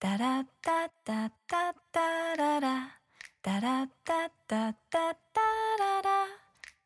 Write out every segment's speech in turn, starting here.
タラッタッタッタッララ。タラッタッタッタッタララ。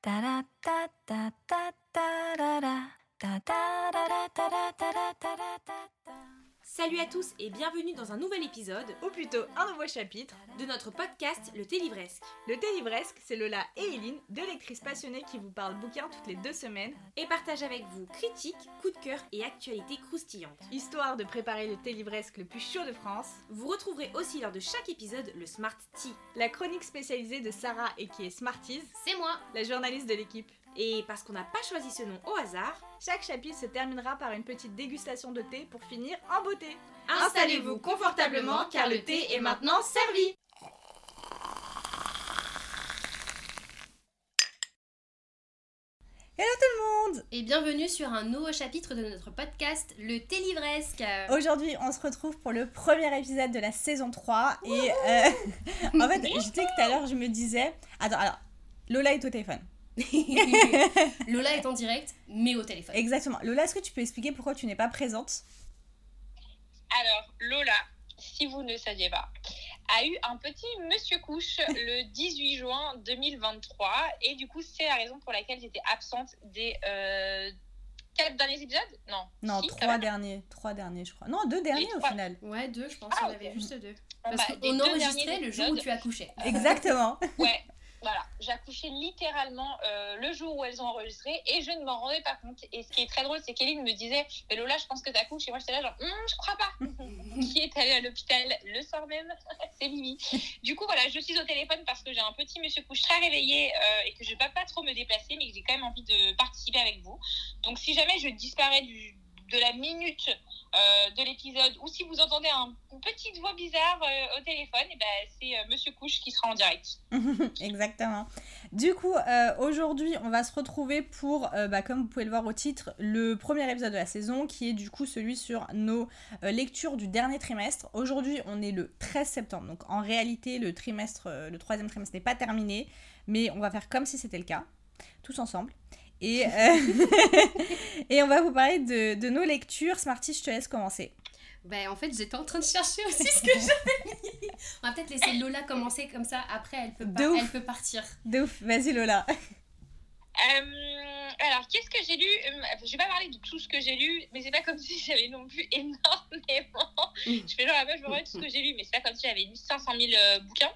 タラッタッタッタッララ。タタララタラタラタラッタ。Salut à tous et bienvenue dans un nouvel épisode ou plutôt un nouveau chapitre. de notre podcast Le Thé Livresque. Le thé livresque, c'est Lola et Eileen, deux lectrices passionnées qui vous parlent bouquins toutes les deux semaines, Et partage avec vous critiques, coups de cœur et actualités croustillantes. histoire de préparer le thé livresque le plus chaud de France. Vous retrouverez aussi lors de chaque épisode le Smart Tea. La chronique spécialisée de Sarah et qui est Smarties, C'est moi la journaliste de l'équipe. Et parce qu'on n'a pas choisi ce nom au hasard, Chaque chapitre se terminera par une petite dégustation de thé pour finir en beauté. installez-vous confortablement car le thé est maintenant servi Hello tout le monde Et bienvenue sur un nouveau chapitre de notre podcast Le Thé Livresque. Aujourd'hui, on se retrouve pour le premier épisode de la saison 3. Et euh, en fait, je sais que tout à l'heure, je me disais. Attends, alors, Lola est au téléphone. Lola est en direct, mais au téléphone. Exactement. Lola, est-ce que tu peux expliquer pourquoi tu n'es pas présente? Alors, Lola, si vous ne saviez pas, a eu un petit monsieur couche le 18 juin 2023. Et du coup, c'est la raison pour laquelle j'étais absente des euh, quatre derniers épisodes? Non. Non, si, trois derniers. Trois derniers, je crois. Non, deux derniers au trois. final. Ouais, deux, je pense. Ah, on ok. avait juste deux. Parce bah, qu'on enregistrait le jour où tu accouchais. Exactement. Ouais, voilà. J'accouchais littéralement euh, le jour où elles ont enregistré et je ne m'en rendais pas compte. Et ce qui est très drôle, c'est qu'Eline me disait Mais Lola, je pense que t'accouches. Et moi, j'étais là, genre, Hum, je crois pas. qui est allé à l'hôpital le soir même? C'est Mimi. Du coup, voilà, je suis au téléphone parce que j'ai un petit monsieur couche très réveillé euh, et que je ne vais pas, pas trop me déplacer, mais que j'ai quand même envie de participer avec vous. Donc, si jamais je disparais du, de la minute euh, de l'épisode ou si vous entendez un, une petite voix bizarre euh, au téléphone, et ben, c'est euh, monsieur couche qui sera en direct. Exactement. Du coup, euh, aujourd'hui, on va se retrouver pour, bah, comme vous pouvez le voir au titre, le premier épisode de la saison, qui est du coup celui sur nos lectures du dernier trimestre. Aujourd'hui, on est le 13 septembre, donc en réalité, le trimestre, le troisième trimestre n'est pas terminé, mais on va faire comme si c'était le cas, tous ensemble. Et, euh, et on va vous parler de, de nos lectures. Smarty, je te laisse commencer. Ben, en fait, j'étais en train de chercher aussi ce que j'avais mis. On va peut-être laisser Lola commencer comme ça. Après, elle peut, De elle partir. De ouf, vas-y Lola. Euh, alors, qu'est-ce que j'ai lu? Euh, Je vais pas parler de tout ce que j'ai lu, mais c'est pas comme si j'avais non plus énormément. Je fais genre, bah, je me rappelle tout ce que j'ai lu, mais c'est pas comme si j'avais lu 500 000 euh, bouquins.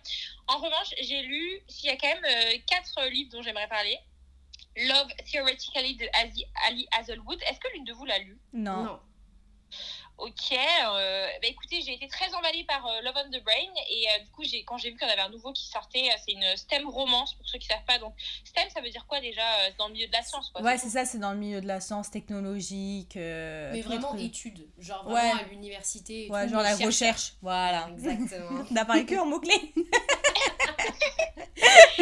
En revanche, j'ai lu, s'il y a quand même euh, quatre livres dont j'aimerais parler. Love Theoretically de Ali, Ali Hazelwood. Est-ce que l'une de vous l'a lu? Non. Non. Ok, euh, bah écoutez, j'ai été très emballée par euh, Love on the Brain et euh, du coup, j'ai, quand j'ai vu qu'il y en avait un nouveau qui sortait, c'est une STEM romance pour ceux qui savent pas. Donc, STEM, ça veut dire quoi déjà C'est dans le milieu de la science, quoi. Ouais, c'est ça, c'est dans le milieu de la science technologique. euh, Mais vraiment trucs. études. Genre vraiment Ouais. à l'université. Ouais, tout, genre la chercheur. recherche. Voilà. Exactement. On a parlé que en mots-clés.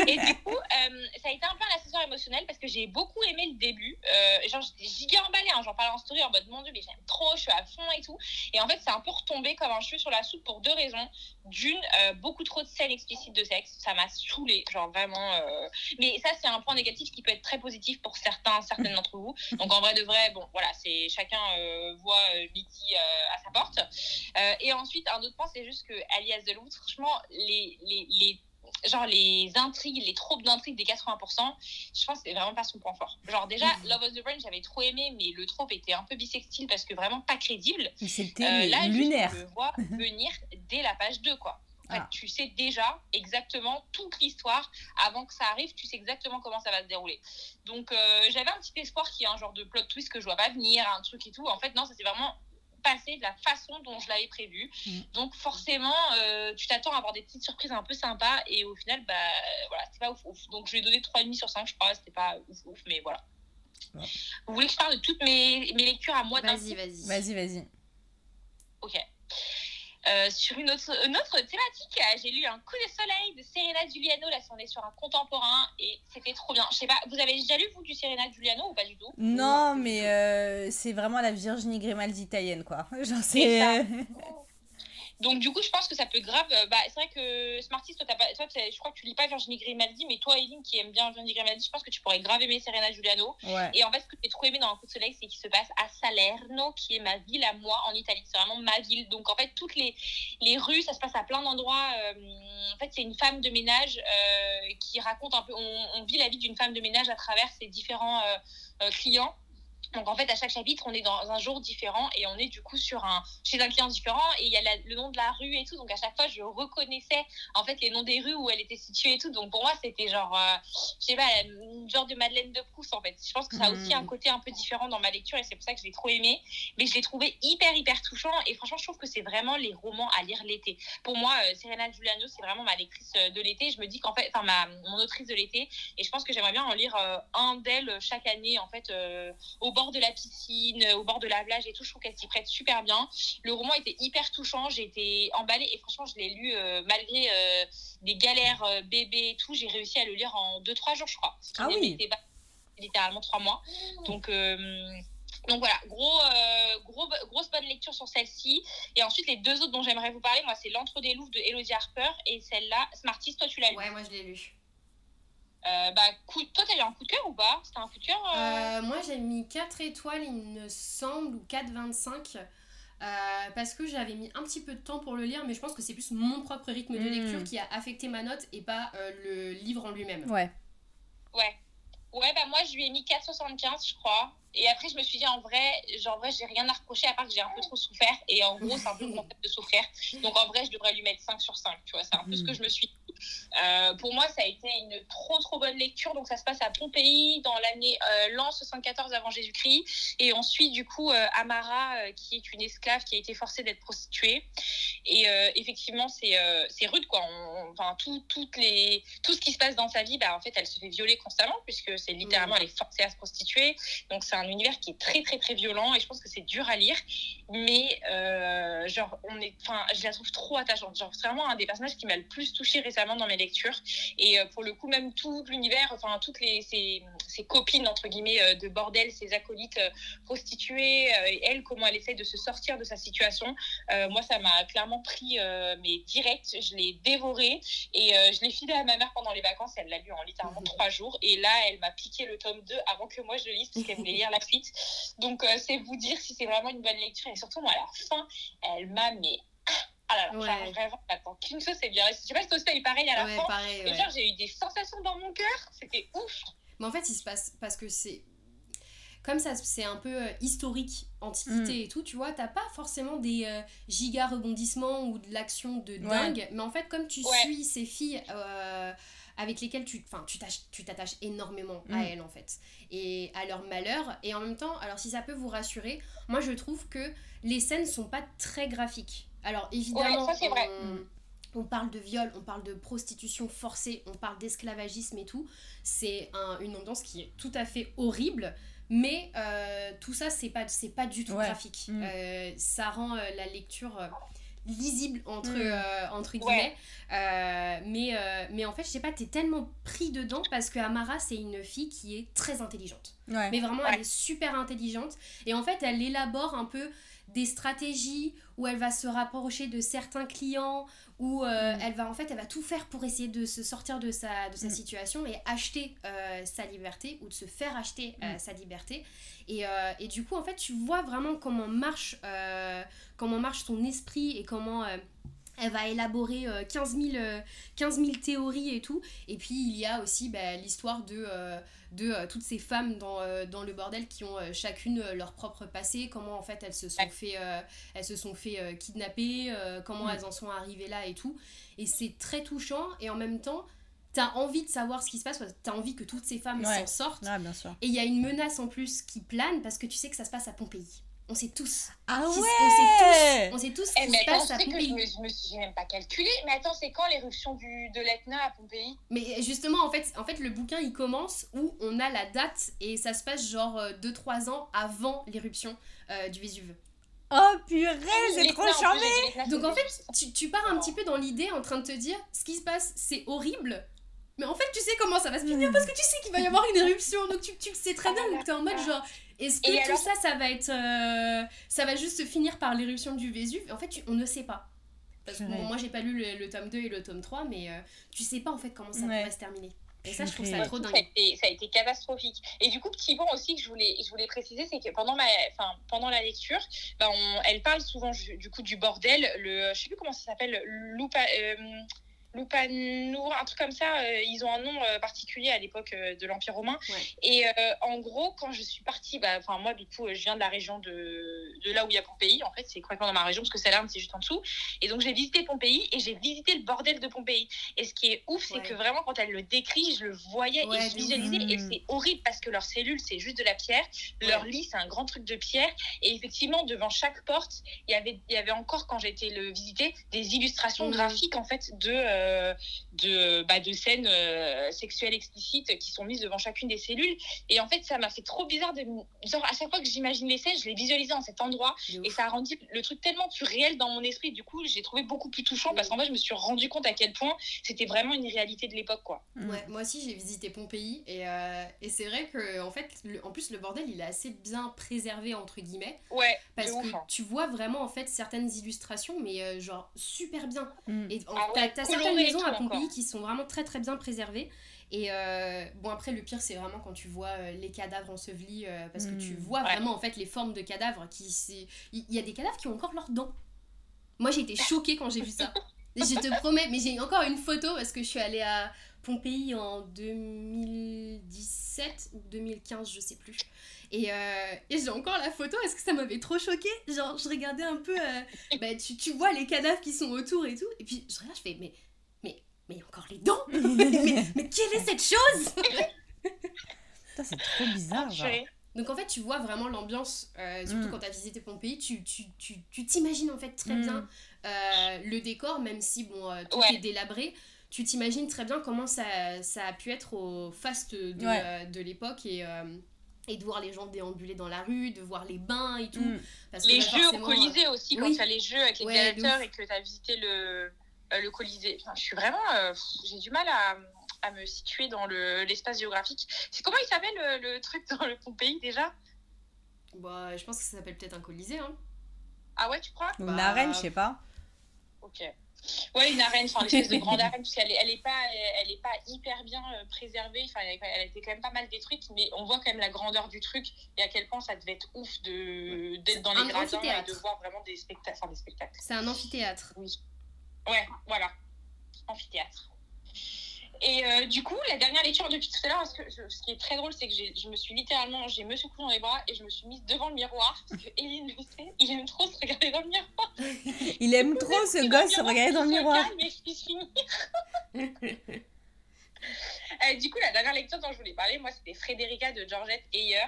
Et du coup, euh, ça a été un peu un ascenseur émotionnel parce que j'ai beaucoup aimé le début. Euh, genre, j'étais giga emballée. Hein, J'en parlais en story en mode mon dieu, mais j'aime trop, je suis à fond et tout. Et en fait, c'est un peu retombé comme un cheveu sur la soupe pour deux raisons. D'une, euh, beaucoup trop de scènes explicites de sexe. Ça m'a saoulée. Genre vraiment. euh, Mais ça, c'est un point négatif qui peut être très positif pour certains, certaines d'entre vous. Donc en vrai de vrai, bon, voilà, c'est chacun euh, voit midi à sa porte. Et ensuite, un autre point, c'est juste que Alias de Loup, franchement, les, les, les genre les intrigues, les tropes d'intrigues des 80%, je pense que c'est vraiment pas son point fort. Genre déjà, Love of the Brain, j'avais trop aimé, mais le trope était un peu bisextile parce que vraiment pas crédible. C'était Euh, là, lunaire. on le voit venir dès la page 2, quoi. En fait, Ah. tu sais déjà exactement toute l'histoire avant que ça arrive, tu sais exactement comment ça va se dérouler. Donc, euh, j'avais un petit espoir qu'il y ait un genre de plot twist que je vois pas venir, un truc et tout. En fait, non, ça s'est vraiment passé de la façon dont je l'avais prévu. Mm. Donc, forcément, euh, tu t'attends à avoir des petites surprises un peu sympas et au final, bah voilà, c'est pas ouf, ouf. Donc, je lui ai donné 3,5 sur 5, je crois. C'était pas ouf, ouf, mais voilà. Vous voulez que je parle de toutes mes, mes lectures à moi d'un Vas-y, vas-y. Vas-y, vas-y. Ok. Euh, sur une autre, une autre thématique, euh, j'ai lu Un coup de soleil de Serena Giuliano. Là, on est sur un contemporain et c'était trop bien. Je sais pas, vous avez déjà lu, vous, du Serena Giuliano ou pas du tout? Non, mais euh, c'est vraiment la Virginie Grimaldi italienne, quoi. Genre, C'est c'est. ça. euh, Donc, du coup, je pense que ça peut grave. euh, Bah, c'est vrai que Smarties, toi, pas, toi je crois que tu lis pas Virginie Grimaldi, mais toi, Eileen, qui aime bien Virginie Grimaldi, je pense que tu pourrais grave aimer Serena Giuliano. Ouais. Et en fait, ce que j'ai trop aimé dans Un coup de soleil, c'est qu'il se passe à Salerno, qui est ma ville à moi en Italie. C'est vraiment ma ville. Donc, en fait, toutes les, les rues, ça se passe à plein d'endroits. Euh, en fait, c'est une femme de ménage euh, qui raconte un peu. On, on vit la vie d'une femme de ménage à travers ses différents euh, clients. Donc en fait, à chaque chapitre, on est dans un jour différent et on est du coup sur un chez un client différent et il y a la- le nom de la rue et tout. Donc à chaque fois, je reconnaissais en fait les noms des rues où elle était située et tout. Donc pour moi, c'était genre, euh, je sais pas, une genre de Madeleine de Proust en fait. Je pense que ça a aussi Mhm. un côté un peu différent dans ma lecture et c'est pour ça que je l'ai trop aimé. Mais je l'ai trouvé hyper hyper touchant et franchement, je trouve que c'est vraiment les romans à lire l'été. Pour moi, euh, Serena Giuliano, c'est vraiment ma lectrice euh, de l'été. Je me dis qu'en fait, enfin ma mon autrice de l'été et je pense que j'aimerais bien en lire euh, un d'elles chaque année en fait. au bord de la piscine, euh, au bord de la plage et tout. Je trouve qu'elle s'y prête super bien. Le roman était hyper touchant. J'ai été emballée et franchement, je l'ai lu euh, malgré euh, des galères euh, bébés et tout. J'ai réussi à le lire en 2-3 jours, je crois. Ah oui. m'était pas littéralement 3 mois. Donc. euh, donc voilà, gros, euh, gros, grosse bonne lecture sur celle-ci. Et ensuite, les deux autres dont j'aimerais vous parler, moi, c'est L'Entre des Louves de Elodie Harper et celle-là, Smarties, toi, tu l'as lu. Ouais, moi je l'ai lu. Euh, bah, coup, toi, t'as eu un coup de cœur ou pas? C'était un coup de cœur euh Euh, moi j'ai mis 4 étoiles, il me semble, ou 4,25. euh, parce que j'avais mis un petit peu de temps pour le lire, mais je pense que c'est plus mon propre rythme de Mm. lecture qui a affecté ma note et pas euh, le livre en lui-même. Ouais. Ouais. Ouais, bah moi, je lui ai mis 4,75, je crois. Et après, je me suis dit, en vrai, genre, en vrai, j'ai rien à reprocher, à part que j'ai un peu trop souffert. Et en gros, c'est un peu le concept de souffrir. Donc, en vrai, je devrais lui mettre 5 sur 5, tu vois. C'est un peu ce que je me suis dit. Euh, pour moi, ça a été une trop, trop bonne lecture. Donc, ça se passe à Pompéi, dans l'année euh, l'an 74 avant Jésus-Christ. Et on suit, du coup, euh, Amara, qui est une esclave qui a été forcée d'être prostituée. Et effectivement, c'est c'est rude, quoi. On- enfin, tout, toutes les, tout ce qui se passe dans sa vie, bah, en fait, elle se fait violer constamment, puisque c'est littéralement, elle est forcée à se prostituer. Donc, c'est un univers qui est très, très, très violent, et je pense que c'est dur à lire. Mais, euh, genre, on est, enfin, je la trouve trop attachante. Genre, c'est vraiment un des personnages qui m'a le plus touchée récemment dans mes lectures. Et euh, pour le coup, même tout l'univers, enfin, toutes les, ses, ses copines, entre guillemets, euh, de bordel, ses acolytes prostituées, et elle, comment elle essaie de se sortir de sa situation. Moi, ça m'a clairement pris, mais direct. Je l'ai dévoré et je l'ai filé à ma mère pendant les vacances. Elle l'a lu en littéralement trois jours. Et là, elle m'a piqué le tome 2 avant que moi je le lise, parce qu'elle voulait lire la suite. Donc, euh, c'est vous dire si c'est vraiment une bonne lecture. Et surtout, moi, à la fin, elle m'a mais. Ah là là, Ouais. genre, vraiment, j'attends qu'une chose, c'est bien. Je sais pas si toi aussi pareil à la Ouais, fin. pareil. Et ouais. genre, j'ai eu des sensations dans mon cœur. C'était ouf. Mais en fait, il se passe parce que c'est. Comme ça, c'est un peu euh, historique, antiquité et tout, tu vois, t'as pas forcément des euh, giga rebondissements ou de l'action de dingue, mais en fait, comme tu suis ces filles euh, avec lesquelles tu enfin, tu t'ach- tu t'attaches énormément à Mm. elles, en fait, et à leur malheur, et en même temps, alors si ça peut vous rassurer, moi je trouve que les scènes sont pas très graphiques. Alors évidemment, ça, vrai. on- on parle de viol, on parle de prostitution forcée, on parle d'esclavagisme et tout. C'est un- une ambiance qui est tout à fait horrible. Mais euh, tout ça, c'est pas, c'est pas du tout Ouais. graphique. Mm. Euh, ça rend euh, la lecture euh, lisible, entre, Mm. euh, entre guillemets. Euh, mais, euh, mais en fait, je sais pas, t'es tellement pris dedans parce que Amara, c'est une fille qui est très intelligente. Ouais. Mais vraiment, Ouais. elle est super intelligente. Et en fait, elle élabore un peu des stratégies où elle va se rapprocher de certains clients, où euh, Mm. elle va en fait, elle va tout faire pour essayer de se sortir de sa, de sa Mm. situation et acheter euh, sa liberté ou de se faire acheter euh, Mm. sa liberté. Et, et du coup, en fait, tu vois vraiment comment marche, comment marche son esprit et comment... elle va élaborer euh, 15, 000, euh, 15 000 théories et tout. Et puis il y a aussi bah, l'histoire de, euh, de euh, toutes ces femmes dans, euh, dans le bordel qui ont chacune leur propre passé, comment en fait elles se sont fait, elles se sont fait kidnapper, comment Mm. elles en sont arrivées là et tout. Et c'est très touchant et en même temps, t'as envie de savoir ce qui se passe, t'as envie que toutes ces femmes Ouais. s'en sortent. Bien sûr. Et il y a une menace en plus qui plane parce que tu sais que ça se passe à Pompéi. On sait tous. Ah ouais On sait tous, on sait tous ce Eh, qui mais se attends, passe à sais que Pompéi. je me, suis j'ai même pas calculé. Mais attends, c'est quand l'éruption du, de l'Etna à Pompéi? Mais justement, en fait, en fait, le bouquin, il commence où on a la date et ça se passe genre 2-3 ans avant l'éruption euh, du Vésuve. Oh purée, c'est L'Etna, trop charmé j'ai Donc en fait, tu, tu pars un petit peu dans l'idée en train de te dire, ce qui se passe, c'est horrible. Mais en fait, tu sais comment ça va se finir Mm. parce que tu sais qu'il va y avoir une éruption. Donc tu, tu le sais très bien. Donc t'es en mode genre, est-ce que Et tout alors ça, ça va être. euh, ça va juste se finir par l'éruption du Vésuve? En fait, tu- on ne sait pas. Parce que bon, moi j'ai pas lu le, le tome 2 et le tome 3, mais euh, tu sais pas en fait comment ça Ouais. pourrait se terminer. Et ça, je trouve ça trop Ça a, dingue. été, ça a été catastrophique. Et du coup, petit point aussi que je voulais, je voulais préciser, c'est que pendant, ma, enfin, pendant la lecture, bah, on- elle parle souvent du coup du bordel. Le, je sais plus comment ça s'appelle, Loupa, euh, Loupanour, un truc comme ça. euh, ils ont un nom euh, particulier à l'époque euh, de l'Empire romain. Ouais. Et en gros, quand je suis partie, bah, enfin moi du coup, je viens de la région de, de là où il y a Pompéi. En fait, c'est complètement dans ma région parce que Salerne c'est juste en dessous. Et donc j'ai visité Pompéi et j'ai visité le bordel de Pompéi. Et ce qui est ouf, c'est que vraiment quand elle le décrit, je le voyais Ouais, et je visualisais. Et c'est horrible parce que leurs cellules c'est juste de la pierre, leur lit c'est un grand truc de pierre. Et effectivement, devant chaque porte, il y avait, il y avait encore quand j'ai été le visiter des illustrations Mhm. graphiques en fait de euh, de, bah, de scènes euh, sexuelles explicites qui sont mises devant chacune des cellules. Et en fait, ça m'a fait trop bizarre de. me- Genre, à chaque fois que j'imagine les scènes, je les visualisais en cet endroit. Et ça a rendu le truc tellement plus réel dans mon esprit. Du coup, j'ai trouvé beaucoup plus touchant Mm. parce qu'en fait, je me suis rendu compte à quel point c'était vraiment une réalité de l'époque, quoi. Mm. Ouais, moi aussi j'ai visité Pompéi et, euh, et c'est vrai que en fait, le- en plus le bordel il est assez bien préservé entre guillemets Ouais, parce que ouf, hein. tu vois vraiment en fait certaines illustrations mais euh, genre super bien. Mm. Et en- Ah t'as ouais, t'as certaines maisons à Pompéi qui sont vraiment très très bien préservées. Et euh, bon après le pire c'est vraiment quand tu vois euh, les cadavres ensevelis euh, parce que tu Mm. vois Ouais. vraiment en fait les formes de cadavres qui il y a des cadavres qui ont encore leurs dents. Moi j'ai été choquée quand j'ai vu ça. Je te promets mais j'ai encore une photo parce que je suis allée à Pompéi en 2017 ou 2015 je sais plus. Et, et j'ai encore la photo parce que ça m'avait trop choquée? Genre, je regardais un peu. bah, tu, tu vois les cadavres qui sont autour et tout. Et puis, je regarde, je fais, mais. Mais. Mais il y a encore les dents mais, mais quelle est cette chose? C'est trop bizarre. Donc en fait, tu vois vraiment l'ambiance, euh, surtout Mm. quand tu as visité Pompéi, tu tu- tu- tu t'imagines en fait très Mm. bien euh, le décor, même si bon, euh, tout Ouais. est délabré. Tu t'imagines très bien comment ça, ça a pu être au faste de, Ouais. euh, de l'époque et, euh, et de voir les gens déambuler dans la rue, de voir les bains et tout. Mm. Parce que Les bah, jeux au Colisée aussi, quand oui. tu as les jeux avec les Ouais, et que tu as visité le, le Colisée. Enfin, je suis vraiment. euh, J'ai du mal à, à me situer dans le- l'espace géographique. C'est comment il s'appelle le, le truc dans le Pompéi déjà? Bah, je pense que ça s'appelle peut-être un colisée. Hein. Ah ouais, tu crois? Ou Bah, Une arène, je sais pas. Ok. Ouais, une arène, enfin, une espèce de grande arène, parce qu'elle est, elle est, pas, elle est pas hyper bien euh, préservée. Enfin, elle, a- elle a été quand même pas mal détruite, mais on voit quand même la grandeur du truc et à quel point ça devait être ouf de- d'être dans les gradins et de voir vraiment des spectacles. Enfin, des spectacles. C'est un amphithéâtre. Ouais, voilà. Amphithéâtre. Et euh, du coup, la dernière lecture depuis tout à l'heure, parce que je- ce qui est très drôle, c'est que j'ai- je me suis littéralement, j'ai me secoué dans les bras et je me suis mise devant le miroir, parce que Eline le sait, il aime trop se regarder dans le miroir. Il aime trop ce gosse se regarder dans le miroir. calme et il se finit. Euh, du coup, la dernière lecture dont je voulais parler, moi, c'était Frédérica de Georgette Heyer,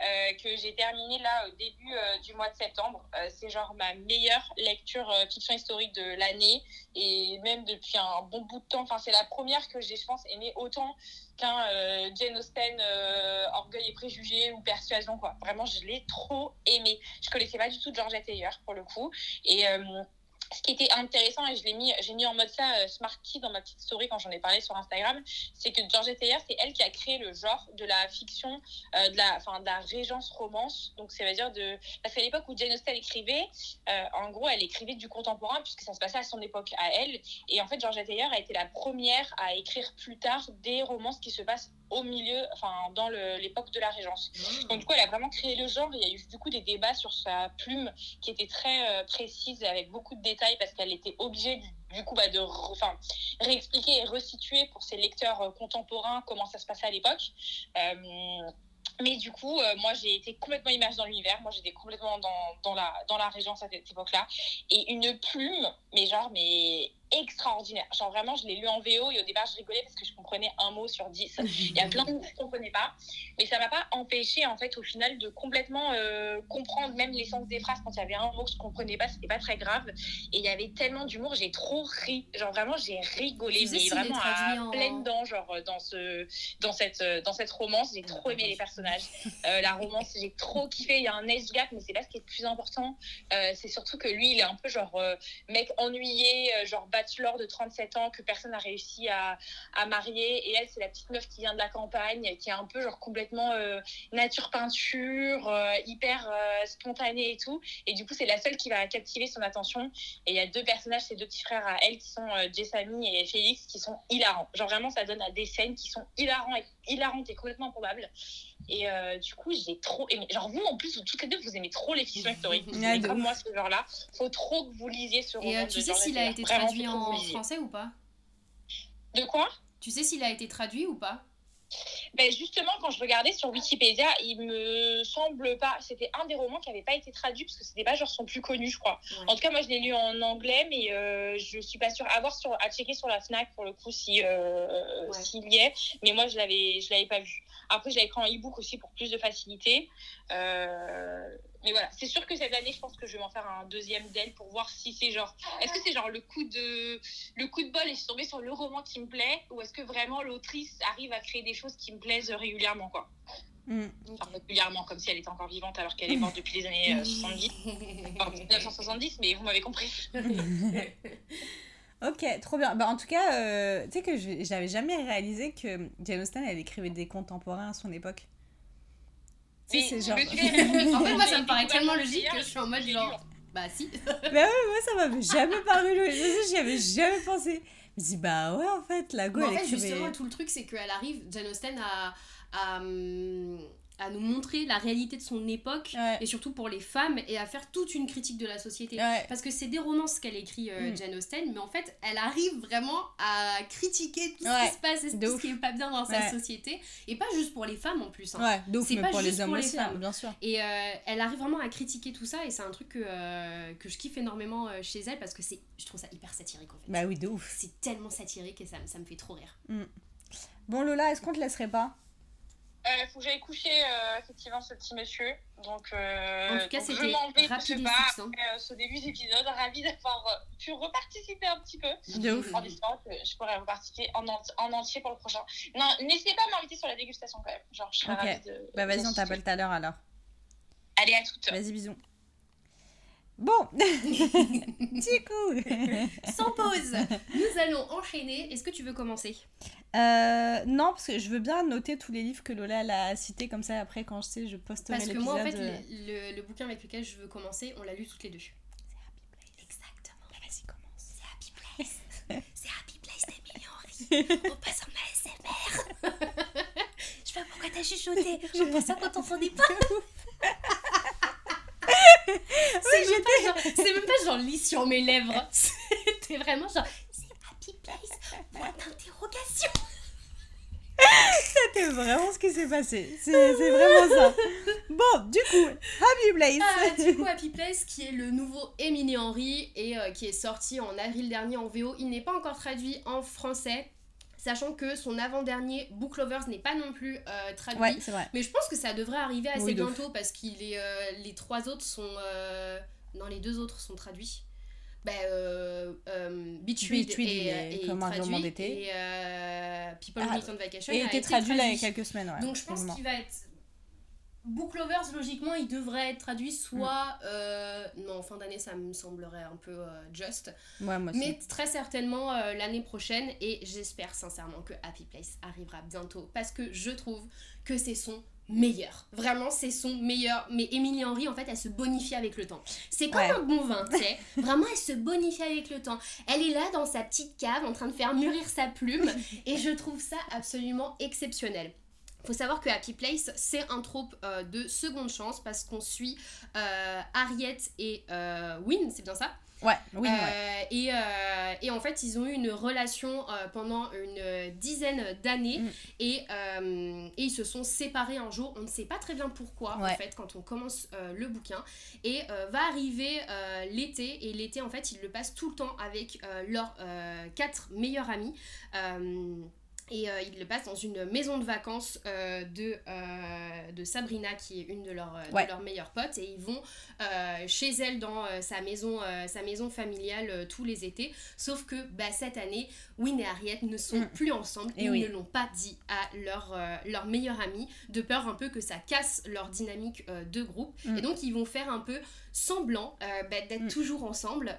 euh, que j'ai terminée là au début euh, du mois de septembre. Euh, c'est genre ma meilleure lecture fiction historique de l'année et même depuis un bon bout de temps. Enfin, c'est la première que j'ai, je pense, aimé autant qu'un Jane Austen, Orgueil et Préjugés ou Persuasion, quoi. Vraiment, je l'ai trop aimé. Je connaissais pas du tout Georgette Heyer pour le coup. Et. Ce qui était intéressant, et je l'ai mis, j'ai mis en mode ça euh, Smart Key dans ma petite story quand j'en ai parlé sur Instagram, c'est que Georgette Heyer, c'est elle qui a créé le genre de la fiction, euh, de, la, enfin, de la régence romance. Donc, ça veut dire de. Parce qu'à l'époque où Jane Austen écrivait, euh, en gros, elle écrivait du contemporain, puisque ça se passait à son époque à elle. Et en fait, Georgette Heyer a été la première à écrire plus tard des romances qui se passent au milieu, enfin, dans l'époque de la régence. Donc, du coup, elle a vraiment créé le genre. Il y a eu du coup des débats sur sa plume qui était très euh, précise avec beaucoup de détails parce qu'elle était obligée du, coup bah, de re- réexpliquer et resituer pour ses lecteurs euh, contemporains comment ça se passait à l'époque. Euh, mais du coup, euh, moi, j'ai été complètement immergée dans l'univers. Moi, j'étais complètement dans, dans, la, dans la régence à cette époque-là. Et une plume, mais genre, mais extraordinaire. Genre, vraiment, je l'ai lu en VO et au départ, je rigolais parce que je comprenais un mot sur dix. Il y a plein de mots que je ne comprenais pas. Mais ça m'a pas empêché, en fait, au final, de complètement euh, comprendre même l'essence des phrases. Quand il y avait un mot que je ne comprenais pas, c'était pas très grave. Et il y avait tellement d'humour, j'ai trop ri. Genre, vraiment, j'ai rigolé. Mais vraiment à en- pleines dents, genre, euh, dans, ce, dans, cette, euh, dans cette romance. J'ai trop aimé les personnages. Euh, la romance, j'ai trop kiffé. Il y a un age gap, mais c'est pas ce qui est le plus important. Euh, c'est surtout que lui, il est un peu genre mec ennuyé, genre bachelor de 37 ans que personne n'a réussi à, à marier. Et elle, c'est la petite meuf qui vient de la campagne, qui est un peu genre complètement euh, nature peinture, euh, hyper euh, spontanée et tout. Et du coup, c'est la seule qui va captiver son attention. Et il y a deux personnages, ces deux petits frères à elle, qui sont Jessamy et Félix, qui sont hilarants. Genre vraiment, ça donne à des scènes qui sont hilarants et, hilarantes et complètement improbables. Et euh, du coup, j'ai trop aimé. Genre vous, en plus, vous, toutes les deux, vous aimez trop les fictions historiques. Vous Ouais, aimez de comme moi ce genre-là. Faut trop que vous lisiez ce roman. Et euh, de tu sais s'il a été Vraiment, traduit en français ou pas? De quoi? Tu sais s'il a été traduit ou pas? Ben justement, quand je regardais sur Wikipédia, il me semble pas. C'était un des romans qui n'avait pas été traduit parce que c'était pas genre son plus connu, je crois. Ouais. En tout cas, moi, je l'ai lu en anglais, mais euh, je suis pas sûre. À voir sur, à checker sur la Fnac pour le coup si euh, Ouais. s'il y est. Mais moi, je l'avais, je l'avais pas vu. Après, je l'avais pris en e-book aussi pour plus de facilité. Euh, mais voilà, c'est sûr que cette année, je pense que je vais m'en faire un deuxième d'elle pour voir si c'est genre. Est-ce que c'est genre le coup de le coup de bol et je suis tombée sur le roman qui me plaît ou est-ce que vraiment l'autrice arrive à créer des choses qui me plaisent régulièrement quoi Mm. Enfin, régulièrement comme si elle était encore vivante alors qu'elle est morte depuis les années euh, 70 enfin, 1970 mais vous m'avez compris Ok, trop bien. Bah, en tout cas, euh, tu sais que je- j'avais jamais réalisé que Jane Austen, elle écrivait des contemporains à son époque. Tu sais, c'est genre... En fait, moi, ça me paraît tellement logique que je suis en mode genre. Bah si. Bah ouais, moi ça m'avait jamais paru logique. J'y avais jamais pensé. Je dis, bah ouais, en fait, la go, Mais en elle fait, justement, tout le truc, c'est qu'elle arrive, Jane Austen, à, à, hum, à nous montrer la réalité de son époque, Ouais. et surtout pour les femmes, et à faire toute une critique de la société. Ouais. Parce que c'est des romances qu'elle écrit, euh, Mm. Jane Austen, mais en fait, elle arrive vraiment à critiquer tout ce qui se passe et tout ce qui est pas bien dans sa société, et pas juste pour les femmes en plus. hein. C'est pas pour les juste hommes pour les aussi, femmes. hein, bien sûr. Et euh, elle arrive vraiment à critiquer tout ça, et c'est un truc que, euh, que je kiffe énormément euh, chez elle, parce que c'est, je trouve ça hyper satirique en fait. Bah oui, de ouf. C'est tellement satirique et ça, me- ça me fait trop rire. Bon, Lola, est-ce qu'on te laisserait pas? Euh, faut que j'aille coucher euh, effectivement ce petit monsieur donc euh, En tout cas, c'était rapide et euh, ce début d'épisode ravie d'avoir euh, pu reparticiper un petit peu De ouf. en espérant que je pourrais reparticiper en, en entier pour le prochain non n'hésitez pas à m'inviter sur la dégustation quand même genre je serais Ok. ravie de Bah vas-y, on t'appelle tout à l'heure alors. allez à toutes Vas-y, bisous. Bon, du coup, Sans pause Nous allons enchaîner. Est-ce que tu veux commencer? Euh, non, parce que je veux bien noter tous les livres que Lola a cités, comme ça après quand je sais, je posterai Parce que l'épisode. moi, en fait, le, le- le bouquin avec lequel je veux commencer, on l'a lu toutes les deux. Exactement. Bah, vas-y, commence. C'est Happy Place. C'est Happy Place d'Emily Henry. On passe en ASMR. je sais pas pourquoi t'as chuchoté. Je pense ça quand pas. c'est même, pas c'est même pas genre lit sur mes lèvres. C'était vraiment genre c'est Happy Place. Point d'interrogation. C'était vraiment ce qui s'est passé. C'est c'est vraiment ça. Bon, du coup, Happy Place. Ah, du coup, Happy Place, qui est le nouveau Emily Henry et euh, qui est sorti en avril dernier en VO, il n'est pas encore traduit en français, sachant que son avant-dernier Book Lovers n'est pas non plus euh, traduit. Ouais, c'est vrai. Mais je pense que ça devrait arriver assez Oui, de ouf. bientôt parce que les trois autres sont. euh, non, les deux autres sont traduits. Bah, euh, euh, Beach Read Beach Read, il est, est est comme un roman d'été. Et euh, People Ah, Meet on Vacation Et a été traduit là il y a quelques semaines. Ouais, donc je pense qu'il va être. Book Lovers, logiquement, il devrait être traduit soit. Mm. euh, non, fin d'année, ça me semblerait un peu euh, juste. Ouais, moi aussi. Mais très certainement euh, l'année prochaine. Et j'espère sincèrement que Happy Place arrivera bientôt. Parce que je trouve que c'est son meilleur. Vraiment, c'est son meilleur. Mais Emily Henry, en fait, elle se bonifie avec le temps. C'est comme Ouais. un bon vin, tu sais. Vraiment, elle se bonifie avec le temps. Elle est là dans sa petite cave en train de faire mûrir sa plume. et je trouve ça absolument exceptionnel. Faut savoir que Happy Place, c'est un trope euh, de seconde chance parce qu'on suit euh, Harriet et euh, Win, c'est bien ça? Ouais, oui, ouais. Euh, et, euh, et en fait, ils ont eu une relation pendant une dizaine d'années Mm. et, et ils se sont séparés un jour. On ne sait pas très bien pourquoi, en fait, quand on commence le bouquin. Et va arriver l'été, et l'été, en fait, ils le passent tout le temps avec leurs quatre meilleurs amis. Et euh, ils le passent dans une maison de vacances euh, de, euh, de Sabrina, qui est une de leurs, de leurs meilleures potes. Et ils vont chez elle dans sa, maison, sa maison familiale tous les étés. Sauf que bah, cette année, Win et Harriet ne sont Mm. plus ensemble. Et Ils oui. ne l'ont pas dit à leur, leur meilleure amie, de peur un peu que ça casse leur dynamique de groupe. Mm. Et donc, ils vont faire un peu semblant bah, d'être Mm. toujours ensemble.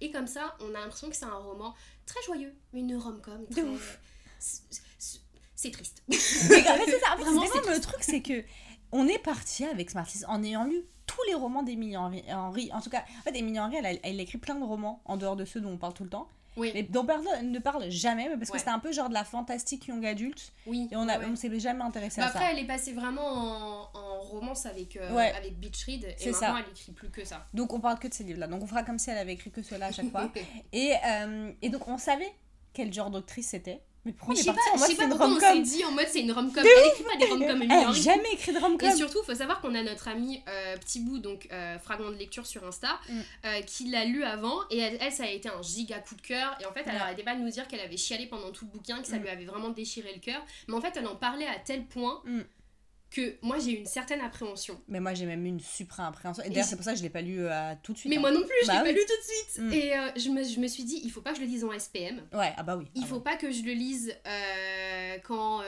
Et comme ça, on a l'impression que c'est un roman très joyeux, une rom-com. De ouf. C'est- triste. Mais en fait, c'est ça. Vraiment, le truc, c'est que on est parti avec Smarties en ayant lu tous les romans d'Emily Henry. Henry. En tout cas, en fait, Emily Henry, elle, a- elle écrit plein de romans en dehors de ceux dont on parle tout le temps, Oui, mais dont personne ne parle jamais, mais parce que Ouais. c'était un peu genre de la fantastique young adulte, oui. et on ouais. on s'est jamais intéressé Bah à ça. après, elle est passée vraiment en, en romance avec, euh, Ouais. avec Beach Read et maintenant ça. elle écrit plus que ça. Donc on parle que de ces livres-là. Donc on fera comme si elle avait écrit que cela à chaque fois. Et, euh, et donc on savait quel genre d'actrice c'était. Mais pourquoi Mais on je est sais parti pas, en mode c'est une on s'est dit en mode c'est une rom-com. Elle écrit pas des rom-coms, Elle a Henry. jamais écrit de rom-com. Et surtout, il faut savoir qu'on a notre amie euh, Petit Bout, donc euh, fragment de lecture sur Insta, Mm. euh, qui l'a lu avant. Et elle, elle, ça a été un giga coup de cœur. Et en fait, elle Ouais. arrêtait pas de nous dire qu'elle avait chialé pendant tout le bouquin, que ça Mm. lui avait vraiment déchiré le cœur. Mais en fait, elle en parlait à tel point Mm. Que moi, j'ai eu une certaine appréhension. Mais moi j'ai même eu une super appréhension. Et d'ailleurs c'est pour ça que je l'ai pas lu euh, tout de suite. Mais hein. moi non plus, je Bah l'ai oui. pas lu tout de suite. Mm. Et euh, je, me, je me suis dit, il faut pas que je le lise en SPM. Ouais, ah bah oui. Il ah faut ouais. pas que je le lise euh, quand.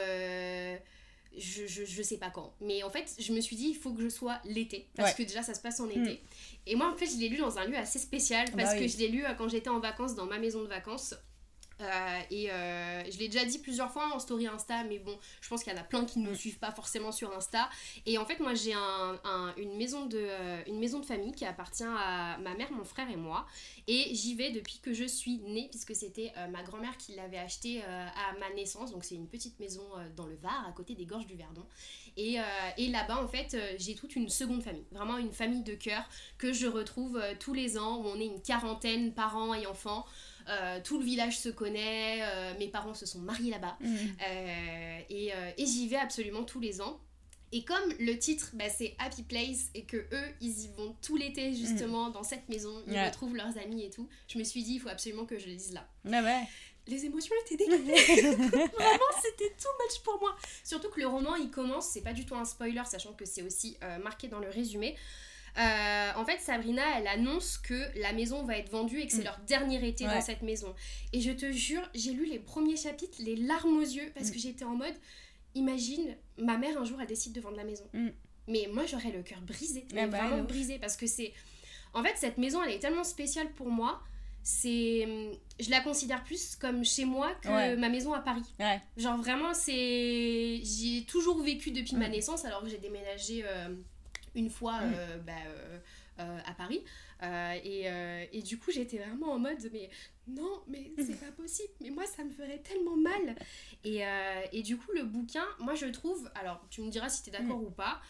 je, je, je sais pas quand. Mais en fait, je me suis dit, il faut que je sois l'été. Parce Ouais. que déjà, ça se passe en été. Et moi, en fait, je l'ai lu dans un lieu assez spécial. Parce Bah oui. que je l'ai lu quand j'étais en vacances dans ma maison de vacances. Euh, et euh, je l'ai déjà dit plusieurs fois en story Insta, mais bon, je pense qu'il y en a plein qui ne me suivent pas forcément sur Insta. Et en fait, moi, j'ai un, un- une, maison de, euh, une maison de famille qui appartient à ma mère, mon frère et moi. Et j'y vais depuis que je suis née, puisque c'était ma grand-mère qui l'avait acheté euh, à ma naissance. Donc, c'est une petite maison dans le Var, à côté des gorges du Verdon. Et, et là-bas, en fait, j'ai toute une seconde famille, vraiment une famille de cœur que je retrouve tous les ans, où on est une quarantaine, parents et enfants. Euh, tout le village se connaît, euh, mes parents se sont mariés là-bas. Mm. Euh, et et j'y vais absolument tous les ans. Et comme le titre, bah, c'est Happy Place et que eux, ils y vont tout l'été justement dans cette maison, ils Ouais. retrouvent leurs amis et tout, je me suis dit, il faut absolument que je le lise là. Ouais, ouais. Les émotions étaient décuplées. Vraiment, c'était too much pour moi. Surtout que le roman, il commence, c'est pas du tout un spoiler, sachant que c'est aussi euh, marqué dans le résumé. Euh, en fait, Sabrina, elle annonce que la maison va être vendue et que c'est Mm. leur dernier été Ouais. dans cette maison. Et je te jure, j'ai lu les premiers chapitres, les larmes aux yeux, parce Mm. que j'étais en mode, imagine, ma mère un jour, elle décide de vendre la maison. Mm. Mais moi, j'aurais le cœur brisé, mais Ah bah, vraiment brisé, parce que c'est... En fait, cette maison, elle est tellement spéciale pour moi. C'est, je la considère plus comme chez moi que Ouais. ma maison à Paris. Ouais. Genre vraiment, c'est, j'y ai toujours vécu depuis ma naissance, alors que j'ai déménagé euh, une fois Mm. euh, bah, euh, euh, à Paris. Et, et du coup, j'étais vraiment en mode, mais non, mais Mm. c'est pas possible, mais moi, ça me ferait tellement mal. Et, et du coup, le bouquin, moi, je trouve, alors tu me diras si t'es d'accord Mm. ou pas,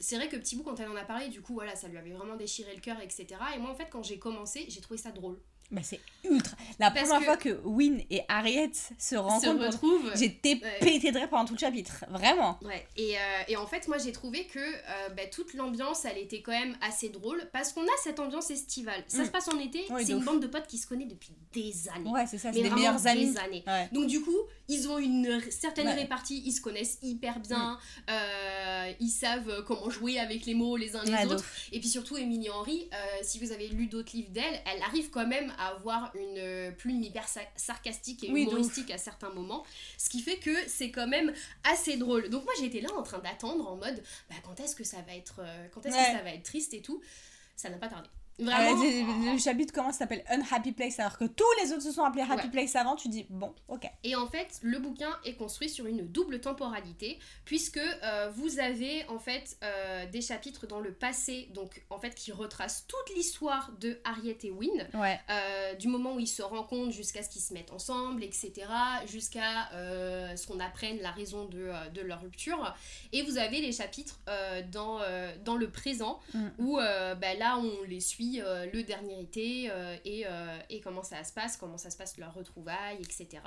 c'est vrai que Petit Bout, quand elle en a parlé, du coup, voilà, ça lui avait vraiment déchiré le cœur, etc. Et moi, en fait, quand j'ai commencé, j'ai trouvé ça drôle. Bah, c'est ultra. La Parce première que- fois que Win et Harriet se rencontrent, pour- retrouve. j'étais Ouais. pété de rire pendant tout le chapitre. Vraiment. Ouais, et, euh, et en fait, moi j'ai trouvé que euh, bah, toute l'ambiance elle était quand même assez drôle parce qu'on a cette ambiance estivale. Ça Mm. se passe en été, Oui, c'est une ouf. bande de potes qui se connaissent depuis des années. Ouais, c'est ça, c'est vraiment meilleurs amis. des années. Ouais. Donc du coup, ils ont une certaine Ouais. répartie, ils se connaissent hyper bien, euh, ils savent comment jouer avec les mots les uns les autres. Et puis surtout, Émilie Henry, si vous avez lu d'autres livres d'elle, elle arrive quand même à avoir une euh, plume hyper sa- sarcastique et Oui, humoristique à certains moments. Ce qui fait que c'est quand même assez drôle. Donc moi, j'étais là en train d'attendre en mode, bah, quand est-ce que ça va être, euh, quand est-ce Ouais. que ça va être triste et tout. Ça n'a pas tardé. Vraiment. le, le chapitre comment ça s'appelle? Unhappy Place alors que tous les autres se sont appelés Happy Ouais. Place avant, tu dis bon, ok. Et en fait, le bouquin est construit sur une double temporalité, puisque euh, vous avez en fait euh, des chapitres dans le passé, donc en fait qui retracent toute l'histoire de Harriet et Ouais. euh, du moment où ils se rencontrent jusqu'à ce qu'ils se mettent ensemble, etc., jusqu'à euh, ce qu'on apprenne la raison de, euh, de leur rupture. Et vous avez les chapitres euh, dans, euh, dans le présent, Mm. où euh, bah, là on les suit euh, le dernier été euh, et, euh, et comment ça se passe, comment ça se passe leur retrouvaille, etc.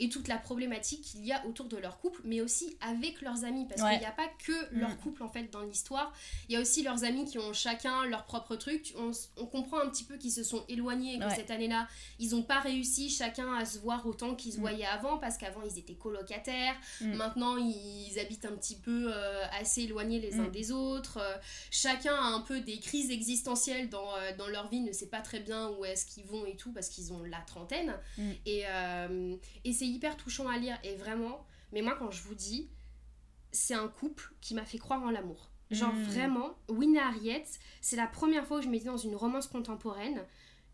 Et toute la problématique qu'il y a autour de leur couple, mais aussi avec leurs amis, parce Ouais. qu'il n'y a pas que leur Mm. couple en fait dans l'histoire, il y a aussi leurs amis qui ont chacun leur propre truc. On, comprend un petit peu qu'ils se sont éloignés et que Ouais. cette année-là, ils n'ont pas réussi chacun à se voir autant qu'ils se Mm. voyaient avant, parce qu'avant ils étaient colocataires, Mm. maintenant ils habitent un petit peu assez éloignés les uns des autres. Chacun a un peu des crises existentielles dans, euh, dans leur vie, ne sait pas très bien où est-ce qu'ils vont et tout, parce qu'ils ont la trentaine. Mm. Et, euh, et c'est hyper touchant à lire, et vraiment, mais moi quand je vous dis, c'est un couple qui m'a fait croire en l'amour. Genre Mm. vraiment, Win et Harriet, c'est la première fois que je m'étais dans une romance contemporaine,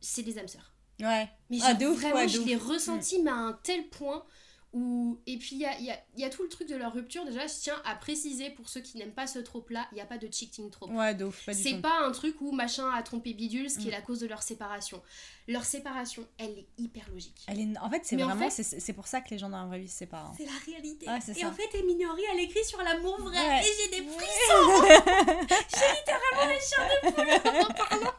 c'est des âmes sœurs. Ouais. Mais Ah, genre, de ouf, vraiment, ouais, je ouf. Mm. l'ai ressenti, mais à un tel point où... Et puis, il y a, y a- y a tout le truc de leur rupture. Déjà, je tiens à préciser, pour ceux qui n'aiment pas ce trope-là, il n'y a pas de cheating trope. Ouais, de ouf, pas du C'est pas un truc où machin a trompé bidule, ce qui Mm. est la cause de leur séparation. Leur séparation, elle est hyper logique. Elle est... En fait, c'est Mais en vraiment. fait- c'est c'est pour ça que les gens dans la vraie vie se séparent. hein. C'est la réalité. Ouais, c'est et ça. en fait, Eminori, elle écrit sur l'amour vrai. Ouais. Et j'ai des frissons. j'ai littéralement les chairs de poule en parlant.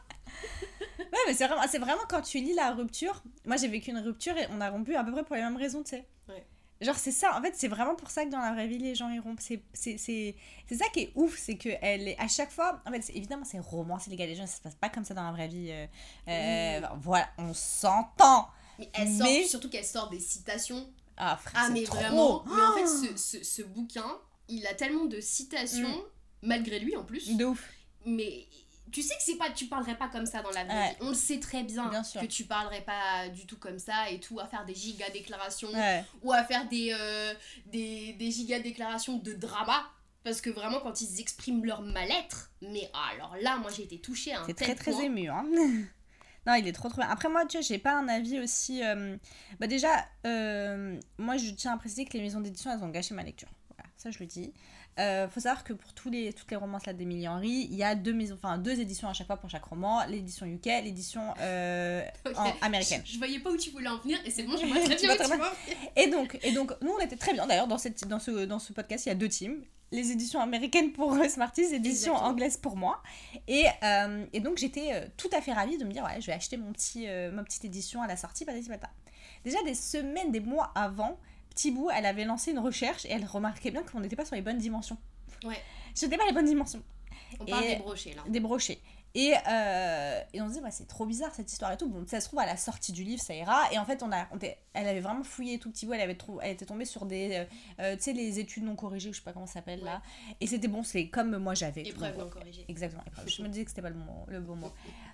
Ouais, mais c'est vraiment, c'est vraiment quand tu lis la rupture. Moi, j'ai vécu une rupture et on a rompu à peu près pour les mêmes raisons, tu sais. Ouais. Genre, c'est ça. En fait, c'est vraiment pour ça que dans la vraie vie, les gens ils rompent. C'est, c'est, c'est, c'est ça qui est ouf. C'est que elle est à chaque fois. En fait, c'est- évidemment, c'est romancé, les gars. Les gens, ça se passe pas comme ça dans la vraie vie. euh, euh, Voilà, on s'entend. Mais elle sort, Mais- surtout qu'elle sort des citations Ah, frère, Ah c'est mais trop. vraiment, mais en fait Oh ce, ce, ce bouquin, il a tellement de citations, Mm. malgré lui en plus, De ouf. mais tu sais que c'est pas, tu parlerais pas comme ça dans la Ouais. vie. On le sait très bien, que tu parlerais pas du tout comme ça et tout, à faire des giga déclarations Ouais. ou à faire des, euh, des, des giga déclarations de drama. Parce que vraiment, quand ils expriment leur mal-être, mais alors là, moi j'ai été touchée à un C'est tel très très point. ému. Hein. non, il est trop trop bien. Après, moi, tu vois, j'ai pas un avis aussi. euh, Bah, déjà, euh, moi, je tiens à préciser que les maisons d'édition, elles ont gâché ma lecture. Voilà, ça, je le dis. Euh, faut savoir que pour tous les, toutes les romances là d'Emily Henry, il y a deux, maisons, enfin, deux éditions à chaque fois pour chaque roman l'édition UK, l'édition euh, américaine. Je, je voyais pas où tu voulais en venir et c'est bon, je vois très bien. Et donc, et donc, nous, on était très bien. D'ailleurs, dans, cette, dans, ce, dans ce podcast, il y a deux teams. Les éditions américaines pour Smarties, les éditions anglaises pour moi. Et, euh, et donc, j'étais euh, tout à fait ravie de me dire, ouais, je vais acheter mon petit, ma petite édition à la sortie, patati patata. Déjà, des semaines, des mois avant, Bout, elle avait lancé une recherche et elle remarquait bien qu'on n'était pas sur les bonnes dimensions. Ouais. J'étais pas les bonnes dimensions On parle des brochets là. des brochets. Et, euh, et on se dit, ouais, c'est trop bizarre cette histoire et tout. Bon, ça se trouve à la sortie du livre, ça ira. Et en fait, on a, on était- elle avait vraiment fouillé tout petit bout. Elle, avait trou- elle était tombée sur des, euh, euh, tu sais, les études non corrigées, je sais pas comment ça s'appelle là. Et c'était bon, c'est comme moi j'avais. Épreuve non corrigée. Exactement, épreuve. Je me disais que c'était pas le, bon- le bon mot.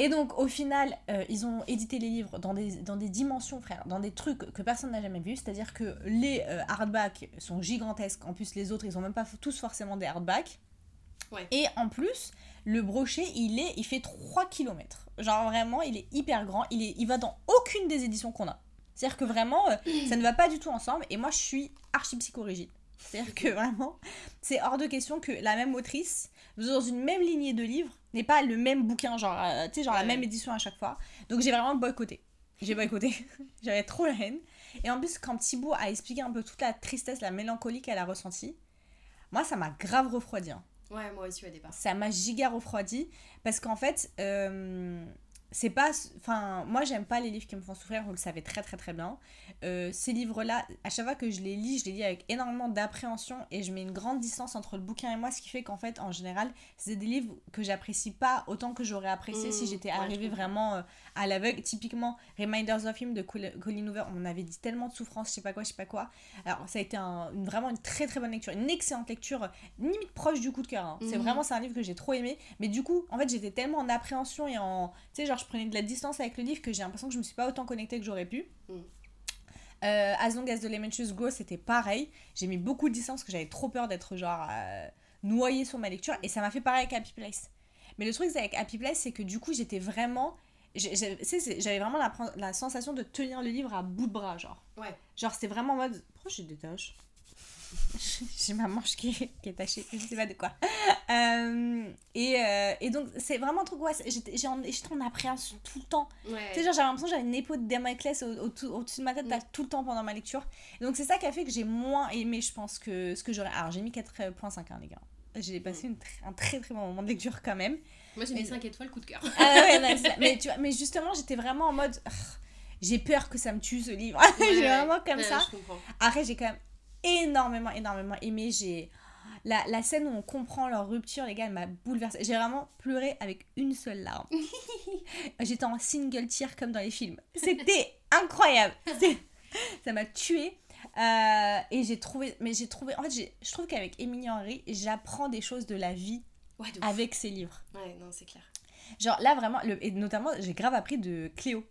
Et donc, au final, euh, ils ont édité les livres dans des, dans des dimensions, frère, dans des trucs que personne n'a jamais vu. C'est-à-dire que les euh, hardbacks sont gigantesques. En plus, les autres, ils ont même pas tous forcément des hardbacks. Ouais. Et en plus, le brochet, il, est, il fait 3 km. Genre, vraiment, il est hyper grand. Il, est, il va dans aucune des éditions qu'on a. C'est-à-dire que vraiment, euh, ça ne va pas du tout ensemble. Et moi, je suis archi psychorigide. C'est-à-dire que vraiment, c'est hors de question que la même autrice, dans une même lignée de livres, n'ait pas le même bouquin, genre, euh, tu sais, genre la même édition à chaque fois. Donc j'ai vraiment boycotté. J'ai boycotté. J'avais trop la haine. Et en plus, quand Thibaut a expliqué un peu toute la tristesse, la mélancolie qu'elle a ressentie, moi, ça m'a grave refroidi. hein. Ouais, moi aussi au départ. Ça m'a giga refroidi. Parce qu'en fait, euh, c'est pas. Enfin, moi, j'aime pas les livres qui me font souffrir, vous le savez très très très bien. Euh, ces livres-là, à chaque fois que je les lis, je les lis avec énormément d'appréhension et je mets une grande distance entre le bouquin et moi, ce qui fait qu'en fait, en général, c'est des livres que j'apprécie pas autant que j'aurais apprécié Mmh, si j'étais ouais, je arrivée vraiment euh, à l'aveugle. Typiquement, Reminders of Him de Col- Colin Hoover, on avait dit tellement de souffrance, je sais pas quoi, je sais pas quoi. Alors, ça a été un- une, vraiment une très très bonne lecture, une excellente lecture, limite proche du coup de cœur. hein. C'est Mhm. vraiment, c'est un livre que j'ai trop aimé. Mais du coup, en fait, j'étais tellement en appréhension et en. Tu sais, genre, je prenais de la distance avec le livre que j'ai l'impression que je me suis pas autant connectée que j'aurais pu. Mhm. Euh, as Long as the Lemon Juice Grows, c'était pareil. J'ai mis beaucoup de distance parce que j'avais trop peur d'être genre euh, noyée sur ma lecture. Et ça m'a fait pareil avec Happy Place. Mais le truc avec Happy Place, c'est que du coup, j'étais vraiment. J'avais vraiment la, la sensation de tenir le livre à bout de bras, genre. Ouais. Genre, c'était vraiment en mode. Pourquoi j'ai des taches J'ai ma manche qui est, qui est tachée, je sais pas de quoi. Euh, et, euh, et donc, c'est vraiment un truc, ouais, j'étais en- appréhension tout le temps. Ouais. Tu sais, genre, j'avais l'impression que j'avais une épaule de Damoclès au- au- au-dessus de ma tête Mm. tout le temps pendant ma lecture. Et donc, c'est ça qui a fait que j'ai moins aimé, je pense, que ce que j'aurais. Alors, j'ai mis 4.5, hein, les gars. J'ai passé une tr- un très très bon moment de lecture quand même. Moi j'ai mis Mais- 5 étoiles, coup de cœur. Ah ouais, non, mais, tu vois, mais justement, j'étais vraiment en mode. Ah, J'ai peur que ça me tue ce livre. j'ai Ouais, vraiment comme ouais, ça. Après, j'ai quand même énormément, énormément aimé. J'ai. La, la scène où on comprend leur rupture, les gars, elle m'a bouleversée. J'ai vraiment pleuré avec une seule larme. J'étais en single tear comme dans les films. C'était incroyable. Ça m'a tué. et j'ai trouvé. Mais j'ai trouvé. En fait, je trouve qu'avec Émilie Henry, j'apprends des choses de la vie Ouais, de ouf. avec ses livres. Ouais, non, c'est clair. Genre là, vraiment, le, et notamment, j'ai grave appris de Cléo.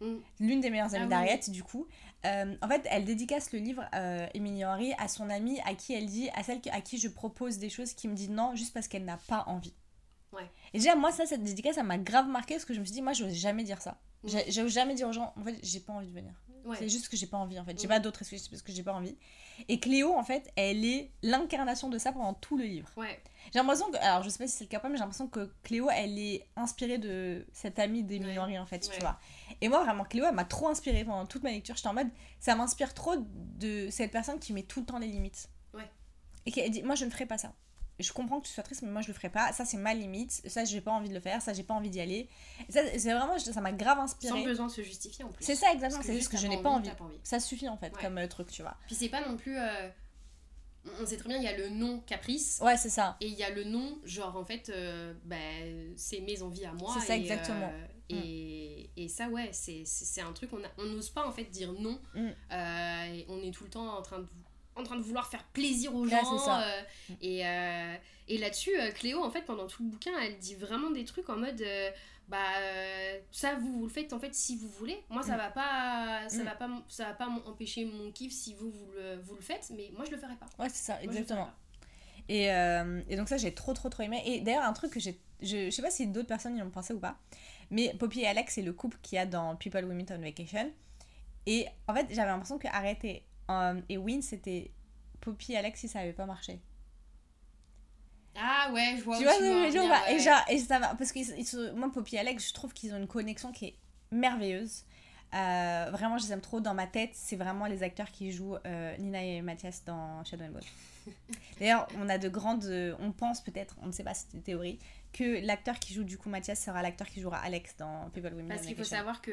Mm. l'une des meilleures Ah amies oui, d'Harriet, du coup. Euh, en fait, elle dédicace le livre euh, Emily Henry à son amie, à qui elle dit, à celle à qui je propose des choses, qui me dit non juste parce qu'elle n'a pas envie. Ouais. Et déjà, moi, ça, cette dédicace, ça m'a grave marqué parce que je me suis dit, moi, je n'ose jamais dire ça. J'ai- J'ose jamais dire aux gens, en fait, j'ai pas envie de venir. Ouais. C'est juste que j'ai pas envie, en fait. J'ai Mm. pas d'autres excuses, parce que j'ai pas envie. Et Cléo, en fait, elle est l'incarnation de ça pendant tout le livre. Ouais. J'ai l'impression que, alors je sais pas si c'est le cas ou pas, mais j'ai l'impression que Cléo, elle est inspirée de cette amie d'Emily Ouais. Henry en fait, Ouais. tu vois. Et moi, vraiment, Cléo, elle m'a trop inspirée pendant toute ma lecture. J'étais en mode, ça m'inspire trop de cette personne qui met tout le temps les limites. Ouais. Et qui dit, moi, je ne ferai pas ça. Je comprends que tu sois triste, mais moi, je le ferai pas. Ça, c'est ma limite. Ça, j'ai pas envie de le faire. Ça, j'ai pas envie d'y aller. Et ça, c'est vraiment, ça m'a grave Sans inspirée. besoin de se justifier en plus. C'est ça, exactement. C'est juste que je n'ai pas envie. Ça suffit, en fait, Ouais. comme euh, truc, tu vois. Puis c'est pas non plus. euh, On sait très bien, il y a le nom caprice. Ouais, c'est ça. Et il y a le nom, genre en fait, euh, bah, c'est mes envies à moi. C'est ça, et, exactement. euh, et, et ça, ouais, c'est un truc, on a- on n'ose pas en fait dire non. Mm. Euh, on est tout le temps en train de, en train de vouloir faire plaisir aux gens. ça. euh, et euh, et là-dessus, euh, Cléo, en fait, pendant tout le bouquin, elle dit vraiment des trucs en mode. euh, bah ça vous, vous le faites en fait si vous voulez moi ça Mm. va pas ça Mm. va pas ça va pas empêcher mon kiff si vous vous le, vous le faites mais moi je le ferai pas Ouais, c'est ça, exactement. Et, et donc ça, j'ai trop, trop, trop aimé. Et d'ailleurs, un truc que j'ai... Je, je sais pas si d'autres personnes y ont pensé ou pas, mais Poppy et Alex, c'est le couple qu'il y a dans People We Meet on Vacation. Et en fait, j'avais l'impression que Arrête et, euh, et Win, c'était Poppy et Alex si ça avait pas marché. Ah ouais, je vois tu vois ou venir, pas Et genre, et ça va, parce que ils moi, Poppy et Alex, je trouve qu'ils ont une connexion qui est merveilleuse. Euh, vraiment, je les aime trop. Dans ma tête, c'est vraiment les acteurs qui jouent euh, Nina et Mathias dans Shadow and Bone. D'ailleurs, on a de grandes. On pense peut-être, on ne sait pas si c'est une théorie, que l'acteur qui joue du coup Mathias sera l'acteur qui jouera Alex dans People We Meet Parce qu'il faut savoir que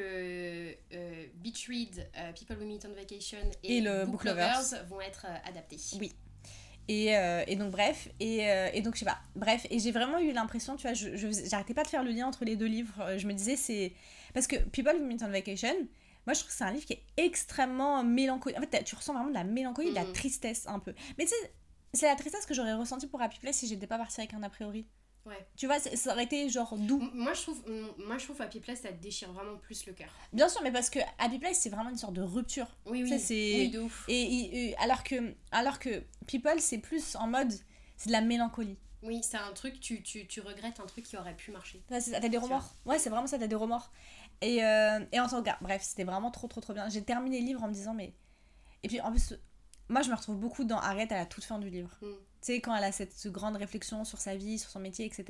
euh, Beach Read, euh, People We Meet on Vacation Et et, le Book Book Lovers Lovers. vont être euh, adaptés. Oui. Et, euh, et donc bref, et, euh, et donc je sais pas, bref, et j'ai vraiment eu l'impression, tu vois, j'arrêtais pas de faire le lien entre les deux livres, Euh, je me disais c'est... Parce que People Who Meet on Vacation, moi je trouve que c'est un livre qui est extrêmement mélancolique, en fait tu ressens vraiment de la mélancolie, de la Mhm. tristesse un peu. Mais tu sais, c'est la tristesse que j'aurais ressentie pour Happy Place si j'étais pas partie avec un a priori. Ouais. Tu vois, ça aurait été genre doux. M- Moi je trouve, moi je trouve Happy Place ça déchire vraiment plus le cœur. Bien sûr, mais parce que Happy Place c'est vraiment une sorte de rupture. Oui oui. c'est- Oui de ouf. Et, alors, que, alors que People c'est plus en mode, c'est de la mélancolie. Oui c'est un truc tu, tu, tu regrettes un truc qui aurait pu marcher. Ouais, ça, t'as des remords? Ouais, c'est vraiment ça, t'as des remords. Et, euh, et en tout cas, bref, c'était vraiment trop, trop, trop bien. J'ai terminé le livre en me disant, mais. Et puis en plus, moi je me retrouve beaucoup dans Arrête à la toute fin du livre. Mm. Tu quand elle a cette grande réflexion sur sa vie, sur son métier, etc.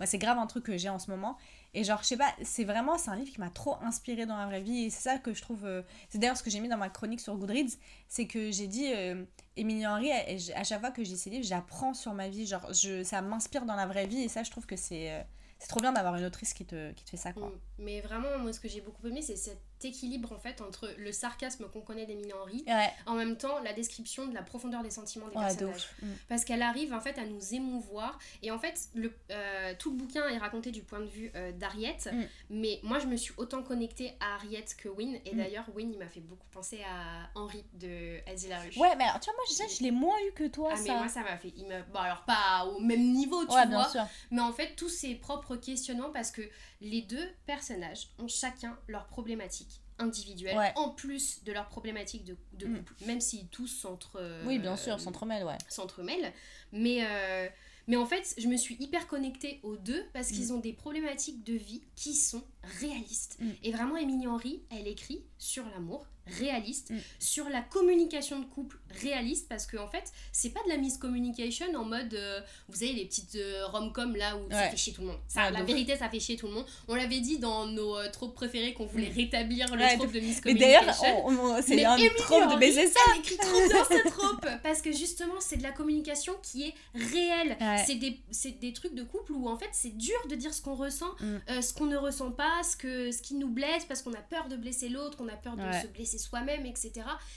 Moi, c'est grave un truc que j'ai en ce moment. Et genre, je sais pas, c'est vraiment, c'est un livre qui m'a trop inspiré dans la vraie vie. Et c'est ça que je trouve. euh, c'est d'ailleurs ce que j'ai mis dans ma chronique sur Goodreads. C'est que j'ai dit, euh, Émilie Henry, elle- à chaque fois que j'ai ces livres, j'apprends sur ma vie. Genre, je, ça m'inspire dans la vraie vie. Et ça, je trouve que c'est. euh, c'est trop bien d'avoir une autrice qui te, qui te fait ça, quoi. Mm. Mais vraiment moi ce que j'ai beaucoup aimé c'est cet équilibre en fait entre le sarcasme qu'on connaît d'Emily Henry Ouais, en même temps la description de la profondeur des sentiments des ouais, de personnages. Mm. parce qu'elle arrive en fait à nous émouvoir et en fait le, euh, tout le bouquin est raconté du point de vue euh, d'Harriet Mm. mais moi je me suis autant connectée à Harriet que Win et Mm. d'ailleurs Win il m'a fait beaucoup penser à Henry de Elsie Laruche Ouais, mais alors, tu vois, moi, ça, je l'ai moins eu que toi, ah mais moi ça m'a fait il bon alors pas au même niveau tu ouais, vois bien sûr. mais en fait tous ses propres questionnements parce que les deux personnages ont chacun leurs problématiques individuelles Ouais. en plus de leurs problématiques de, de Mm. couple même si tous s'entre Oui, bien sûr, s'entremêlent, ouais. s'entremêlent. Mais, euh, mais en fait, je me suis hyper connectée aux deux parce Mm. qu'ils ont des problématiques de vie qui sont réaliste. Mm. Et vraiment, Émilie Henry, elle écrit sur l'amour réaliste, Mm. sur la communication de couple réaliste, parce qu'en en fait, c'est pas de la miscommunication en mode, euh, vous savez, les petites euh, rom-com là où ça fait chier tout le monde. Ça, la vérité, ça fait chier tout le monde. On l'avait dit dans nos euh, tropes préférés qu'on voulait Mm. rétablir le Ouais, trope de Mais miscommunication. d'ailleurs, on- on- c'est Mais un Émilie trop de baiser ça. Elle écrit trop bien cette trope parce que justement c'est de la communication qui est réelle. Ouais. C'est des, des trucs de couple où en fait c'est dur de dire ce qu'on ressent, Mm. euh, ce qu'on ne ressent pas, ce, que, ce qui nous blesse parce qu'on a peur de blesser l'autre, qu'on a peur de se blesser soi-même, etc.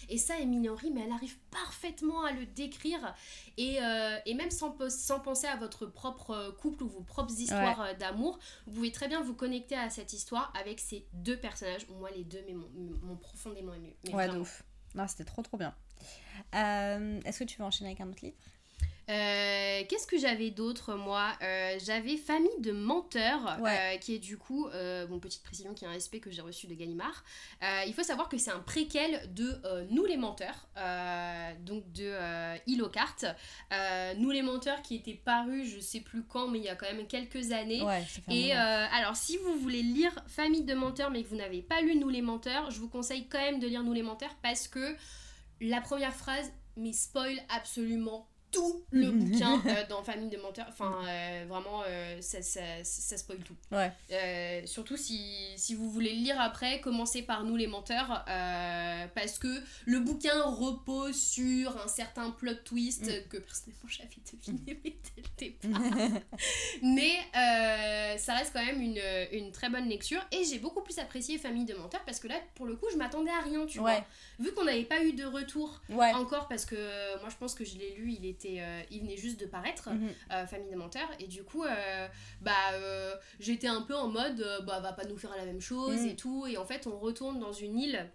Et ça, Émilie Henry, mais elle arrive parfaitement à le décrire et, euh, et même sans, sans penser à votre propre euh, couple ou vos propres histoires euh, d'amour, vous pouvez très bien vous connecter à cette histoire avec ces deux personnages. Moi, les deux m'ont profondément ému. Ouais, de ouf. Non, c'était trop trop bien. Euh, Est-ce que tu veux enchaîner avec un autre livre? Euh, Qu'est-ce que j'avais d'autre moi? Euh, J'avais Famille de menteurs, Ouais. euh, qui est du coup, bon petite précision, qui est un SP que j'ai reçu de Gallimard. Il faut savoir que c'est un préquel de Nous les menteurs, donc de Hilocart. Euh, Nous les menteurs qui était paru, je sais plus quand, mais il y a quand même quelques années. Ouais, Et alors, si vous voulez lire Famille de menteurs, mais que vous n'avez pas lu Nous les menteurs, je vous conseille quand même de lire Nous les menteurs parce que la première phrase, mais spoil absolument tout le bouquin euh, dans Famille de menteurs. Enfin, euh, vraiment, euh, ça, ça, ça spoil tout. Ouais. Surtout si, si vous voulez le lire après, commencez par Nous les menteurs, parce que le bouquin repose sur un certain plot twist Mm. que personnellement j'avais deviné, mais tel t'es pas. mais ça reste quand même une, une très bonne lecture, et j'ai beaucoup plus apprécié Famille de menteurs, parce que là, pour le coup, je m'attendais à rien, tu Ouais. vois. Vu qu'on n'avait pas eu de retour Ouais. encore, parce que moi je pense que je l'ai lu, il, était, euh, il venait juste de paraître Mhm. euh, Famille de menteurs et du coup euh, bah j'étais un peu en mode bah va pas nous faire la même chose Mm. et tout et en fait on retourne dans une île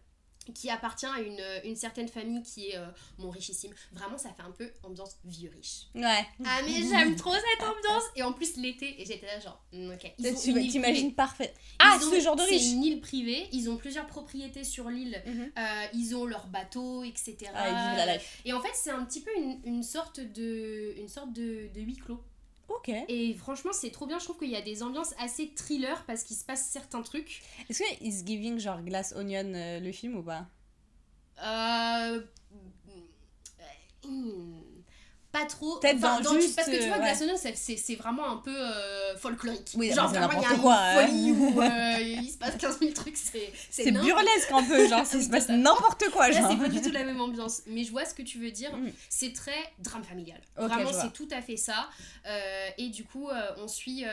qui appartient à une, une certaine famille qui est euh, mon richissime. Vraiment, ça fait un peu ambiance vieux riche. Ouais. Ah, mais j'aime trop cette ambiance! Et en plus, l'été, et j'étais là, genre, mm, ok. Ils Tu t'imagines parfait. Ah, ont- ce genre de C'est riche. une île privée, ils ont plusieurs propriétés sur l'île, Mhm. euh, ils ont leur bateau, etc. Ah. Et en fait, c'est un petit peu une, une sorte de, une sorte de, de huis clos. Ok. Et franchement, c'est trop bien. Je trouve qu'il y a des ambiances assez thriller parce qu'il se passe certains trucs. Est-ce que Is Giving genre Glass Onion euh, le film ou pas? Euh... Pas trop. Peut-être dans juste, Parce que tu vois, euh, Glass Onion, c'est- vraiment un peu euh, folklorique. Oui, Genre, vraiment, il y a n'importe une quoi, hein. folie où euh, il se passe 15 000 trucs. C'est burlesque un peu, genre, ça Oui, se passe n'importe quoi, Là, genre. c'est pas du tout la même ambiance. Mais je vois ce que tu veux dire. Mm. C'est très drame familial. Vraiment, c'est tout à fait ça. Euh, et du coup, on suit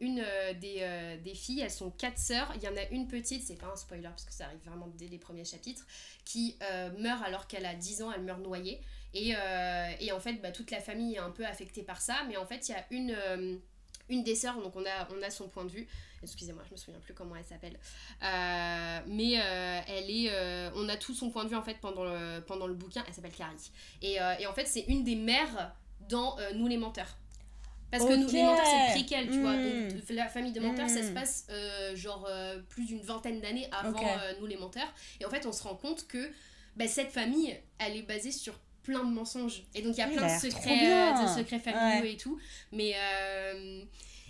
une des, des filles. Elles sont quatre sœurs. Il y en a une petite, c'est pas un spoiler parce que ça arrive vraiment dès les premiers chapitres, qui meurt alors qu'elle a 10 ans. Elle meurt noyée. Et, euh, et en fait, bah, toute la famille est un peu affectée par ça. Mais en fait, il y a une. euh, une des sœurs, donc on a, on a son point de vue. Excusez-moi, je me souviens plus comment elle s'appelle. Euh, mais euh, elle est, euh, on a tout son point de vue en fait pendant le, pendant le bouquin. Elle s'appelle Carrie. Et, euh, et en fait, c'est une des mères dans Nous les menteurs. Parce que nous, les menteurs, c'est le préquel, tu vois. Mm. Donc, la famille de menteurs, ça Mm. se passe euh, genre plus d'une vingtaine d'années avant Ok. euh, Nous les menteurs. Et en fait, on se rend compte que bah, cette famille, elle est basée sur plein de mensonges. Et donc, il y a Il plein a de secrets, euh, de secrets familiaux Ouais. et tout. Mais. euh,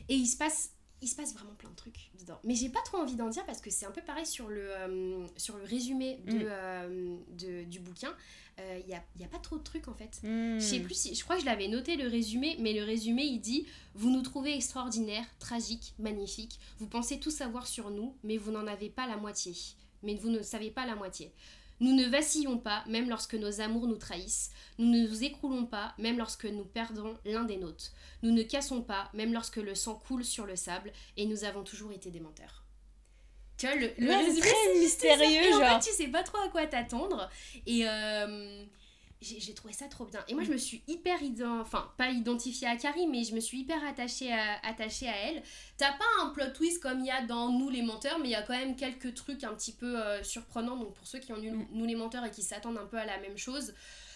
et il se passe. Il se passe vraiment plein de trucs dedans. Mais j'ai pas trop envie d'en dire parce que c'est un peu pareil sur le, euh, sur le résumé de, Mm. de- du bouquin. Il n'y a, y a pas trop de trucs en fait. Hmm. Je sais plus si. Je crois que je l'avais noté le résumé, mais le résumé il dit Vous nous trouvez extraordinaires, tragiques, magnifiques. Vous pensez tout savoir sur nous, mais vous n'en avez pas la moitié. Mais vous ne savez pas la moitié. Nous ne vacillons pas, même lorsque nos amours nous trahissent. Nous ne nous écroulons pas, même lorsque nous perdons l'un des nôtres. Nous ne cassons pas, même lorsque le sang coule sur le sable, et nous avons toujours été des menteurs. Tu vois, le, le Ouais, résumé, c'est mystérieux, Et en genre. fait, tu sais pas trop à quoi t'attendre. Et euh, j'ai trouvé ça trop bien. Et moi, je me suis hyper, ident- enfin, pas identifiée à Carrie, mais je me suis hyper attachée à, attachée à elle. T'as pas un plot twist comme il y a dans Nous les menteurs, mais il y a quand même quelques trucs un petit peu euh, surprenants. Donc, pour ceux qui ont lu Mm. Nous les menteurs et qui s'attendent un peu à la même chose,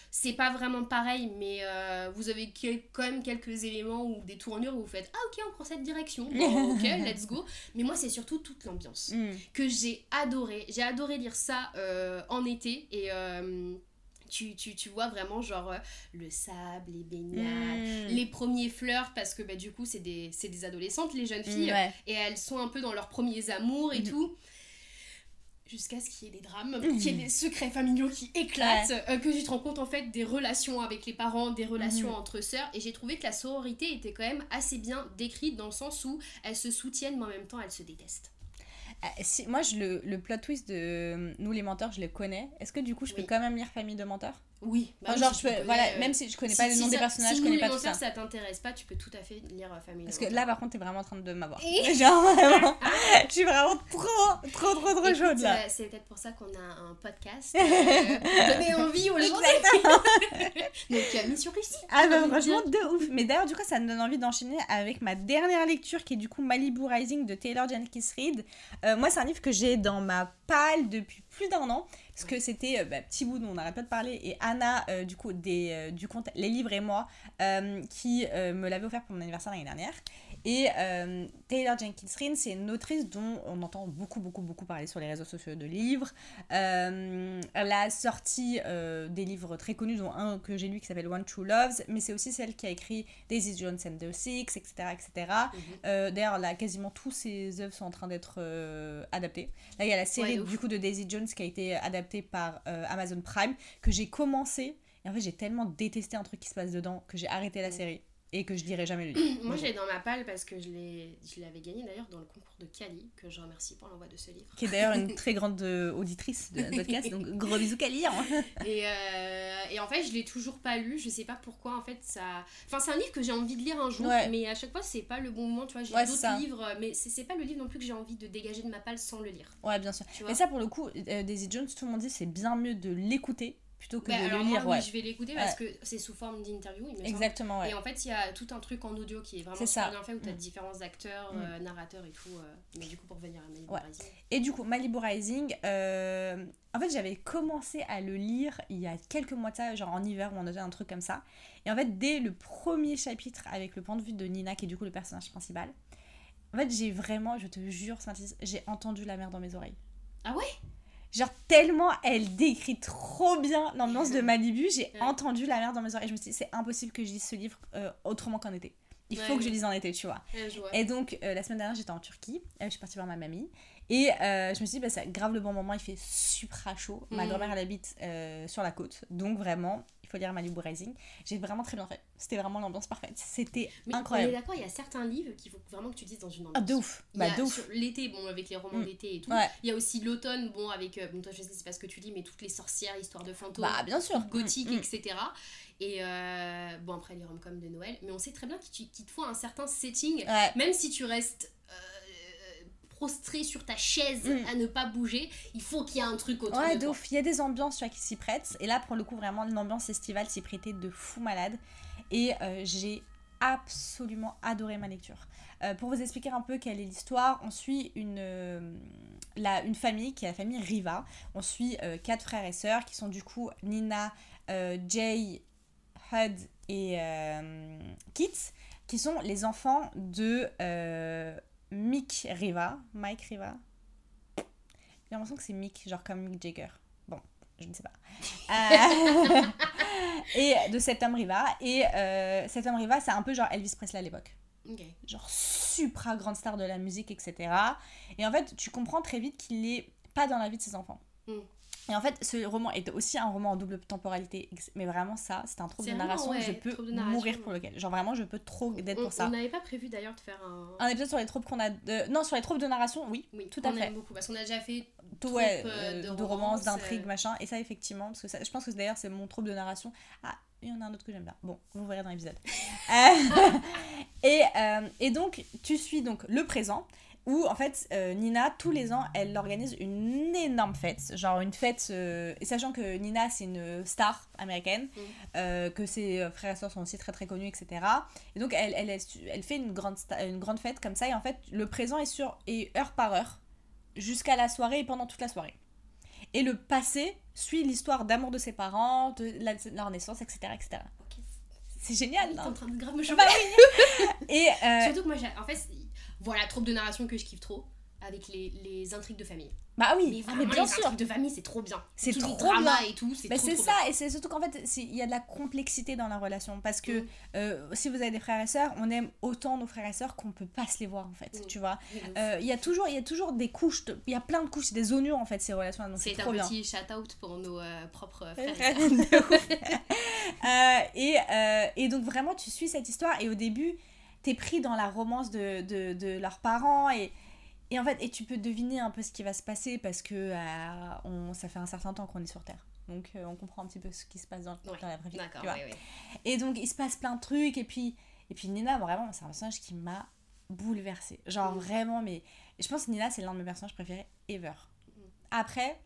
c'est pas vraiment pareil, mais euh, vous avez quand même quelques éléments ou des tournures où vous faites Ah, ok, on prend cette direction. Bon, ok, let's go. Mais moi, c'est surtout toute l'ambiance Hmm. que j'ai adoré. J'ai adoré lire ça euh, en été et, tu, tu, tu vois vraiment genre euh, le sable, les baignades, Mm. les premiers flirts parce que bah, du coup c'est des, des adolescentes les jeunes filles Ouais. et elles sont un peu dans leurs premiers amours et Mhm. tout jusqu'à ce qu'il y ait des drames, qu'il y ait des secrets familiaux qui éclatent, euh, que tu te rends compte en fait des relations avec les parents, des relations entre sœurs et j'ai trouvé que la sororité était quand même assez bien décrite dans le sens où elles se soutiennent mais en même temps elles se détestent. Ah, si, moi, je, le, le plot twist de euh, Nous les menteurs, je le connais. Est-ce que du coup, je peux quand même lire Famille de menteurs? Oui, bah Enfin, oui, Genre, si je peux, voilà, euh, même si je connais si- pas les si noms des ça- personnages, si je connais pas tout ça. ça t'intéresse pas, tu peux tout à fait lire euh, Famille Parce que là, par contre, t'es vraiment en train de m'avoir. Et- Genre, vraiment, je suis vraiment trop, trop, trop, trop Écoute, chaude là. euh, c'est peut-être pour ça qu'on a un podcast. euh, pour donner envie aux gens. Donc, euh, mission réussie. Ah bah franchement de ouf. Mais d'ailleurs du coup ça me donne envie d'enchaîner avec ma dernière lecture qui est du coup Malibu Rising de Taylor Jenkins Reid. Euh, moi c'est un livre que j'ai dans ma palle depuis plus d'un an parce que c'était euh, bah, petit bout dont on n'arrête pas de parler et Anna euh, du coup des, euh, du compte Les Livres et moi qui me l'avait offert pour mon anniversaire l'année dernière. Et euh, Taylor Jenkins Reid c'est une autrice dont on entend beaucoup beaucoup beaucoup parler sur les réseaux sociaux de livres. Euh, elle a sorti euh, des livres très connus, dont un que j'ai lu qui s'appelle One True Loves, mais c'est aussi celle qui a écrit Daisy Jones and the Six, etc. etc. Mhm. Euh, D'ailleurs, là, quasiment tous ses œuvres sont en train d'être adaptées. Là, il y a la série Ouais, du coup de Daisy Jones qui a été adaptée par Amazon Prime, que j'ai commencé. Et en fait, j'ai tellement détesté un truc qui se passe dedans que j'ai arrêté la série et que je dirais jamais livre. Moi, l'ai dans ma palle parce que je l'avais gagné d'ailleurs dans le concours de Cali, que je remercie pour l'envoi de ce livre. Qui est d'ailleurs une très grande euh, auditrice de notre podcast, donc gros bisous Kali. hein. Et, euh, et en fait, je l'ai toujours pas lu. Je sais pas pourquoi. En fait, ça. Enfin, c'est un livre que j'ai envie de lire un jour, Ouais. mais à chaque fois, c'est pas le bon moment. Tu vois, j'ai Ouais, d'autres livres, mais c'est c'est pas le livre non plus que j'ai envie de dégager de ma palle sans le lire. Ouais, bien sûr. Mais ça, pour le coup, euh, Daisy Jones, tout le monde dit c'est bien mieux de l'écouter plutôt que Bah, de alors le moi, lire. oui, ouais. je vais l'écouter parce que c'est sous forme d'interview. Exactement, ouais. Et en fait, il y a tout un truc en audio qui est vraiment super ça. bien fait où tu as Mm. différents acteurs, Mm. euh, narrateurs et tout. euh, mais du coup, pour venir à Malibu. Rising. Et du coup, Malibu Rising, euh, en fait, j'avais commencé à le lire il y a quelques mois de ça, genre en hiver ou en automne, un truc comme ça. Et en fait, dès le premier chapitre, avec le point de vue de Nina, qui est du coup le personnage principal, en fait, j'ai vraiment, je te jure, j'ai entendu la mer dans mes oreilles. Ah ouais? Genre, tellement elle décrit trop bien l'ambiance de Malibu, j'ai Ouais. entendu la mer dans mes oreilles. Je me suis dit, c'est impossible que je lise ce livre euh, autrement qu'en été. Il faut que je lise en été, tu vois. Et donc, euh, la semaine dernière, j'étais en Turquie. Euh, je suis partie voir ma mamie. Et euh, je me suis dit, bah, c'est grave le bon moment. Il fait super chaud. Ma Mm. grand-mère, elle habite euh, sur la côte. Donc, vraiment, lire Malibu Rising. J'ai vraiment très bien fait. C'était vraiment l'ambiance parfaite. C'était Mais incroyable. d'accord, il y a certains livres qu'il faut vraiment que tu dises dans une ambiance. Ah, de ouf. Bah, de ouf. l'été, bon, avec les romans Mm. d'été et tout. Ouais. Il y a aussi l'automne, bon, avec. euh, bon, toi, je sais, c'est pas ce que tu dis, mais toutes les sorcières, histoires de fantômes. Bah, bien sûr. gothique, Mm, mm. etc. Et euh, bon, après les rom-coms de Noël, mais on sait très bien qu'il te faut un certain setting, Ouais. même si tu restes prostré sur ta chaise Mm. à ne pas bouger, il faut qu'il y ait un truc autour Ouais, de. Il y a des ambiances tu vois, qui s'y prêtent. Et là, pour le coup, vraiment, l'ambiance estivale s'y prêtait de fou malade. Et euh, j'ai absolument adoré ma lecture. Euh, pour vous expliquer un peu quelle est l'histoire, on suit une, euh, la, une famille qui est la famille Riva. On suit euh, quatre frères et sœurs qui sont du coup Nina, Jay, Hud et Kit, qui sont les enfants de Mick Riva. Mike Riva. J'ai l'impression que c'est Mick, genre comme Mick Jagger. Bon, je ne sais pas. Euh, et de cet homme Riva. Et euh, cet homme Riva, c'est un peu genre Elvis Presley à l'époque. Genre supra grande star de la musique, etc. Et en fait, tu comprends très vite qu'il est pas dans la vie de ses enfants. Mm. Et en fait, ce roman est aussi un roman en double temporalité. Mais vraiment, ça, c'est un trouble de narration. ouais, je peux trouble de narration, mourir pour lequel. Genre vraiment, je peux trop d'être pour ça. on n'avait pas prévu d'ailleurs de faire un. Un épisode sur les tropes qu'on a. De... Non, sur les tropes de narration, oui. Oui, tout à on fait. aime beaucoup parce qu'on a déjà fait. Tout, ouais, euh, euh, de de, romance, romance, d'intrigue, euh. machin. Et ça, effectivement, parce que ça, je pense que d'ailleurs, c'est mon trouble de narration. Ah, il y en a un autre que j'aime bien. Bon, vous verrez dans l'épisode. Euh, et, euh, et donc, tu suis donc le présent. Où en fait euh, Nina tous les ans elle organise une énorme fête genre une fête euh, et sachant que Nina c'est une star américaine Mm. euh, que ses frères et soeurs sont aussi très très connus etc et donc elle, elle, fait une grande, une grande fête comme ça et en fait le présent est sur et heure par heure jusqu'à la soirée et pendant toute la soirée et le passé suit l'histoire d'amour de ses parents de, la- de leur naissance etc etc Ok. c'est génial T'es en non train de grave me Bah choquer. et Surtout que moi, en fait, voilà, troupe de narration que je kiffe trop. avec les, les intrigues de famille. Bah oui, Mais ah, vraiment, mais bien les sûr. intrigues de famille, c'est trop bien. C'est trop drama bien. et tout, c'est Bah, c'est ça, bien. et c'est surtout qu'en fait, il y a de la complexité dans la relation. Parce que Mm. euh, si vous avez des frères et sœurs, on aime autant nos frères et sœurs qu'on peut pas se les voir en fait, Mm. tu vois. Euh, Il y, a toujours- il y a toujours des couches, il y a plein de couches, c'est des oignons en fait ces relations donc c'est un petit shout-out pour nos euh, propres frères et sœurs. et, et donc vraiment tu suis cette histoire et au début t'es pris dans la romance de, de, de leurs parents et, et en fait et tu peux deviner un peu ce qui va se passer parce que euh, on, ça fait un certain temps qu'on est sur Terre. Donc euh, on comprend un petit peu ce qui se passe dans, Ouais, dans la vraie vie. Tu vois. Et donc il se passe plein de trucs et puis, et puis Nina vraiment c'est un personnage qui m'a bouleversée. Genre Mm. vraiment mais je pense que Nina c'est l'un de mes personnages préférés ever. Mm. Après,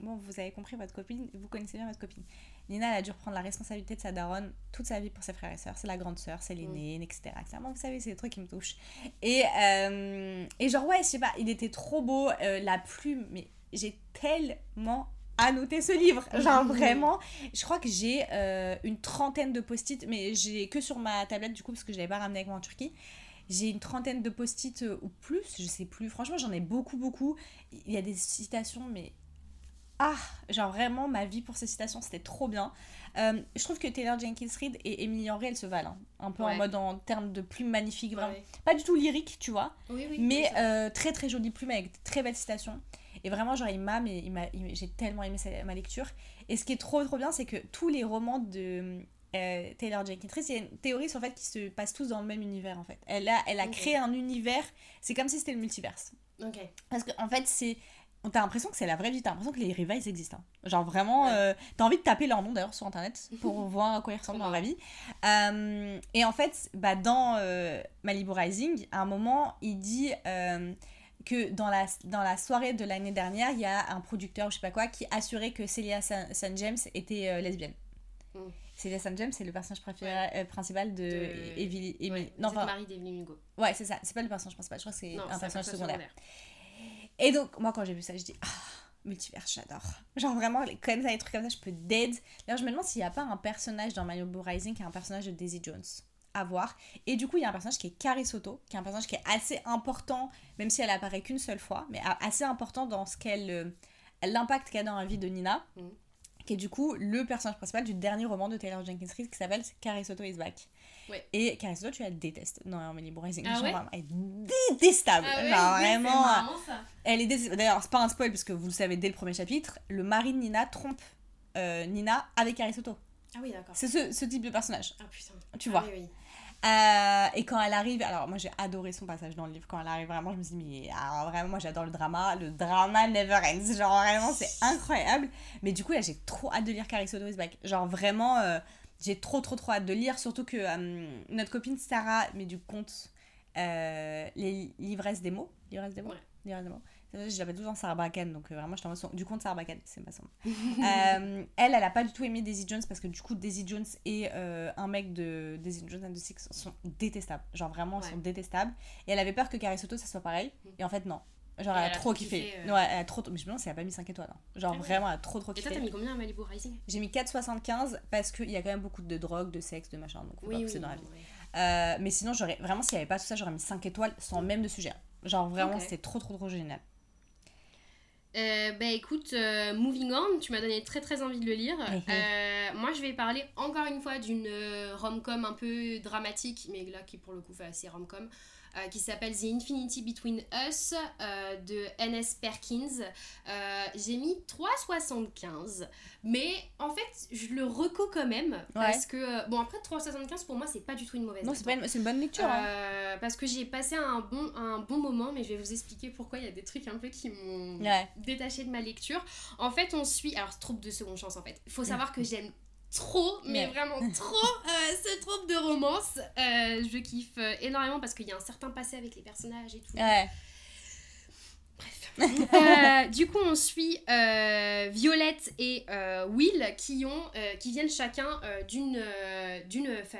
bon vous avez compris votre copine, vous connaissez bien votre copine. Nina elle a dû reprendre la responsabilité de sa daronne toute sa vie pour ses frères et sœurs. C'est la grande sœur, c'est l'aînée, etc. etc. Moi, vous savez, c'est des trucs qui me touchent. Et, euh, et genre, ouais, je sais pas, il était trop beau, euh, la plume, mais j'ai tellement annoté ce livre. Genre, Mhm. vraiment, je crois que j'ai euh, une trentaine de post-it, mais j'ai que sur ma tablette du coup, parce que je l'avais pas ramené avec moi en Turquie. J'ai une trentaine de post-it ou plus, je sais plus. Franchement, j'en ai beaucoup, beaucoup. Il y a des citations, mais ah, genre vraiment, ma vie pour ces citations, c'était trop bien. Euh, je trouve que Taylor Jenkins Reid et Emily Henry, elles se valent. hein. Un peu en mode en termes de plumes magnifiques, vraiment. Ouais. Pas du tout lyrique, tu vois, Oui, oui. mais oui, euh, très très jolie plume avec de très belles citations. Et vraiment, genre, il m'a, mais il m'a, j'ai tellement aimé sa- ma lecture. Et ce qui est trop trop bien, c'est que tous les romans de euh, Taylor Jenkins Reid, a une théorie sur le fait qu'ils se passent tous dans le même univers, en fait. Elle a, elle a créé un univers, c'est comme si c'était le multiverse. Ok. Parce qu'en en fait, c'est. T'as l'impression que c'est la vraie vie, t'as l'impression que les rivals existent. hein. Genre vraiment, Ouais. euh, t'as envie de taper leur nom d'ailleurs sur internet pour voir à quoi ils ressemblent dans la vie. Euh, et en fait, bah, dans euh, Malibu Rising, à un moment, il dit que dans la, dans la soirée de l'année dernière, il y a un producteur, je sais pas quoi, qui assurait que Celia San, San James était lesbienne. Mm. Celia San James, c'est le personnage préféré- principal de, De- Emily- Emily- Ouais, Non, enfin, Marie d'Evelyn Hugo. ouais, c'est ça, c'est pas le personnage principal, je crois que c'est un personnage secondaire. Et donc, moi, quand j'ai vu ça, je dis, ah, multivers, j'adore. Genre, vraiment, comme ça, les trucs comme ça, je peux dead. D'ailleurs, je me demande s'il n'y a pas un personnage dans Malibu Rising qui est un personnage de Daisy Jones à voir. Et du coup, il y a un personnage qui est Carrie Soto, qui est un personnage qui est assez important, même si elle apparaît qu'une seule fois, mais assez important dans ce qu'elle. euh, l'impact qu'elle a dans la vie de Nina. Mhm. Qui est du coup le personnage principal du dernier roman de Taylor Jenkins Reid qui s'appelle Carrie Soto is back. Et Soto, tu la détestes dans Malibu Rising. Ah ouais? vraiment, elle est détestable. Ah ouais, Genre, oui, c'est vraiment. marrant, ça. Elle est D'ailleurs, c'est pas un spoil parce que vous le savez dès le premier chapitre. Le mari de Nina trompe euh, Nina avec Carrie Soto. Ah oui, d'accord. C'est ce, ce type de personnage, Ah putain. tu Ah vois. oui, oui. Euh, et quand elle arrive, alors moi j'ai adoré son passage dans le livre. Quand elle arrive, vraiment, je me suis dit, mais alors, vraiment, moi j'adore le drama. Le drama never ends. Genre vraiment, c'est incroyable. Mais du coup, là, j'ai trop hâte de lire Carrie Soto is back. Genre vraiment, euh, j'ai trop, trop, trop hâte de lire. Surtout que euh, notre copine Sarah, mais du compte euh, les livresses des mots. Livresses des mots Ouais. Livresses des mots. Je l'appelle temps Sarah Bracken, donc euh, vraiment, je t'envoie son... du compte Sarah Bracken, c'est ma. Euh, elle, elle a pas du tout aimé Daisy Jones parce que du coup, Daisy Jones et un mec de Daisy Jones and the Six sont détestables. Genre vraiment, ils Ouais. sont détestables. Et elle avait peur que Carrie Soto, ça soit pareil. Et en fait, non. Genre, elle, a elle a trop kiffé. kiffé, euh. Ouais, elle a trop. Mais je me demande si elle a pas mis 5 étoiles. hein. Genre Ah ouais. vraiment, elle a trop trop Et toi, kiffé. t'as mis combien à Malibu Rising J'ai mis 4,75 parce qu'il y a quand même beaucoup de drogue, de sexe, de machin. Donc, faut Oui, oui. dans la vie. Euh, mais sinon, j'aurais vraiment, s'il n'y avait pas tout ça, j'aurais mis 5 étoiles sans même de sujet. Genre vraiment, c'était trop trop trop génial. Euh, bah écoute, euh, Moving On, tu m'as donné très très envie de le lire. Mhm. Euh, moi je vais parler encore une fois d'une rom-com un peu dramatique, mais là qui pour le coup fait assez rom-com, euh, qui s'appelle The Infinity Between Us euh, de N.S. Perkins. Euh, J'ai mis 3,75, mais en fait je le reco quand même, parce que, bon après 3,75 pour moi c'est pas du tout une mauvaise Non, c'est pas une, une bonne lecture. hein. Parce que j'ai passé un bon, un bon moment, mais je vais vous expliquer pourquoi il y a des trucs un peu qui m'ont Ouais. détaché de ma lecture. En fait, on suit. Alors, troupe de seconde chance, en fait. Il faut savoir que j'aime trop, mais Ouais. vraiment trop, euh, ce troupe de romance. Euh, je kiffe euh, énormément parce qu'il y a un certain passé avec les personnages et tout. Ouais. Euh, du coup, on suit euh, Violette et euh, Will qui, ont, qui viennent chacun d'une d'une fa-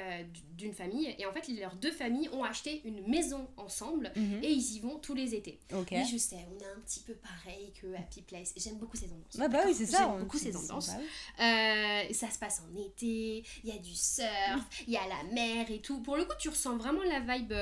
d'une famille. Et en fait, leurs deux familles ont acheté une maison ensemble Mhm. et ils y vont tous les étés. Oui, je sais, on est un petit peu pareil que Happy Place. J'aime beaucoup ces ambiances. Ouais, bah oui, c'est ça. J'aime beaucoup ces ambiances. ça se passe en été, il y a du surf, il y a la mer et tout. Pour le coup, tu ressens vraiment la vibe.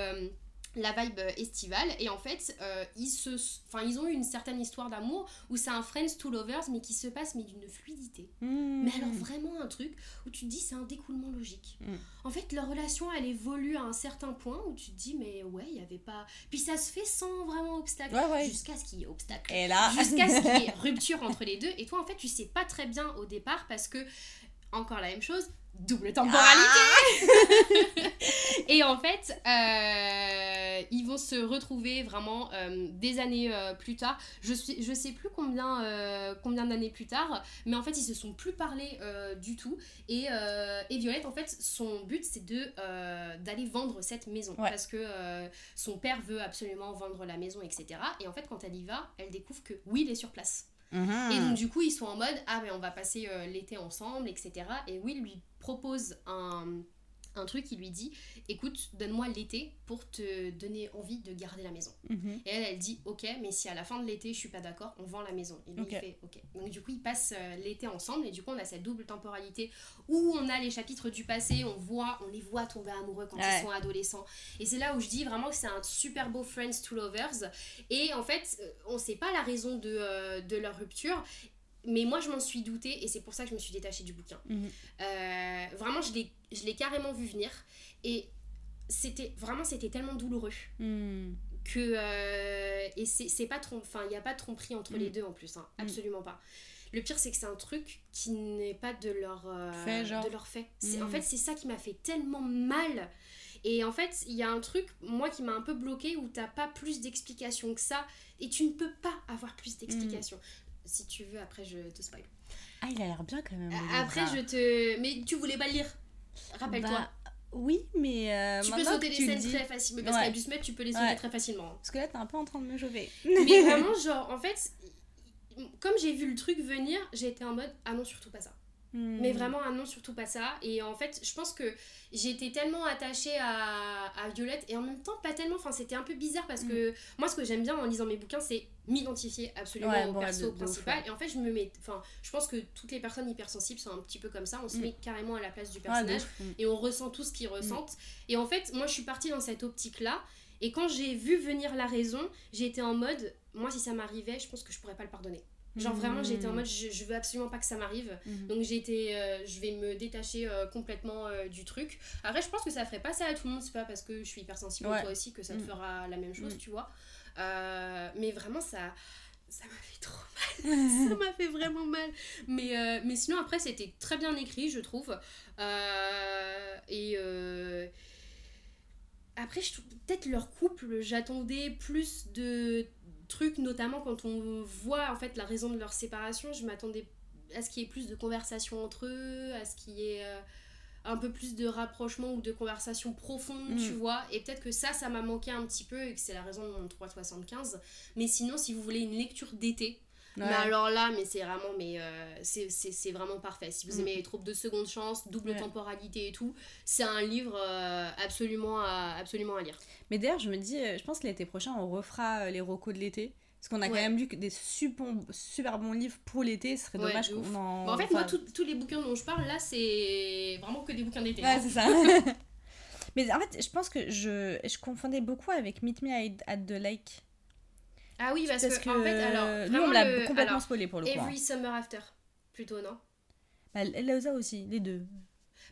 La vibe euh, estivale et en fait euh, ils se enfin ils ont eu une certaine histoire d'amour où c'est un friends to lovers mais qui se passe mais d'une fluidité Hmm. mais alors vraiment un truc où tu te dis c'est un découlement logique Mm. en fait leur relation elle évolue à un certain point où tu te dis mais ouais il y avait pas puis ça se fait sans vraiment obstacle Ouais, ouais. jusqu'à ce qu'il y ait obstacle Et là. jusqu'à ce qu'il y ait rupture entre les deux et toi en fait tu sais pas très bien au départ parce que encore la même chose double temporalité et en fait euh, vont se retrouver vraiment euh, des années euh, plus tard. Je suis je sais plus combien euh, combien d'années plus tard mais en fait ils se sont plus parlé du tout. Et, et Violette en fait son but c'est de d'aller vendre cette maison. Ouais. parce que son père veut absolument vendre la maison etc et en fait quand elle y va elle découvre que Will est sur place. Mhm. et donc du coup ils sont en mode ah mais on va passer l'été ensemble etc et Will lui propose un, un truc il lui dit écoute donne-moi l'été pour te donner envie de garder la maison. Mhm. et elle elle dit ok mais si à la fin de l'été je suis pas d'accord on vend la maison. Et lui il fait ok. Donc du coup ils passent euh, l'été ensemble et du coup on a cette double temporalité où on a les chapitres du passé on voit on les voit tomber amoureux quand Ouais. ils sont adolescents. Et c'est là où je dis vraiment que c'est un super beau Friends to Lovers. Et en fait euh, on sait pas la raison de, euh, de leur rupture mais moi je m'en suis doutée et c'est pour ça que je me suis détachée du bouquin. Mhm. Euh, vraiment je l'ai je l'ai carrément vu venir et c'était vraiment c'était tellement douloureux Hmm. que euh, et c'est c'est pas enfin il n'y a pas de tromperie entre les deux en plus hein, absolument pas. Le pire c'est que c'est un truc qui n'est pas de leur euh, Fait, genre. de leur fait. C'est- en fait c'est ça qui m'a fait tellement mal et en fait il y a un truc moi qui m'a un peu bloqué où t'as pas plus d'explications que ça et tu ne peux pas avoir plus d'explications si tu veux après je te spoil Ah, il a l'air bien quand même. après je te mais tu voulais pas le lire rappelle-toi Bah, oui, mais. euh, tu peux sauter les scènes dis- très facilement parce Ouais. qu'avec du smut tu peux les sauter Ouais. très facilement hein. Parce que là, t'es un peu en train de me chauffer. Mais vraiment, genre, en fait, comme j'ai vu le truc venir, j'ai été en mode ah non, surtout pas ça. Hmm. Mais vraiment, ah non, surtout pas ça. Et en fait, je pense que été tellement attachée à, à Violette et en même temps pas tellement. Enfin, c'était un peu bizarre parce que moi, ce que j'aime bien en lisant mes bouquins, c'est m'identifier absolument Ouais, au bon, perso de- principal. Et en fait, je me mets. Enfin, je pense que toutes les personnes hypersensibles sont un petit peu comme ça. On se Mm. met carrément à la place du personnage. Hmm. et on ressent tout ce qu'ils ressentent. Et en fait, moi, je suis partie dans cette optique-là. Et quand j'ai vu venir la raison, j'ai été en mode, moi, si ça m'arrivait, je pense que je pourrais pas le pardonner. Genre vraiment, j'ai été en mode, je, je veux absolument pas que ça m'arrive. Mhm. Donc j'ai été, euh, je vais me détacher euh, complètement euh, du truc. Après, je pense que ça ferait pas ça à tout le monde. C'est pas parce que je suis hypersensible Ouais. ou toi aussi que ça te Mm. fera la même chose, Mm. tu vois. Mais vraiment, ça, ça m'a fait trop mal. ça m'a fait vraiment mal. Mais, mais sinon, après, c'était très bien écrit, je trouve. Et. après, je trouve peut-être leur couple, j'attendais plus de trucs, notamment quand on voit en fait la raison de leur séparation. Je m'attendais à ce qu'il y ait plus de conversations entre eux, à ce qu'il y ait euh, un peu plus de rapprochement ou de conversations profondes, Mm. tu vois. Et peut-être que ça, ça m'a manqué un petit peu et que c'est la raison de mon 3,75. Mais sinon, si vous voulez une lecture d'été, Ouais. mais alors là, mais c'est vraiment, mais euh, c'est- vraiment parfait. Si vous Mm. aimez les troupes de seconde chance, double Ouais. temporalité et tout, c'est un livre euh, absolument, à, absolument à lire. Mais d'ailleurs, je me dis, euh, je pense que l'été prochain, on refera euh, les recos de l'été. Parce qu'on a quand Ouais. même lu que des super, super bons livres pour l'été. Ce serait Ouais, dommage qu'on en. Bon, en fait, enfin, moi, tous les bouquins dont je parle là, c'est vraiment que des bouquins d'été. Ouais, c'est ça. Mais en fait, je pense que je, je confondais beaucoup avec Meet Me at the Lake. Ah oui, parce, Parce que, que en fait, alors, nous, on l'a le- complètement alors, spoilé pour le coup. hein. Every Summer After, plutôt, non? Bah, Elsa aussi, les deux.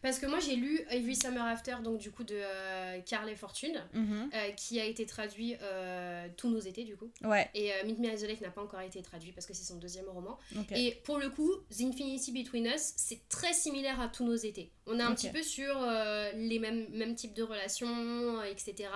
Parce que moi, j'ai lu Every Summer After, donc du coup, de euh, Carly Fortune, Mhm. euh, qui a été traduit euh, tous nos étés, du coup. Ouais, Et euh, Meet Me at the Lake n'a pas encore été traduit parce que c'est son deuxième roman. Et pour le coup, The Infinity Between Us, c'est très similaire à tous nos étés. On est un petit peu sur euh, les mêmes, mêmes types de relations, etc.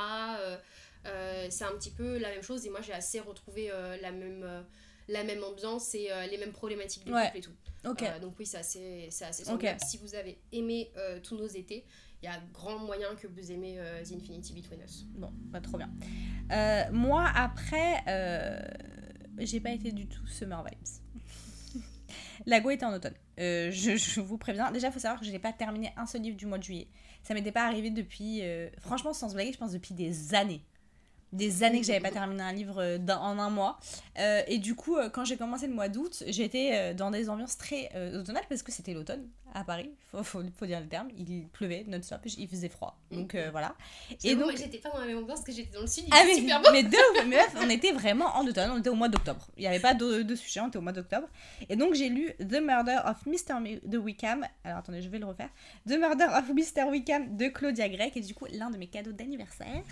Euh, c'est un petit peu la même chose et moi j'ai assez retrouvé euh, la, même, euh, la même ambiance et euh, les mêmes problématiques du Ouais. couple et tout. Euh, donc oui, c'est assez, c'est assez semblable. Si vous avez aimé euh, tous nos étés, il y a grand moyen que vous aimez The Infinity Between Us. Bon, pas trop bien. Moi, après, j'ai pas été du tout Summer Vibes. La Go était en automne. Je, je vous préviens. Déjà, il faut savoir que je n'ai pas terminé un seul livre du mois de juillet. Ça m'était pas arrivé depuis, franchement, sans se blaguer, je pense depuis des années. Des années que j'avais pas terminé un livre euh, en un mois. Euh, et du coup, euh, quand j'ai commencé le mois d'août, j'étais dans des ambiances très automnales parce que c'était l'automne à Paris, faut, faut, faut dire le terme. Il pleuvait non-stop, il faisait froid. Donc euh, voilà. Et Et donc, j'étais pas dans la même ambiance que j'étais dans le sud, il Ah mais, super beau. mais de ouf, mais meuf, on était vraiment en automne, on était au mois d'octobre. Il n'y avait pas de, de sujet, on était au mois d'octobre. Et donc j'ai lu The Murder of Mr. De Wickham. Alors attendez, je vais le refaire. The Murder of Mr. Wickham de Claudia qui est du coup l'un de mes cadeaux d'anniversaire.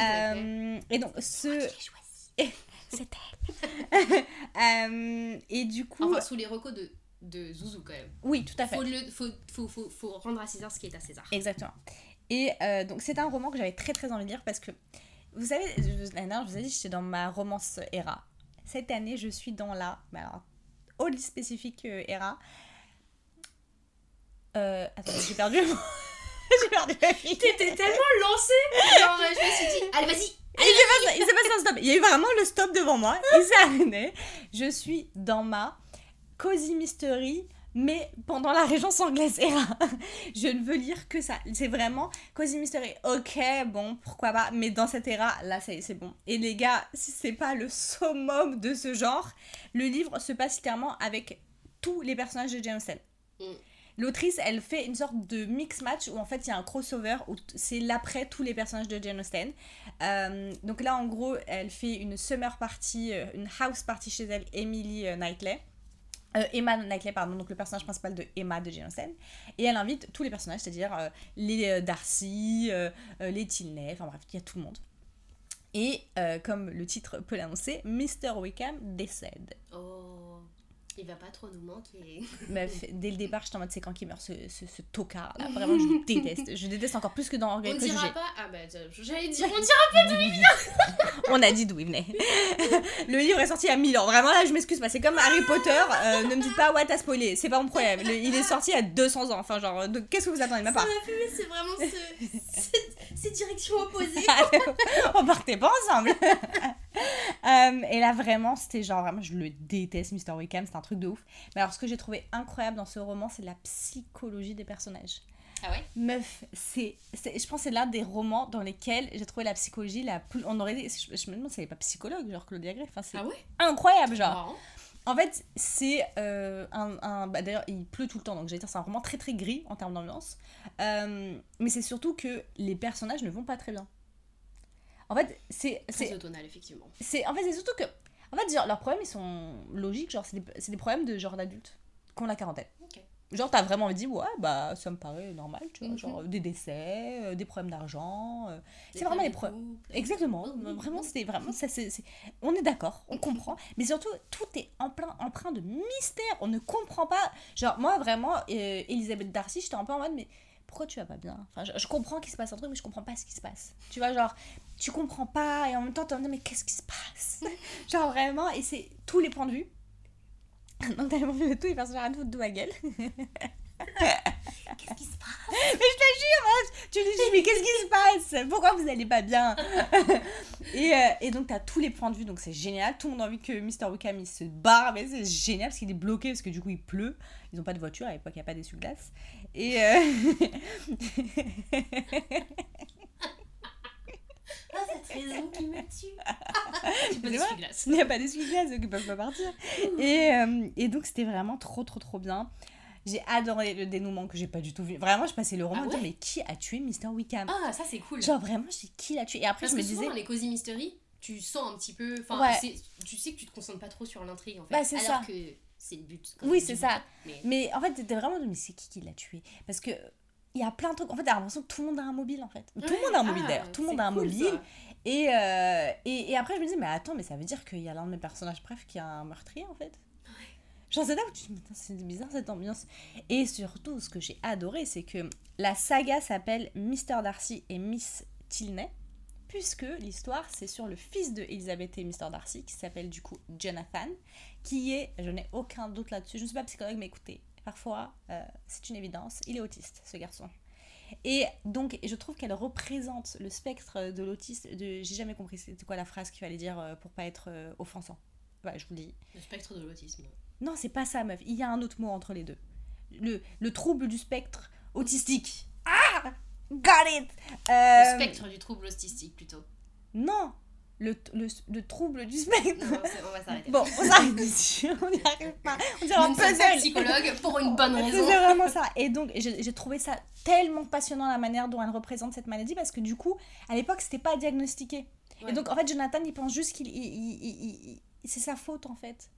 Euh, et donc ce... Elle. Euh, et du coup... Enfin, sous les recos de, de Zouzou quand même. oui, tout à fait. Faut, le, faut, faut, faut, faut rendre à César ce qui est à César. Exactement. Et euh, donc c'est un roman que j'avais très très envie de lire parce que, vous savez, je- l'année dernière je vous ai dit j'étais dans ma romance era. Cette année je suis dans la, mais alors, old spécifique euh, era. Euh, attendez, j'ai perdu le mot. j'ai perdu la fille. T'étais tellement lancée Genre, je me suis dit, allez, vas-y Il s'est passé, il s'est passé un stop. Il y a eu vraiment le stop devant moi. Il s'est arrêté. Je suis dans ma cozy mystery, mais pendant la régence anglaise era. Je ne veux lire que ça. C'est vraiment cozy mystery. Ok, bon, pourquoi pas. Mais dans cette era, là, c'est bon. Et les gars, si c'est pas le summum de ce genre, le livre se passe littéralement avec tous les personnages de Jane Austen. Mm. L'autrice, elle fait une sorte de mix match où en fait il y a un crossover où c'est l'après tous les personnages de Jane Austen. Euh, donc là, en gros, elle fait une summer party, euh, une house party chez elle, Emily euh, Knightley. Euh, Emma Knightley, pardon, donc le personnage principal de Emma de Jane Austen. Et elle invite tous les personnages, c'est-à-dire euh, les euh, Darcy, les Tilney, enfin bref, il y a tout le monde. Et comme le titre peut l'annoncer, Mr. Wickham décède. Oh, il va pas trop nous manquer. Meuf, dès le départ, j'étais en mode c'est quand qu'il meurt ce, ce, ce tocard là. Vraiment, je le déteste. Je déteste encore plus que dans Orgueil On dira pas. Ah bah, j'allais dire, on dira On a dit d'où il venait. le livre est sorti il a 1000 ans. Vraiment, là, je m'excuse pas. C'est comme Harry Potter. euh, ne me dites pas, ouais, t'as spoilé. C'est pas mon problème. Le- il est sorti il y a 200 ans. Enfin, genre, qu'est-ce que vous attendez de ma part? c'est vraiment ce, ces directions opposées. On partait pas ensemble. Euh, et là, vraiment, c'était genre, vraiment, je le déteste, Mr. Wickham. C'est un truc de ouf. Mais alors, ce que j'ai trouvé incroyable dans ce roman, c'est la psychologie des personnages. Ah ouais? Meuf, c'est, c'est- je pense que c'est l'un des romans dans lesquels j'ai trouvé la psychologie la plus. On aurait dit, je, je me demande si elle est pas psychologue, genre Claudia Gray. Enfin, c'est Ah ouais? incroyable, genre. En fait, c'est euh, un. un- bah, D'ailleurs, il pleut tout le temps, donc j'allais dire, c'est un roman très très gris en termes d'ambiance. Euh, mais c'est surtout que les personnages ne vont pas très bien. En fait, c'est. C'est- automnal, effectivement. en fait c'est surtout que en fait genre, leurs problèmes ils sont logiques genre c'est des, c'est des problèmes de genre d'adultes qui ont la quarantaine Ok. Genre t'as vraiment dit ouais bah ça me paraît normal tu vois Mhm. genre des décès euh, des problèmes d'argent euh, c'est vraiment des problèmes exactement vraiment c'était vraiment ça c'est- on est d'accord on comprend mais surtout tout est en plein empreint de mystère on ne comprend pas genre moi vraiment euh, Elisabeth Darcy j'étais un peu en mode mais pourquoi tu vas pas bien? Enfin, je, je comprends qu'il se passe un truc, mais je comprends pas ce qui se passe. Tu vois, genre, tu comprends pas, et en même temps, t'es en mode, mais qu'est-ce qui se passe? Genre, vraiment, et c'est tous les points de vue. Donc, t'as vu tous les personnages à foutre de ma gueule. Qu'est-ce qui se passe? Tu lui dis, mais qu'est-ce qui se passe? Pourquoi vous allez pas bien? Et, euh, et donc, t'as tous les points de vue, donc c'est génial. Tout le monde a envie que Mr. Wickham il se barre, mais c'est génial parce qu'il est bloqué, parce que du coup, il pleut. Ils ont pas de voiture, à l'époque, il n'y a pas d'essuie-glace. Et. euh, Ah, cette raison qui me tue. Il n'y a pas d'essuie-glace, donc ils peuvent pas partir. Et, euh, et donc, c'était vraiment trop, trop, trop bien. J'ai adoré le dénouement que j'ai pas du tout vu. Vraiment, je passais le roman Ah à dire, ouais mais qui a tué Mr. Wickham? Ah, ça c'est cool. Genre, vraiment, je dis, qui l'a tué? Et après, Parce je me que souvent disais. dans les Cozy Mystery, tu sens un petit peu. Enfin, Ouais. tu sais que tu te concentres pas trop sur l'intrigue en fait. Bah, c'est Alors ça. que c'est le but. Oui, c'est ça. Mais Mais en fait, t'étais vraiment de, mais c'est qui qui l'a tué? Parce que. Il y a plein de trucs. En fait, t'as l'impression que tout le monde a un mobile, en fait. Tout le Ouais. monde a un mobile, Ah, d'ailleurs. Tout le monde a un cool, mobile. ça. Et, euh, et, et après, je me disais, mais attends, mais ça veut dire qu'il y a l'un de mes personnages, bref, qui a un meurtrier, en fait. Genre, c'est là où tu te dis, c'est bizarre cette ambiance. Et surtout, ce que j'ai adoré, c'est que la saga s'appelle Mr. Darcy et Miss Tilney, puisque l'histoire, c'est sur le fils de Elizabeth et Mr. Darcy, qui s'appelle du coup Jonathan, qui est, je n'ai aucun doute là-dessus, je ne suis pas psychologue, mais écoutez, parfois, euh, c'est une évidence, il est autiste, ce garçon. Et donc, je trouve qu'elle représente le spectre de l'autisme. De... J'ai jamais compris c'était quoi la phrase qu'il fallait dire euh, pour pas être euh, offensant. Ouais, je vous le dis. Le spectre de l'autisme. Non, c'est pas ça, meuf. Il y a un autre mot entre les deux. Le, le trouble du spectre autistique. Ah Got it Le spectre du trouble autistique plutôt. Non le, le, le trouble du spectre. Non, c'est- on va s'arrêter. Bon, on s'arrête dessus, on n'y arrive pas. On dirait un puzzle. psychologue pour une bonne C'est raison. vraiment ça. Et donc, j'ai trouvé ça tellement passionnant la manière dont elle représente cette maladie parce que du coup, à l'époque, c'était pas diagnostiqué. Ouais. Et donc, en fait, Jonathan, il pense juste qu'il. il- il- il- il- c'est sa faute, en fait.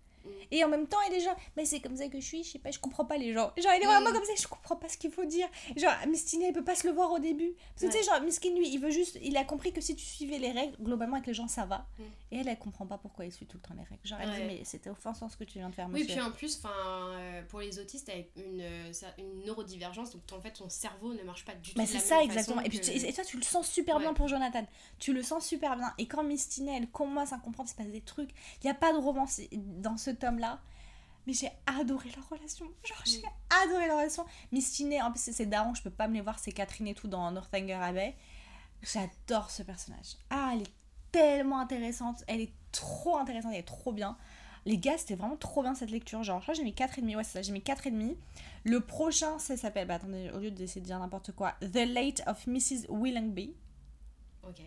Et en même temps, il est genre, mais c'est comme ça que je suis, je sais pas, je comprends pas les gens. Genre, il est vraiment Mm. comme ça, je comprends pas ce qu'il faut dire. Genre, Mistine, elle peut pas se le voir au début. Parce que tu sais, genre, Miskin, lui, il veut juste, il a compris que si tu suivais les règles, globalement, avec les gens, ça va. Mm. Et elle, elle comprend pas pourquoi il suit tout le temps les règles. Genre, elle Ouais. dit, mais c'était offensant ce que tu viens de faire, Oui, monsieur. puis en plus, 'fin, euh, pour les autistes, avec une, euh, une neurodivergence, donc en fait, ton cerveau ne marche pas du tout Mais c'est ça même exactement. Et puis tu- et toi tu le sens super bien Ouais. pour Jonathan. Tu le sens super bien. Et quand Mistine elle commence à comprendre qu'il se passe des trucs, il n'y a pas de romance dans ce tome là. Mais j'ai adoré leur relation. Genre j'ai Mm. adoré leur relation. Mistine, en plus c'est ses darons, je peux pas me les voir, c'est Catherine et tout dans Northanger Abbey. J'adore ce personnage. Ah elle est tellement intéressante. Elle est trop intéressante, elle est trop bien. Les gars, c'était vraiment trop bien cette lecture. Genre, je crois que j'ai mis 4,5. Ouais, c'est ça, j'ai mis 4,5. Le prochain, ça s'appelle, bah attendez, au lieu d'essayer de dire n'importe quoi, The Late of Mrs. Willingby, Ok.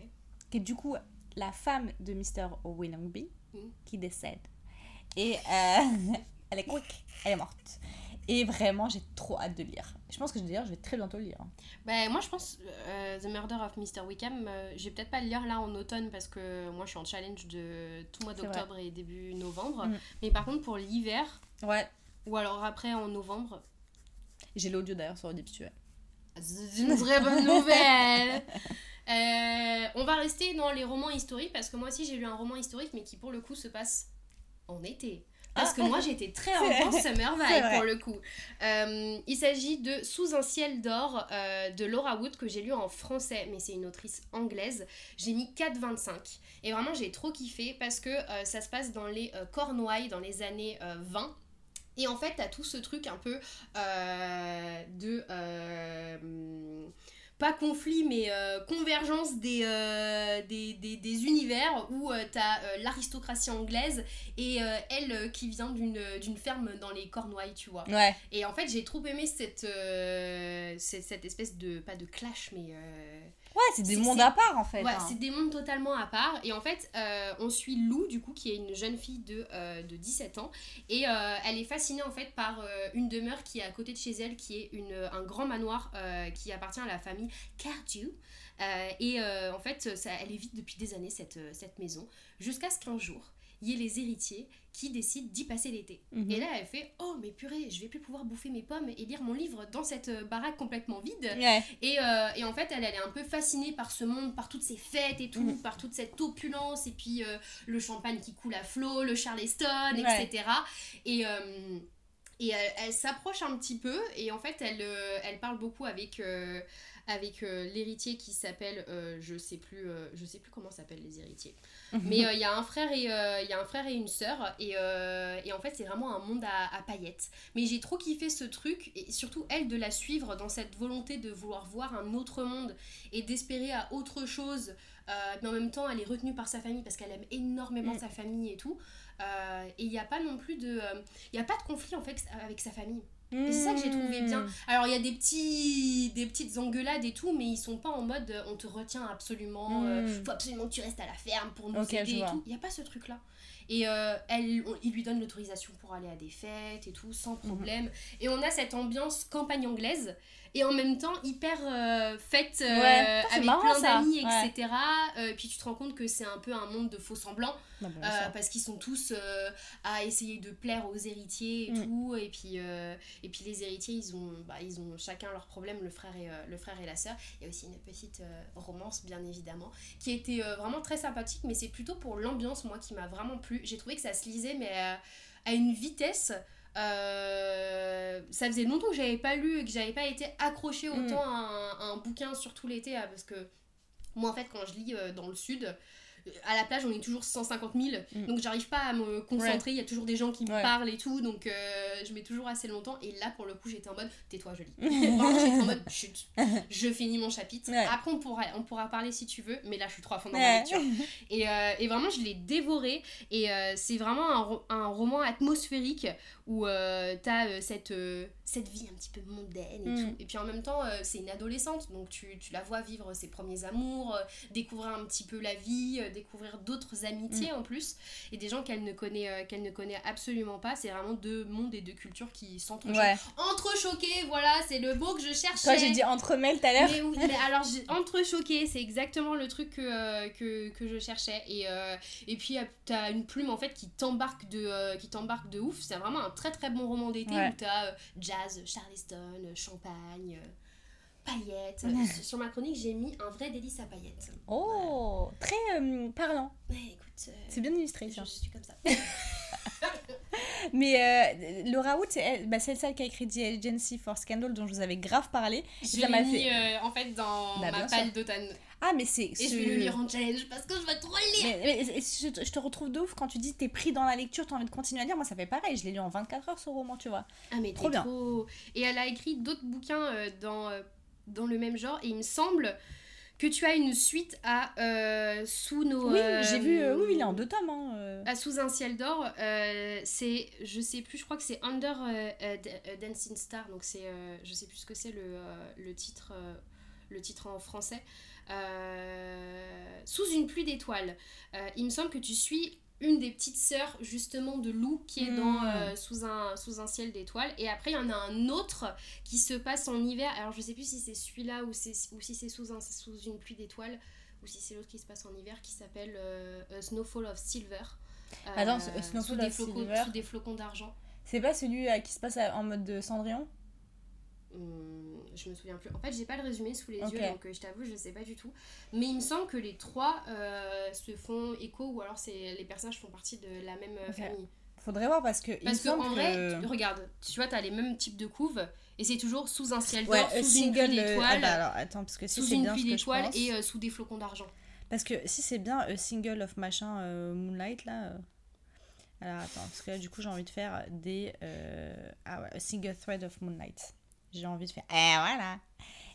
qui est du coup la femme de Mr. Willingby, Mm. qui décède. Et euh, elle est quick, elle est morte. Et vraiment, j'ai trop hâte de lire. Je pense que d'ailleurs, je vais très bientôt le lire. Bah, moi, je pense euh, The Murder of Mr. Wickham, euh, je vais peut-être pas le lire là en automne parce que moi, je suis en challenge de tout mois d'octobre et début novembre. Mm. Mais par contre, pour l'hiver, Ouais. ou alors après en novembre, J'ai l'audio d'ailleurs sur Audible, si tu veux. c'est une très bonne nouvelle. Euh, on va rester dans les romans historiques parce que moi aussi j'ai lu un roman historique mais qui pour le coup se passe en été. Parce que moi j'étais très Ah. Intense Summer Vibe pour le coup. Euh, il s'agit de Sous un ciel d'or euh, de Laura Wood que j'ai lu en français mais c'est une autrice anglaise. J'ai mis 4,25 et vraiment j'ai trop kiffé parce que euh, ça se passe dans les Cornouailles dans les années euh, 20. Et en fait, t'as tout ce truc un peu de. Pas conflit, mais euh, convergence des, euh, des, des, des univers où euh, t'as euh, l'aristocratie anglaise et elle qui vient d'une d'une ferme dans les Cornouailles, tu vois. Ouais. Et en fait, j'ai trop aimé cette, cette, cette espèce de. pas de clash, mais. Ouais, c'est des mondes à part en fait. Ouais, hein. c'est des mondes totalement à part. Et en fait, euh, on suit Lou, du coup, qui est une jeune fille de, euh, de 17 ans. Et euh, elle est fascinée, en fait, par euh, une demeure qui est à côté de chez elle, qui est une, un grand manoir qui appartient à la famille Cardew. Et en fait, ça, elle est vide depuis des années, cette, cette maison. Jusqu'à ce qu'un jour, il y ait les héritiers qui décident d'y passer l'été. Mhm. Et là, elle fait Oh, mais purée, je vais plus pouvoir bouffer mes pommes et lire mon livre dans cette euh, baraque complètement vide. Ouais. Et, euh, et en fait, elle, elle est un peu fascinée par ce monde, par toutes ces fêtes et tout, Mhm. par toute cette opulence, et puis euh, le champagne qui coule à flot, le Charleston, Ouais. etc. Et, euh, et elle, elle s'approche un petit peu, et en fait, elle, elle parle beaucoup avec, euh, avec euh, l'héritier qui s'appelle, euh, je sais plus, euh, je sais plus comment s'appellent les héritiers. Mais euh, il y a un frère et euh, il y a un frère et une sœur et, euh, et en fait c'est vraiment un monde à, à paillettes. Mais j'ai trop kiffé ce truc et surtout elle de la suivre dans cette volonté de vouloir voir un autre monde et d'espérer à autre chose. Euh, mais en même temps elle est retenue par sa famille parce qu'elle aime énormément Mm. sa famille et tout. Euh, et il n'y a pas non plus de, euh, il y a pas de conflit en fait avec sa famille. Et c'est ça que j'ai trouvé bien. Mmh. Alors il y a des petits des petites engueulades et tout, mais ils sont pas en mode euh, on te retient absolument, euh, Mm. faut absolument que tu restes à la ferme pour nous Ok, je aider et vois. tout. Il y a pas ce truc là. Et euh, elle, on- il lui donne l'autorisation pour aller à des fêtes et tout, sans Mhm. problème. Et on a cette ambiance campagne anglaise, et en même temps hyper euh, fête euh, Ouais. Putain, c'est avec marrant, plein d'amis, etc. Euh, et puis tu te rends compte que c'est un peu un monde de faux semblants. Non, bah, Euh, parce qu'ils sont tous à essayer de plaire aux héritiers et Mm. tout et puis et puis les héritiers ils ont bah, ils ont chacun leurs problèmes le frère et le frère et la sœur il y a aussi une petite romance bien évidemment qui euh, vraiment très sympathique mais c'est plutôt pour l'ambiance moi qui m'a vraiment plu j'ai trouvé que ça se lisait mais à une vitesse euh, ça faisait longtemps que j'avais pas lu et que j'avais pas été accrochée Mm. autant à, un, à un bouquin surtout l'été ah, parce que moi en fait quand je lis euh, dans le sud euh, à la plage on est toujours 150 000 Mm. donc j'arrive pas à me concentrer il y a toujours des gens qui me Ouais. parlent et tout donc euh, je mets toujours assez longtemps et là pour le coup j'étais en mode tais-toi je lis Vraiment, j'étais en mode chut je finis mon chapitre Ouais. après on pourra, on pourra parler si tu veux mais là je suis trop à fond dans ma lecture et, et vraiment, je l'ai dévoré. Et c'est vraiment un roman atmosphérique où euh, t'as euh, cette, euh, cette vie un petit peu mondaine et Mm. tout. Et puis en même temps, euh, c'est une adolescente. Donc tu, tu la vois vivre ses premiers amours, découvrir un petit peu la vie, découvrir d'autres amitiés Mm. en plus et des gens qu'elle ne connaît qu'elle ne connaît absolument pas. C'est vraiment deux mondes et deux cultures qui s'entrechoquent. Ouais. Entrechoqués, voilà, c'est le mot que je cherchais. Toi, j'ai dit entremêle tout à l'heure. Mais oui, mais alors j'ai entrechoqué, c'est exactement le truc que, que, que je cherchais. Et, et puis t'as une plume en fait qui t'embarque de, qui t'embarque de ouf. C'est vraiment un très très bon roman d'été Ouais. où t'as euh, jazz, charleston, euh, champagne, euh, paillettes. Sur ma chronique, j'ai mis un vrai délice à paillettes. Oh, très parlant. Ouais, écoute, C'est bien illustré, je suis comme ça. Mais euh, Laura Wood, c'est bah, celle qui a écrit The Agency for Scandal, dont je vous avais grave parlé. Je l'ai mis fait- euh, en fait dans Bah, ma palle d'automne. Ah, mais c'est. Et ce- je vais le lire en challenge parce que je vais trop le lire. Mais, mais je, je te retrouve de ouf quand tu dis t'es pris dans la lecture, t'as envie de continuer à lire. Moi, ça fait pareil. Je l'ai lu en 24 heures ce roman, tu vois. Ah mais Trop trop bien. trop... Et elle a écrit d'autres bouquins euh, dans, dans le même genre et il me semble que tu as une suite à euh, Sous nos... Oui, euh, j'ai vu. euh, oui, il est en deux tomes. Hein, à Sous un ciel d'or, c'est, je sais plus, je crois que c'est Under Dancing Star, donc c'est, je sais plus ce que c'est le, le titre, le titre en français. Sous une pluie d'étoiles. Il me semble que tu suis une des petites sœurs justement de Lou qui est Hmm. dans euh, sous un sous un ciel d'étoiles. Et après il y en a un autre qui se passe en hiver. Alors je sais plus si c'est celui-là ou si c'est sous un sous une pluie d'étoiles ou si c'est l'autre qui se passe en hiver qui s'appelle euh, A Snowfall of Silver. Euh, Attends, Snowfall sous des of flocons, Silver. sous des flocons d'argent. C'est pas celui qui se passe en mode de Cendrillon? Je me souviens plus. En fait, j'ai pas le résumé sous les yeux, donc euh, je t'avoue, je sais pas du tout. Mais il me semble que les trois euh, se font écho, ou alors c'est les personnages font partie de la même euh, famille. Faudrait voir parce que. il Parce me que en vrai, regarde, tu vois, t'as les mêmes types de couves, et c'est toujours sous un ciel Ouais, d'or, euh, sous une pluie euh, ah d'étoiles, bah alors, attends, parce que si sous une bien pluie d'étoiles et euh, sous des flocons d'argent. Parce que si c'est bien a single of machin euh, Moonlight là. euh, Alors attends, parce que là du coup j'ai envie de faire des. euh, Ah ouais, a single thread of Moonlight. J'ai envie de faire. Eh voilà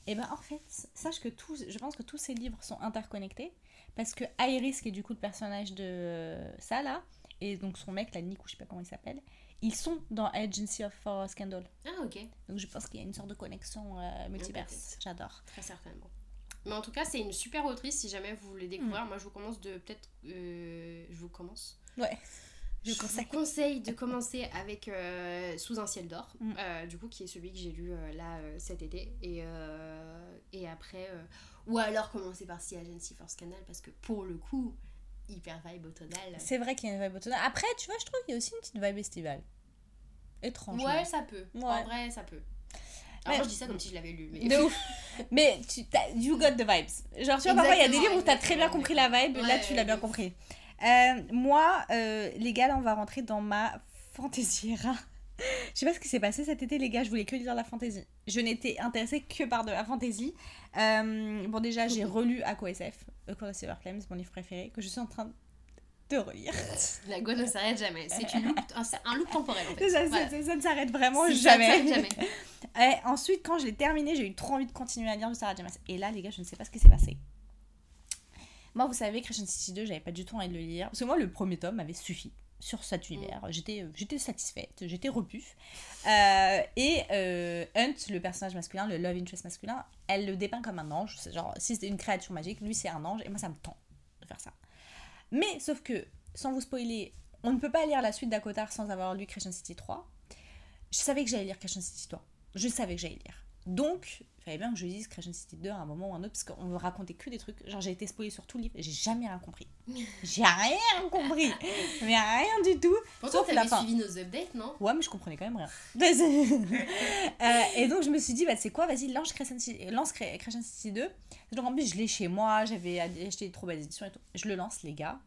Et ben en fait, sache que tous, je pense que tous ces livres sont interconnectés. Parce que Iris, qui est du coup le personnage de euh, ça là, et donc son mec, la Nick ou je sais pas comment il s'appelle, ils sont dans Agency of for Scandal. Ah, ok, Donc je pense qu'il y a une sorte de connexion euh, multiverse. J'adore. très certainement. Mais en tout cas, c'est une super autrice si jamais vous voulez découvrir. Moi, je vous commence de peut-être. euh, je vous commence. Ouais. Je Je vous conseille. conseille de commencer avec euh, Sous un ciel d'or, Mm. euh, du coup qui est celui que j'ai lu euh, là cet été. Et, et après, ou alors commencer par Sea Agency Force Canal parce que pour le coup, hyper vibe automnale. C'est vrai qu'il y a une vibe automnale. Après, tu vois, je trouve qu'il y a aussi une petite vibe estivale. Étrange. Ouais, ça peut. Ouais. En vrai, ça peut. Alors Mais- moi je dis ça comme si je l'avais lu. Mais... De ouf. Mais tu you got the vibes. Genre, tu vois, parfois, il y a des livres où t'as très bien compris la vibe, ouais. là, tu l'as bien compris. Euh, moi, euh, les gars, là, on va rentrer dans ma fantaisiera. Je sais pas ce qui s'est passé cet été, les gars, je voulais que lire la fantaisie. Je n'étais intéressée que par de la fantaisie. Euh, bon, déjà, j'ai relu Aqua SF, A Call of Silver Flames, mon livre préféré, que je suis en train de relire. La go ne s'arrête jamais. C'est une loop- un, loop temporel en fait. Ça, ça- Voilà. ça- ça ne s'arrête vraiment ça ne jamais. s'arrête jamais. Et ensuite, quand je l'ai terminé, j'ai eu trop envie de continuer à lire du Sarah J. Maas. Et là, les gars, je ne sais pas ce qui s'est passé. Moi, vous savez, Crescent City 2, j'avais pas du tout envie de le lire. Parce que moi, le premier tome m'avait suffi sur cet univers. J'étais, j'étais satisfaite, j'étais repue. Euh, et euh, Hunt, le personnage masculin, le love interest masculin, elle le dépeint comme un ange. C'est genre, si c'était une créature magique, lui, c'est un ange. Et moi, ça me tend de faire ça. Mais, sauf que, sans vous spoiler, on ne peut pas lire la suite d'Akotar sans avoir lu Crescent City 3. Je savais que j'allais lire Crescent City 3. Je savais que j'allais lire. Donc, il fallait bien que je lise Crescent City 2 à un moment ou à un autre, parce qu'on me racontait que des trucs. Genre, j'ai été spoilée sur tout le livre et j'ai jamais rien compris. J'ai rien compris. Mais rien du tout. Pourtant, Sauf la fin. suivi nos updates, non? Ouais, mais je comprenais quand même rien. Euh, et donc, je me suis dit, bah, c'est quoi? Vas-y, lance Crescent City, lance Cre- Crescent City 2. Donc, en plus, je l'ai chez moi. J'avais acheté des trop belles éditions et tout. Je le lance, les gars.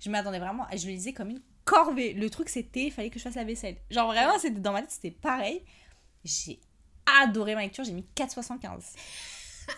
Je m'attendais vraiment. Et je le lisais comme une corvée. Le truc, c'était, il fallait que je fasse la vaisselle. Genre, vraiment, c'était dans ma tête, c'était pareil. J'ai adoré ma lecture. J'ai mis 4,75.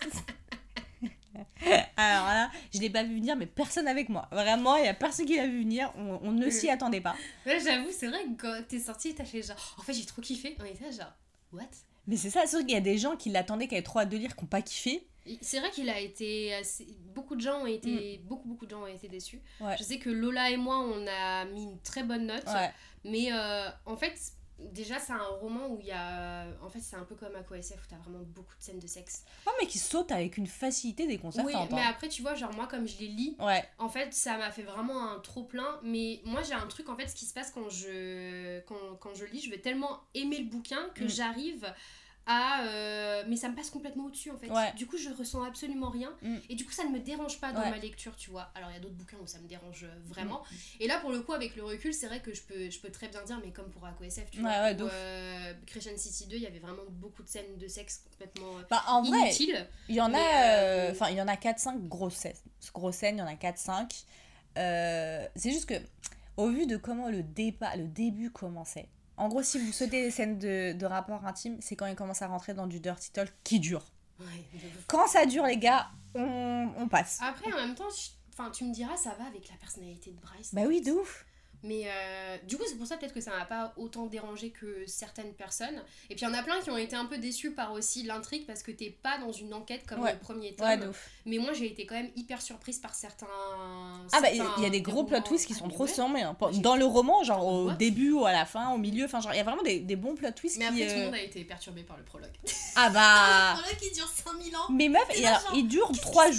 Alors là, je l'ai pas vu venir, mais personne avec moi. Vraiment, il y a personne qui l'a vu venir. On, on ne s'y attendait pas. Ouais, j'avoue, c'est vrai que quand t'es sorti, t'as fait genre. En fait, j'ai trop kiffé. On était là, genre. What? Mais c'est ça, c'est sûr qu'il y a des gens qui l'attendaient, qui avaient trop hâte de lire, qui n'ont pas kiffé. C'est vrai qu'il a été assez... Beaucoup de gens ont été... Beaucoup, beaucoup de gens ont été déçus. Ouais. Je sais que Lola et moi, on a mis une très bonne note. Ouais. Mais euh, en fait, Déjà, c'est un roman où il y a. En fait, c'est un peu comme AquaSF où t'as vraiment beaucoup de scènes de sexe. Oh, mais qui saute avec une facilité des concerts. Oui, mais après, tu vois, genre, moi, comme je les lis, Ouais. en fait, ça m'a fait vraiment un trop plein. Mais moi, j'ai un truc, en fait, ce qui se passe quand je, quand, quand je lis, je vais tellement aimer le bouquin que Mm. j'arrive à. euh, Mais ça me passe complètement au-dessus, en fait. Ouais. Du coup, je ressens absolument rien. Mm. Et du coup, ça ne me dérange pas dans Ouais. ma lecture, tu vois. Alors, il y a d'autres bouquins où ça me dérange euh, vraiment. Mm. Et là, pour le coup, avec le recul, c'est vrai que je peux, je peux très bien dire, mais comme pour AquaSF, tu Ouais, vois. où, euh, Crescent City 2, il y avait vraiment beaucoup de scènes de sexe complètement euh, Bah, en vrai, inutiles. il y en mais, a. euh, Enfin, il y en a 4-5 grosses scènes. Grosses scènes, il y en a 4-5. Euh, c'est juste que, au vu de comment le, débat, le début commençait, en gros, si vous sautez les scènes de, de rapport intime, c'est quand il commence à rentrer dans du dirty talk qui dure. Ouais. Quand ça dure, les gars, on, on passe. Après, en même temps, je- enfin, tu me diras, ça va avec la personnalité de Bryce. Bah oui, de ouf. Mais euh, du coup, c'est pour ça peut-être que ça m'a pas autant dérangé que certaines personnes. Et puis il y en a plein qui ont été un peu déçus par aussi l'intrigue parce que t'es pas dans une enquête comme Ouais. le premier tome. Ouais, de ouf. Mais moi, j'ai été quand même hyper surprise par certains. Ah bah il y a- il des gros plot twists qui sont trop sombres hein. Dans le roman genre au début ou à la fin au milieu enfin genre il y a vraiment des, des bons plot twists Mais qui après, tout le euh, monde a été perturbé par le prologue. ah bah Le prologue qui dure 5000 ans. mais meuf T'es et là, alors, genre, il dure qu'est-ce 3 qui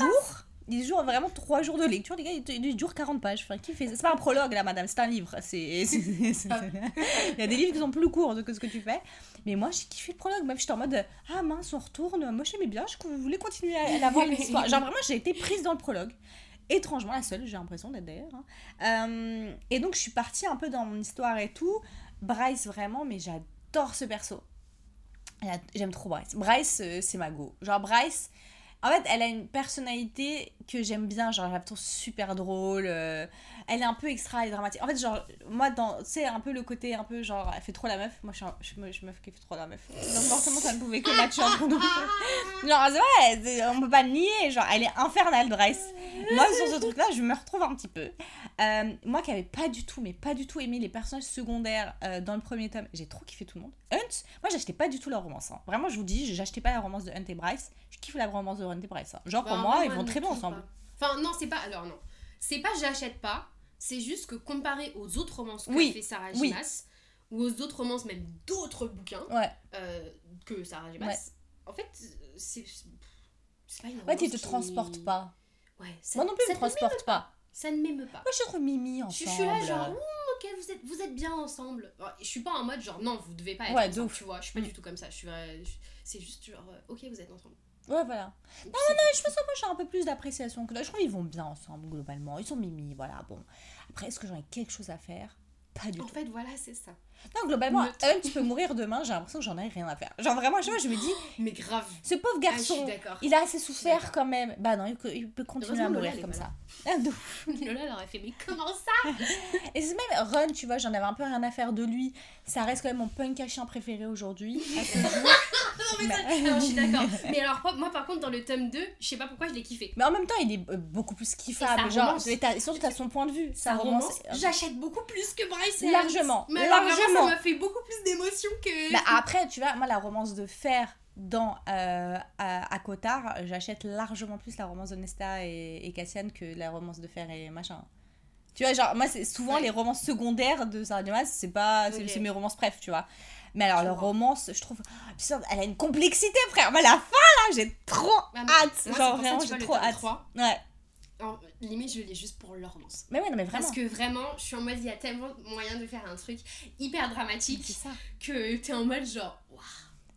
se jours il dure vraiment 3 jours de lecture les gars il, il dure 40 pages. Enfin qui fait c'est pas un prologue là madame c'est un livre. C'est il y a des livres qui sont plus courts que ce que tu fais. Mais moi j'ai kiffé le prologue. Meuf j'étais en mode ah mince on retourne. Moi j'aimais bien. Je voulais continuer à, la voir l'histoire. Genre vraiment j'ai été prise dans le prologue. Étrangement la seule j'ai l'impression d'être d'ailleurs hein. Euh, et donc je suis partie un peu dans mon histoire et tout. Bryce vraiment mais j'adore ce perso. J'aime trop Bryce. Bryce euh, c'est ma go. Genre Bryce en fait elle a une personnalité que j'aime bien genre la trouve super drôle euh, elle est un peu extra et dramatique. En fait genre moi dans tu sais un peu le côté un peu genre elle fait trop la meuf. Moi je suis un- je suis, je suis meuf qui fait trop la meuf. Donc forcément ça ne pouvait que matcher entre nous. Genre c'est vrai c'est- on peut pas le nier genre elle est infernale Bryce moi sur ce truc là je me retrouve un petit peu euh, moi qui avais pas du tout mais pas du tout aimé les personnages secondaires euh, dans le premier tome j'ai trop kiffé tout le monde Hunt moi j'achetais pas du tout leur romance hein. vraiment je vous dis j'achetais pas la romance de Hunt et Bryce je kiffe la romance de Hunt et Bryce hein. genre Bah, pour en moi ils vont très bien ensemble pas. Enfin, non, c'est pas. Alors, non. C'est pas j'achète pas, c'est juste que comparé aux autres romances qu'a Oui, fait Sarah oui. Gimas, ou aux autres romances, même d'autres bouquins ouais euh, que Sarah Gimas, Ouais. en fait, c'est. C'est pas une ouais romance. tu te qui- transportes pas Ouais, ça, moi non plus je me transporte pas Ça ne m'émeut pas. moi je trop mimi ensemble je suis là, genre, Ouh, ok, vous êtes, vous êtes bien ensemble. Alors, Je suis pas en mode, genre, non, vous devez pas être Ouais, ensemble, ouf. tu vois. Je suis pas Mm. du tout comme ça. Je suis C'est juste, genre, euh, ok, vous êtes ensemble. ouais voilà Non, non, je pense que moi j'ai un peu plus d'appréciation que toi. Je trouve qu'ils vont bien ensemble globalement. Ils sont mimi, voilà. Bon. Après, est-ce que j'en ai quelque chose à faire? Pas du En tout. fait, voilà, c'est ça. Non, globalement, neutre. Hunt peut mourir demain. J'ai l'impression que j'en ai rien à faire. Genre vraiment, je, je me dis, Mais grave. ce pauvre Ah, garçon, il a assez souffert quand même. Bah non, il, peut- il peut continuer à mourir comme ça. Ah. Lola, elle aurait fait, mais comment ça Et c'est même Run, tu vois, j'en avais un peu rien à faire de lui. Ça reste quand même mon punk à chien préféré aujourd'hui. Non, mais ça, alors, je suis d'accord. Mais alors, moi- par contre, dans le tome 2, je sais pas pourquoi je l'ai kiffé. Mais en même temps, il est euh, beaucoup plus kiffable. sa Genre, et et surtout, t'as son point de vue. Sa, romance. romance, j'achète beaucoup plus que Bryce et Largement. Mais alors, vraiment, largement. ça m'a fait beaucoup plus d'émotion que. Bah, après, tu vois, moi, la romance de Fer dans euh, à, à Cotard, j'achète largement plus la romance de Nesta et, et Cassian que la romance de Fer et machin. Tu vois, genre, moi, c'est souvent Ouais. les romances secondaires de Sarah Dumas, c'est pas. C'est mes romances préf, tu vois. Mais alors, leur vois. romance, je trouve. Putain, elle a une complexité, frère. Mais la fin, là, j'ai trop Ah, hâte. moi, genre, vraiment, j'ai trop hâte. 3, Ouais. en- limite, je l'ai juste pour leur romance. Mais ouais, non, mais vraiment. Parce que vraiment, je suis en mode, il y a tellement moyen de faire un truc hyper dramatique C'est ça. que t'es en mode genre. waouh.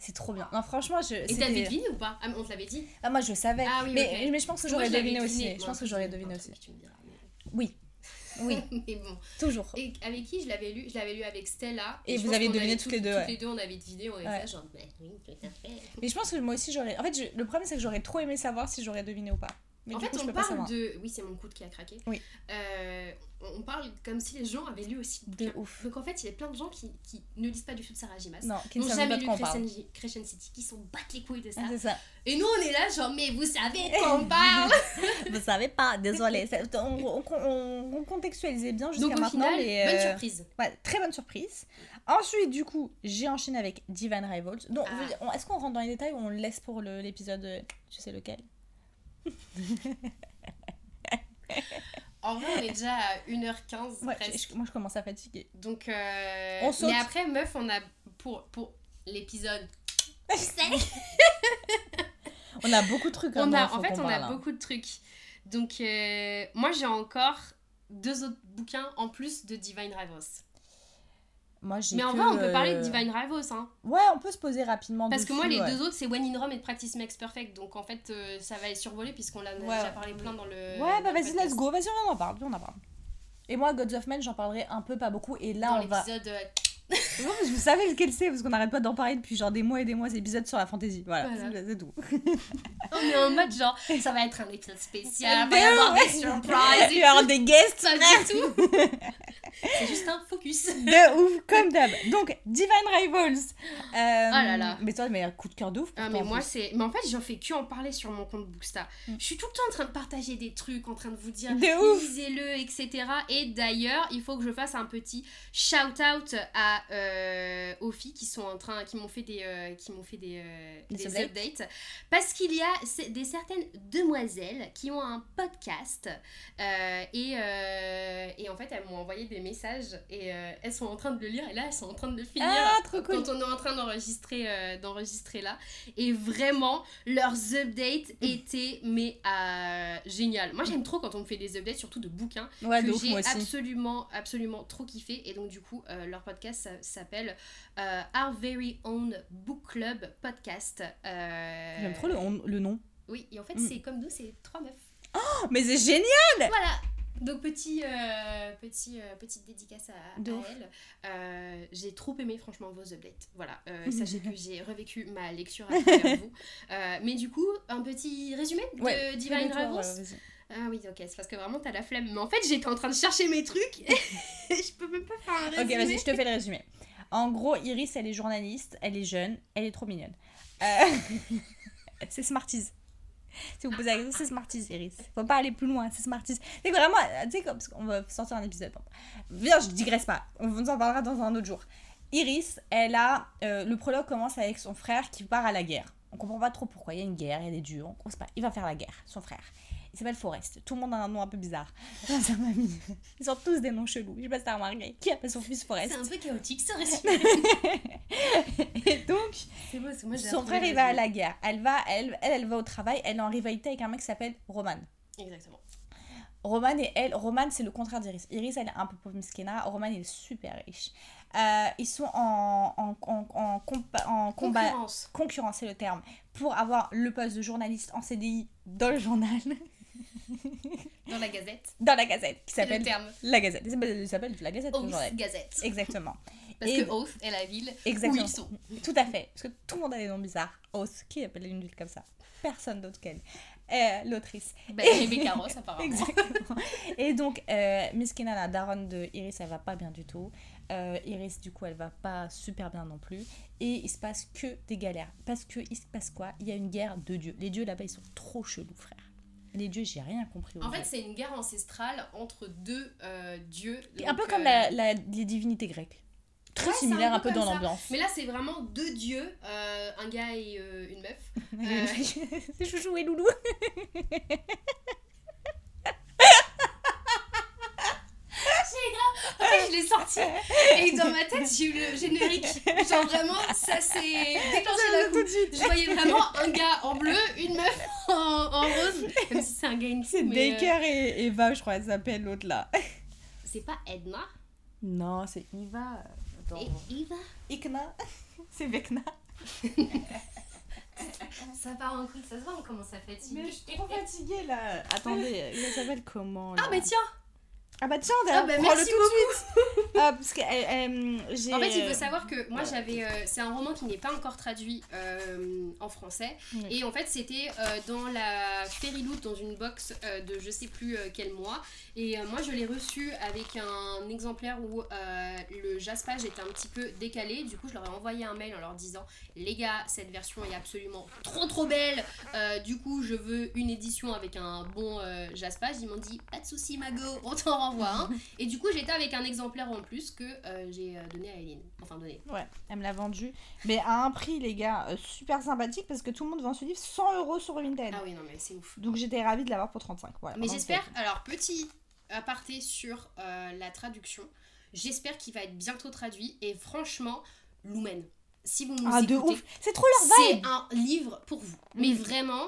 C'est trop bien. Non, franchement, je. Et t'avais deviné ou pas? Ah, on te l'avait dit Ah, moi, je savais. Ah oui, mais, mais je pense que j'aurais deviné aussi. Je pense que j'aurais deviné aussi. tu me diras, mais- Oui. Oui, mais bon. toujours. Et avec qui je l'avais lu? Je l'avais lu avec Stella. Et vous avez deviné avait toutes les deux, Toutes ouais. les deux, on avait deviné, on Ouais. là, genre, bah oui, tout à fait. Mais je pense que moi aussi j'aurais. En fait, je- le problème c'est que j'aurais trop aimé savoir si j'aurais deviné ou pas. Mais en fait, coup, on parle de. Oui, c'est mon coude qui a craqué. Oui. Euh, on parle comme si les gens avaient lu aussi le De ouf. Donc en fait, il y a plein de gens qui, qui ne lisent pas du tout de Sarah Gimas. Non, qui n'ont jamais lu. Crescent, Crescent City, qui s'en battent les couilles de ça. Ah, c'est ça. Et nous, on est là, genre, mais vous savez de quoi on parle Vous savez pas, désolé. On, on, on- on contextualisait bien jusqu'à maintenant. final, mais, bonne euh, surprise. ouais, très bonne surprise. Ensuite, du coup, j'ai enchaîné avec Divine Rivals. Donc, Ah. est-ce qu'on rentre dans les détails ou on le laisse pour le- l'épisode, euh, je sais lequel? En vrai, on est déjà à 1h15 Ouais, presque. je- moi je commence à fatiguer. Donc, euh, On saute. mais après, meuf, on a pour, pour l'épisode. Tu sais, On a beaucoup de trucs. on a, en fait, on a beaucoup de trucs. Donc, euh, moi, j'ai encore deux autres bouquins en plus de Divine Rivals. Moi, Mais en vrai, on peut parler de Divine Rivals, hein. Ouais, on peut se poser rapidement Parce que moi, les ouais. deux autres, c'est When in Rome et Practice Makes Perfect. Donc, en fait, euh, ça va être survolé puisqu'on l'a Ouais, déjà parlé plein dans le. Ouais, bah vas-y, let's go. Vas-y, on en parle. On en parle. Et moi, Gods of Men, j'en parlerai un peu, pas beaucoup. Et là, Dans on va. l'épisode. euh, Non, mais vous savez lequel c'est, parce qu'on n'arrête pas d'en parler depuis genre des mois et des mois, épisodes sur la fantasy. Voilà, Voilà. c'est- tout. On est en mode genre, ça va être un épisode spécial, Mais il va y avoir des surprises Il et y des guests, Pas du tout. C'est juste un focus. de ouf, comme d'hab. Donc, Divine Rivals. Euh, là là. Mais toi, mais un coup de cœur de ouf. Ah mais moi c'est mais en fait j'en fais que en parler sur mon compte Bookstar. Mm. Je suis tout le temps en train de partager des trucs, en train de vous dire lisez-le etc. Et d'ailleurs il faut que je fasse un petit shout out à euh, aux filles qui sont en train qui m'ont fait des euh, qui m'ont fait des, euh, Des des updates. updates. Parce qu'il y a des certaines demoiselles qui ont un podcast euh, et et en fait elles m'ont envoyé des messages et elles sont en train de le lire et là elles sont en train de le finir. Ah, trop cool. quand on est en train d'enregistrer d'enregistrer là. Et vraiment leurs updates étaient mais génial moi j'aime trop quand on me fait des updates surtout de bouquins Ouais, que j'ai absolument absolument trop kiffé. Et donc du coup euh, leur podcast ça- s'appelle euh, Our Very Own Book Club Podcast Euh, J'aime trop le, on- le nom. oui et en fait Mm. c'est comme nous c'est trois meufs Oh, mais c'est génial voilà donc petit, euh, petit, petite dédicace à, à elle. J'ai trop aimé franchement vos updates. Voilà, sachez que j'ai revécu ma lecture à travers vous. Mais du coup, un petit résumé de Ouais, Divine vas-y. Ah oui, ok, c'est parce que vraiment t'as la flemme. Mais en fait, j'étais en train de chercher mes trucs je peux même pas faire un résumé. Ok, vas-y, je te fais le résumé. En gros, Iris, elle est journaliste, elle est jeune, elle est trop mignonne. Euh, c'est Smarties. Si vous posez la question, c'est Smarties, Iris. Faut pas aller plus loin, c'est Smarties. C'est vraiment, euh, tu sais, comme, parce qu'on va sortir un épisode. Viens, je digresse pas. On vous en parlera dans un autre jour. Iris, elle a. euh, le prologue commence avec son frère qui part à la guerre. On comprend pas trop pourquoi. Il y a une guerre, il y a des dieux. On sait pas. Il va faire la guerre, son frère. Il s'appelle Forrest. Tout le monde a un nom un peu bizarre sa. Ils ont tous des noms chelous. Je sais pas si t'as remarqué. Qui appelle son fils Forrest C'est un peu chaotique ce résumé. Et donc, beau, moi son frère, il va à la guerre. Elle, va, elle, elle, elle va au travail. Elle est en rivalité avec un mec qui s'appelle Roman. Exactement. Roman et elle, Roman c'est le contraire d'Iris. Iris elle est un peu pauvre miskina, Roman il est super riche. Euh, ils sont en, en, en, en, compa- en combat, Concurrence. concurrence c'est le terme, pour avoir le poste de journaliste en CDI dans le journal, Dans la gazette. dans la gazette, qui s'appelle terme. La Gazette. Il s'appelle- La Gazette, Oath journal. Gazette. Exactement. Parce Et- que Oath est la ville Exactement. où ils sont. Tout à fait. Parce que tout le monde a des noms bizarres. Oath, qui appelle une ville comme ça? Personne d'autre qu'elle. Euh, L'autrice. Ben, Rebecca Ross apparemment. Exactement. Et donc, euh, Miskina, la daronne de Iris, elle va pas bien du tout. Euh, Iris, du coup, elle va pas super bien non plus. Et il se passe que des galères. Parce que il se passe quoi? Il y a une guerre de dieux. Les dieux là-bas, ils sont trop chelous, frère. Les dieux, j'ai rien compris. En fait, c'est une guerre ancestrale entre deux euh, dieux. Un peu comme euh, la, la- les divinités grecques. Très Ouais, similaire un un peu dans l'ambiance. Mais là, c'est vraiment deux dieux, euh, un gars et une meuf. C'est Chouchou et Loulou. En fait, je l'ai sorti et dans ma tête, j'ai eu le générique. Genre vraiment, ça s'est déclenché d'un coup. Je voyais vraiment un gars en bleu, une meuf en, en rose. Même si c'est un gars une C'est mais, euh, Baker et Eva, je crois, elle s'appelle l'autre là. C'est pas Edna? Non, c'est Eva. Attends. et Eva? Ikna. C'est Vecna. Ça part en couille, ça se voit, on commence à fatiguer. Mais je suis trop fatiguée là. Attendez, il s'appelle comment là? Ah, bah tiens Ah bah tiens, Ah, bah prends-le merci tout de suite. Ah, parce que euh, euh, j'ai. En fait, il faut savoir que moi j'avais. euh, c'est un roman qui n'est pas encore traduit euh, en français. Oui. Et en fait, c'était euh, dans la Fairy Loot, dans une box euh, de je sais plus euh, quel mois. Et euh, moi je l'ai reçu avec un exemplaire où euh, le jaspage était un petit peu décalé. Du coup, je leur ai envoyé un mail en leur disant Les gars, cette version est absolument trop trop belle. Euh, du coup, je veux une édition avec un bon euh, jaspage. Ils m'ont dit Pas de souci, Mago, on t'en renvoie un. Et du coup, j'étais avec un exemplaire en plus que euh, j'ai euh, donné à Eileen. Enfin, donné. Ouais, elle me l'a vendu. Mais à un prix, les gars, euh, super sympathique parce que tout le monde vend ce livre 100 euros sur Vinted. Ah oui, non, mais c'est ouf. Donc j'étais ravie de l'avoir pour 35. Voilà, Mais j'espère, alors petit aparté sur euh, la traduction. J'espère qu'il va être bientôt traduit. Et franchement, Lumen, si vous nous Ah, de ouf. C'est trop leur c'est vibe. un livre pour vous. Mais Mm. vraiment,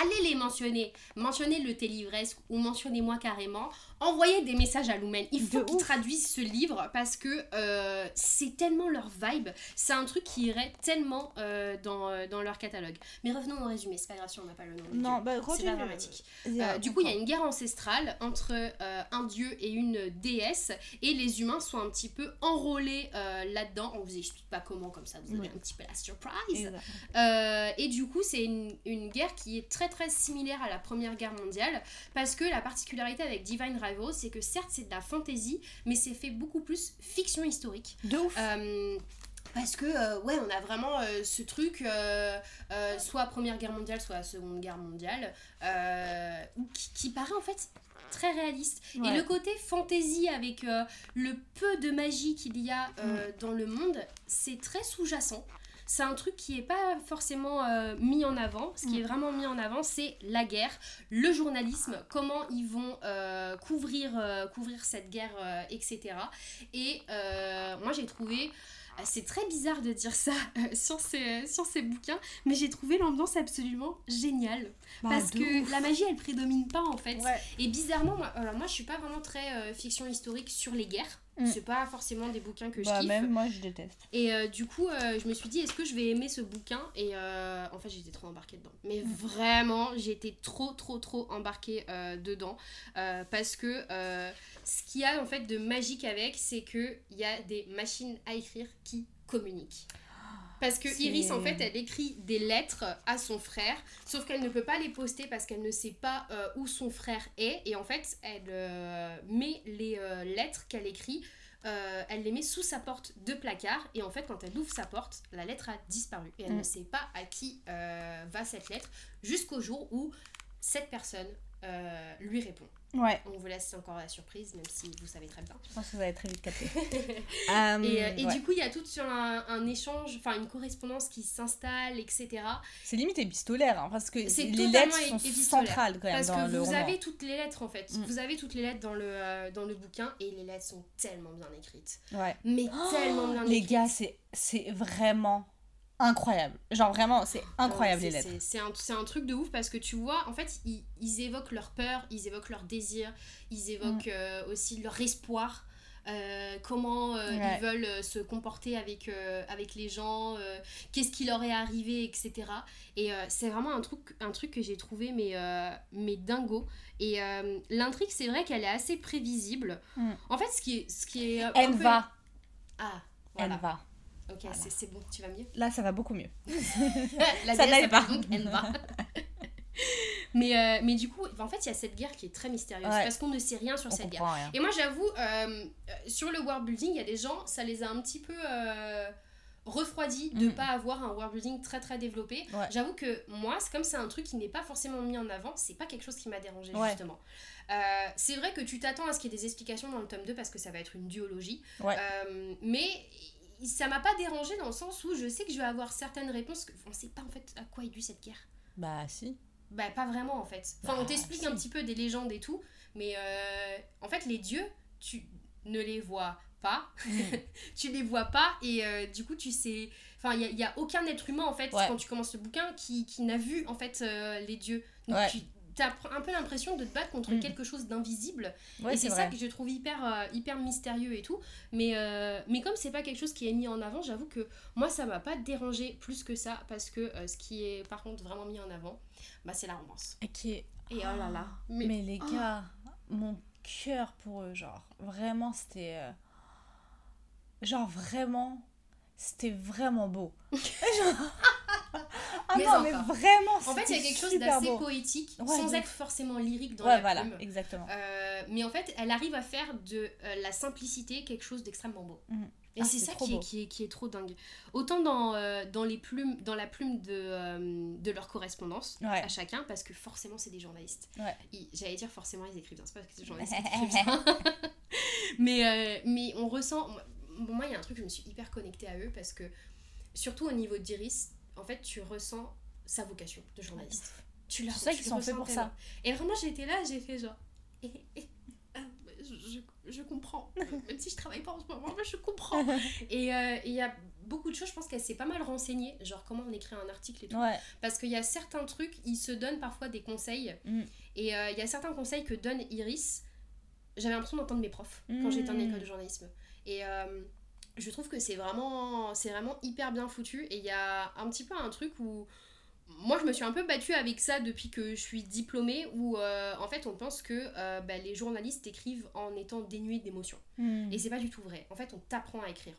allez les mentionner. Mentionnez le Télivresque ou mentionnez-moi carrément. Envoyez des messages à Lumen. Il faut qu'ils traduisent ce livre parce que euh, c'est tellement leur vibe. C'est un truc qui irait tellement euh, dans, euh, dans leur catalogue. Mais revenons au résumé. C'est pas grave si on n'a pas le nom. Non, bah c'est pas dramatique. Euh, du coup, il y a une guerre ancestrale entre un dieu et une déesse, et les humains sont un petit peu enrôlés là-dedans. On vous explique pas comment, comme ça vous avez un petit peu la surprise. Et du coup, c'est une, une guerre qui est très très similaire à la Première Guerre mondiale, parce que la particularité avec Divine Rivals, c'est que certes c'est de la fantasy, mais c'est fait beaucoup plus fiction historique. De ouf. Euh, parce que, euh, ouais, on a vraiment euh, ce truc, euh, soit Première Guerre mondiale, soit Seconde Guerre mondiale, qui, qui paraît en fait très réaliste. Ouais. Et le côté fantasy avec le peu de magie qu'il y a euh, dans le monde, c'est très sous-jacent. C'est un truc qui est pas forcément euh, mis en avant. Ce qui est vraiment mis en avant, c'est la guerre, le journalisme, comment ils vont euh, couvrir, euh, couvrir cette guerre, etc. Et moi, j'ai trouvé. Euh, C'est très bizarre de dire ça euh, sur, ces, sur ces bouquins, mais j'ai trouvé l'ambiance absolument géniale. Bah, parce que ouf. la magie, elle prédomine pas en fait. Ouais. Et bizarrement, moi, alors moi je suis pas vraiment très euh, fiction historique sur les guerres. Mm. C'est pas forcément des bouquins que je Bah, kiffe. même moi, je déteste. Et euh, du coup, euh, je me suis dit, est-ce que je vais aimer ce bouquin? Et euh, en fait, j'étais trop embarquée dedans. Mais Mm. vraiment, j'étais trop, trop, trop embarquée euh, dedans. Euh, parce que euh, ce qu'il y a en fait de magique avec, c'est qu'il y a des machines à écrire qui communiquent. Parce que Iris, en fait, elle écrit des lettres à son frère, sauf qu'elle ne peut pas les poster parce qu'elle ne sait pas euh, où son frère est. Et en fait, elle euh, met les euh, lettres qu'elle écrit, elle les met sous sa porte de placard. Et en fait, quand elle ouvre sa porte, la lettre a disparu. Et elle Mm. ne sait pas à qui va cette lettre jusqu'au jour où cette personne lui répond. Ouais, On vous laisse encore la surprise, même si vous savez très bien. je pense que vous allez très vite capter. Et, Euh, euh, et ouais. du coup, il y a tout sur un, un échange, enfin une correspondance qui s'installe, etc. C'est limite épistolaire, hein, parce que C'est les lettres sont centrales quand même Parce dans que le vous roman. avez toutes les lettres en fait. Mm. Vous avez toutes les lettres dans le, euh, dans le bouquin et les lettres sont tellement bien écrites. Ouais. Mais tellement bien Les écrites. gars, c'est c'est vraiment incroyable. Genre vraiment, c'est incroyable Ouais, les c'est- lettres. C'est un, truc de ouf parce que tu vois, en fait, ils, ils évoquent leur peur, ils évoquent leur désir, ils évoquent Mm. euh, aussi leur espoir. euh, comment euh, Ouais. ils veulent se comporter avec, avec les gens, qu'est-ce qui leur est arrivé, etc. Et c'est vraiment un truc, un truc que j'ai trouvé mais, mais dingo. Et l'intrigue, c'est vrai qu'elle est assez prévisible. Mm. En fait, ce qui est... Ce qui est un Elle peu- va, Ah, voilà. elle va. Ok, Voilà. c'est- c'est bon, tu vas mieux? Là, ça va beaucoup mieux. la Ça n'allait pas. donc mais, euh, mais du coup, en fait, il y a cette guerre qui est très mystérieuse Ouais. parce qu'on ne sait rien sur On cette guerre. rien. Et moi, j'avoue, euh, sur le world building, il y a des gens, ça les a un petit peu euh, refroidis de Mm. pas avoir un world building très très développé. Ouais. J'avoue que moi, c'est comme c'est un truc qui n'est pas forcément mis en avant, c'est pas quelque chose qui m'a dérangé Ouais. justement. Euh, c'est vrai que tu t'attends à ce qu'il y ait des explications dans le tome 2 parce que ça va être une duologie. Ouais. Euh, mais ça m'a pas dérangé dans le sens où je sais que je vais avoir certaines réponses que on sait pas en fait à quoi est due cette guerre. Bah si. Bah pas vraiment en fait. Enfin on Bah, t'explique si. un petit peu des légendes et tout, mais euh, en fait les dieux, tu ne les vois pas, Mm. tu les vois pas et euh, du coup tu sais... Enfin il y, a aucun être humain en fait Ouais. quand tu commences le bouquin qui, qui n'a vu en fait euh, les dieux. Donc Ouais. tu as un peu l'impression de te battre contre Mm. quelque chose d'invisible Ouais, et c'est ça que je trouve hyper, euh, hyper mystérieux et tout. Mais, euh, mais comme c'est pas quelque chose qui est mis en avant, j'avoue que moi ça m'a pas dérangé plus que ça parce que euh, ce qui est par contre vraiment mis en avant, bah, c'est la romance. Et oh là là. Mais, Mais, les gars, mon cœur pour eux, genre, vraiment, c'était. euh, Genre, vraiment, c'était vraiment beau. ah Mais non, mais vraiment, en fait, il y a quelque chose d'assez poétique Ouais, sans être forcément lyrique dans Ouais, la voilà, plume. exactement. Euh, mais en fait, elle arrive à faire de euh, la simplicité quelque chose d'extrêmement beau. Mhm. Et Ah, c'est ça qui est, qui, est, qui est trop dingue. Autant dans, euh, dans, les plumes, dans la plume de, euh, de leur correspondance Ouais. à chacun, parce que forcément, c'est des journalistes. Ouais. J'allais dire forcément, ils écrivent bien. C'est pas parce que c'est des journalistes qui écrivent bien. mais, euh, mais on ressent. Bon, moi, il y a un truc, je me suis hyper connectée à eux parce que, surtout au niveau d'Iris, en fait, tu ressens sa vocation de journaliste. Tu la C'est ça tu qu'ils sont faits pour tellement. ça. Et vraiment, j'étais là, j'ai fait genre. ah, je comprends. Même si je travaille pas en ce moment, je comprends. Et euh, et il y a beaucoup de choses, je pense qu'elle s'est pas mal renseignée, genre comment on écrit un article et tout. Ouais. Parce qu'il y a certains trucs, ils se donnent parfois des conseils. Mm. Et euh, il y a certains conseils que donne Iris. J'avais l'impression d'entendre mes profs quand j'étais en Mm. école de journalisme. Et euh, je trouve que c'est vraiment, c'est vraiment hyper bien foutu. Et il y a un petit peu un truc où. Moi, je me suis un peu battue avec ça depuis que je suis diplômée, où euh, en fait, on pense que euh, bah, les journalistes écrivent en étant dénués d'émotions. Mm. Et c'est pas du tout vrai. En fait, on t'apprend à écrire.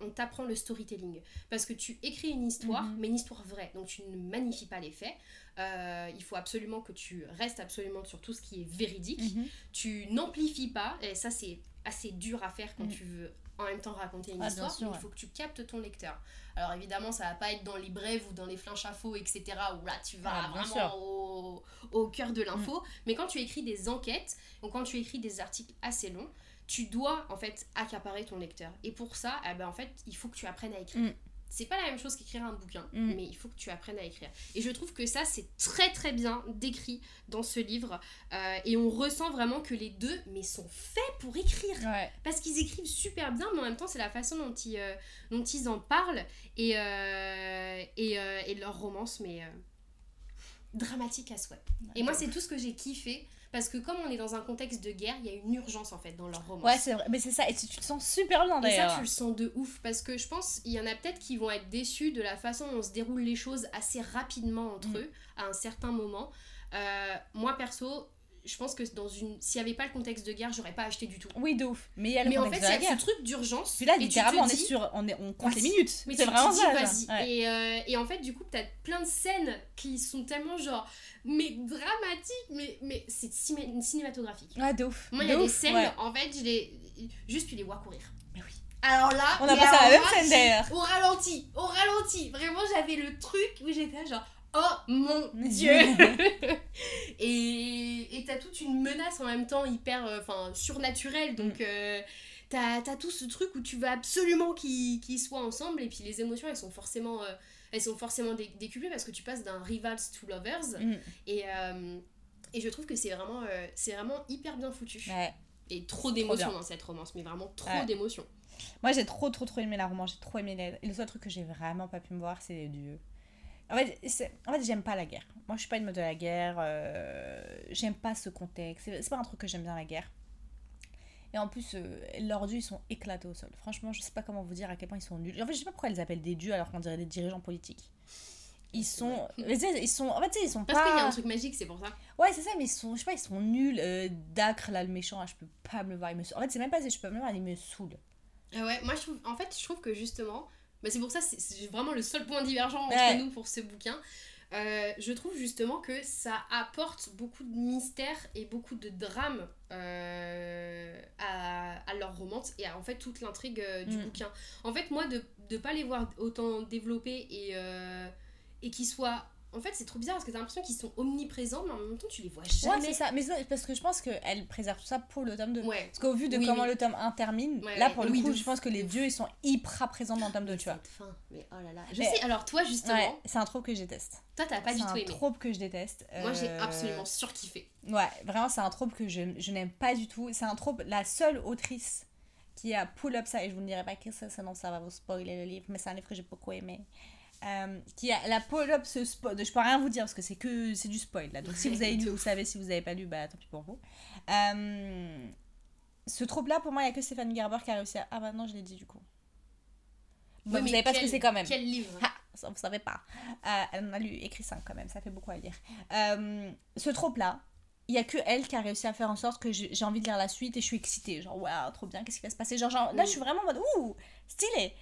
On, t'apprend le storytelling. Parce que tu écris une histoire, Mhm. mais une histoire vraie. Donc tu ne magnifies pas les faits. Euh, il faut absolument que tu restes absolument sur tout ce qui est véridique. Mhm. Tu n'amplifies pas. Et ça, c'est assez dur à faire quand Mhm. tu veux en même temps raconter une Ah, histoire. sûr, mais ouais. il faut que tu captes ton lecteur. Alors évidemment, ça va pas être dans les brèves ou dans les flinches infos, etc. Où là, tu vas Ah, vraiment. Mm. au, au cœur de l'info. Mais quand tu écris des enquêtes, ou quand tu écris des articles assez longs, tu dois en fait accaparer ton lecteur. Et pour ça, eh ben, en fait, il faut que tu apprennes à écrire. Mm. C'est pas la même chose qu'écrire un bouquin, Mm. mais il faut que tu apprennes à écrire. Et je trouve que ça, c'est très très bien décrit dans ce livre. Euh, et on ressent vraiment que les deux, mais sont faits pour écrire. Ouais. Parce qu'ils écrivent super bien, mais en même temps, c'est la façon dont ils, euh, dont ils en parlent et, euh, et, et leur romance, mais dramatique à souhait. Et moi, c'est tout ce que j'ai kiffé. Parce que comme on est dans un contexte de guerre, il y a une urgence en fait dans leur romance. Ouais, c'est vrai. Mais c'est ça. Et tu tu te sens super bien Et ça, d'ailleurs. tu le sens de ouf parce que je pense il y en a peut-être qui vont être déçus de la façon dont se déroulent les choses assez rapidement entre Mm. eux à un certain moment. Euh, moi perso, je pense que dans une s'il n'y avait pas le contexte de guerre, j'aurais pas acheté du tout. Oui, de ouf. Mais il y a le Mais en fait, il y a guerre. ce truc d'urgence. Puis là, littéralement, on est sur. On, est, on compte les minutes. Mais C'est vraiment ça. vas-y. genre. Ouais. Et, euh, et en fait, du coup, t'as plein de scènes qui sont tellement genre, mais dramatiques, mais, mais c'est ciné- cinématographique. Ouais, de ouf. Moi, il y a des scènes, ouais. en fait, je les... juste tu les vois courir. Mais oui. Alors là, On a pensé à la même scène, d'ailleurs. Au ralenti, au ralenti. Vraiment, j'avais le truc où j'étais genre, oh mon dieu. et t'as toute une menace en même temps hyper, euh, enfin, surnaturelle. Mm. Donc, euh, t'as as tout ce truc où tu veux absolument qu'ils qu'ils soient ensemble. Et puis les émotions, elles sont forcément, euh, elles sont forcément dé- décuplées parce que tu passes d'un rivals to lovers. Mm. Et, euh, et je trouve que c'est vraiment, c'est vraiment hyper bien foutu. Ouais. Et trop d'émotions dans cette romance, mais vraiment trop Ouais. d'émotions. Moi, j'ai trop, trop, trop aimé la romance. J'ai trop aimé les... Et le seul truc que j'ai vraiment pas pu me voir, c'est les dieux. En fait, en fait j'aime pas la guerre. Moi, je suis pas une meute de la guerre. euh, J'aime pas ce contexte. C'est pas un truc que j'aime bien, la guerre. Et en plus, euh, leurs dieux, ils sont éclatés au sol. Franchement, je sais pas comment vous dire à quel point ils sont nuls. En fait, je sais pas pourquoi ils appellent des dieux alors qu'on dirait des dirigeants politiques. Ils sont. mais ils sont. En fait, tu sais, ils sont Parce pas. qu'il y a un truc magique, c'est pour ça. Ouais, c'est ça, mais ils sont, je sais pas, ils sont nuls. Euh, Dacre, là, le méchant, là, je peux pas me le voir. Il me... En fait, c'est même pas si je peux me le voir, il me saoule. Ah ouais, moi je trouve, en fait, je trouve que justement, bah c'est pour ça, c'est- c'est vraiment le seul point divergent entre Ouais. nous pour ce bouquin. Euh, je trouve justement que ça apporte beaucoup de mystère et beaucoup de drame euh, à, à leur romance et à en fait toute l'intrigue euh, du Mm. bouquin. En fait, moi, de ne pas les voir autant développés et, et qu'ils soient. En fait, c'est trop bizarre parce que t'as l'impression qu'ils sont omniprésents, mais en même temps, tu les vois Ouais, jamais. c'est ça. Mais c'est parce que je pense qu'elle préserve tout ça pour le tome 2. Ouais. Parce qu'au vu de Oui, comment oui. le tome 1 termine, Ouais, là ouais. pour le Oui, coup, je pense que les dieux ils sont hyper présents dans le tome 2, Mais tu vois. fin, mais oh là là. Je Mais- sais, alors toi, justement, Ouais, c'est un trope que je déteste. toi, t'as pas c'est du tout un aimé. trope que je déteste. Moi, j'ai Euh, absolument surkiffé. Ouais, vraiment, c'est un trope que je, je n'aime pas du tout. C'est un trope, la seule autrice qui a pull up ça, et je vous ne dirai pas qui c'est, sinon ça va vous spoiler le livre, mais c'est un livre que j'ai beaucoup aimé. Euh, qui a la pull up ce spoil, je peux rien vous dire parce que c'est que c'est du spoil là. Donc si vous avez lu, vous savez, si vous avez pas lu, bah tant pis pour vous. Euh, ce trope là, pour moi, il y a que Stéphane Gerber qui a réussi à. Ah bah non, je l'ai dit du coup. Bon, Ouais, vous mais savez pas ce que quel- c'est quand même. Quel livre? Ah, ça, vous savez pas. Euh, elle en a lu écrit 5 quand même, ça fait beaucoup à lire. Ce trope-là, il y a que elle qui a réussi à faire en sorte que j'ai envie de lire la suite et je suis excitée. Genre, waouh, trop bien, qu'est-ce qui va se passer? Genre, genre, Là, je suis vraiment en mode, ouh, stylé.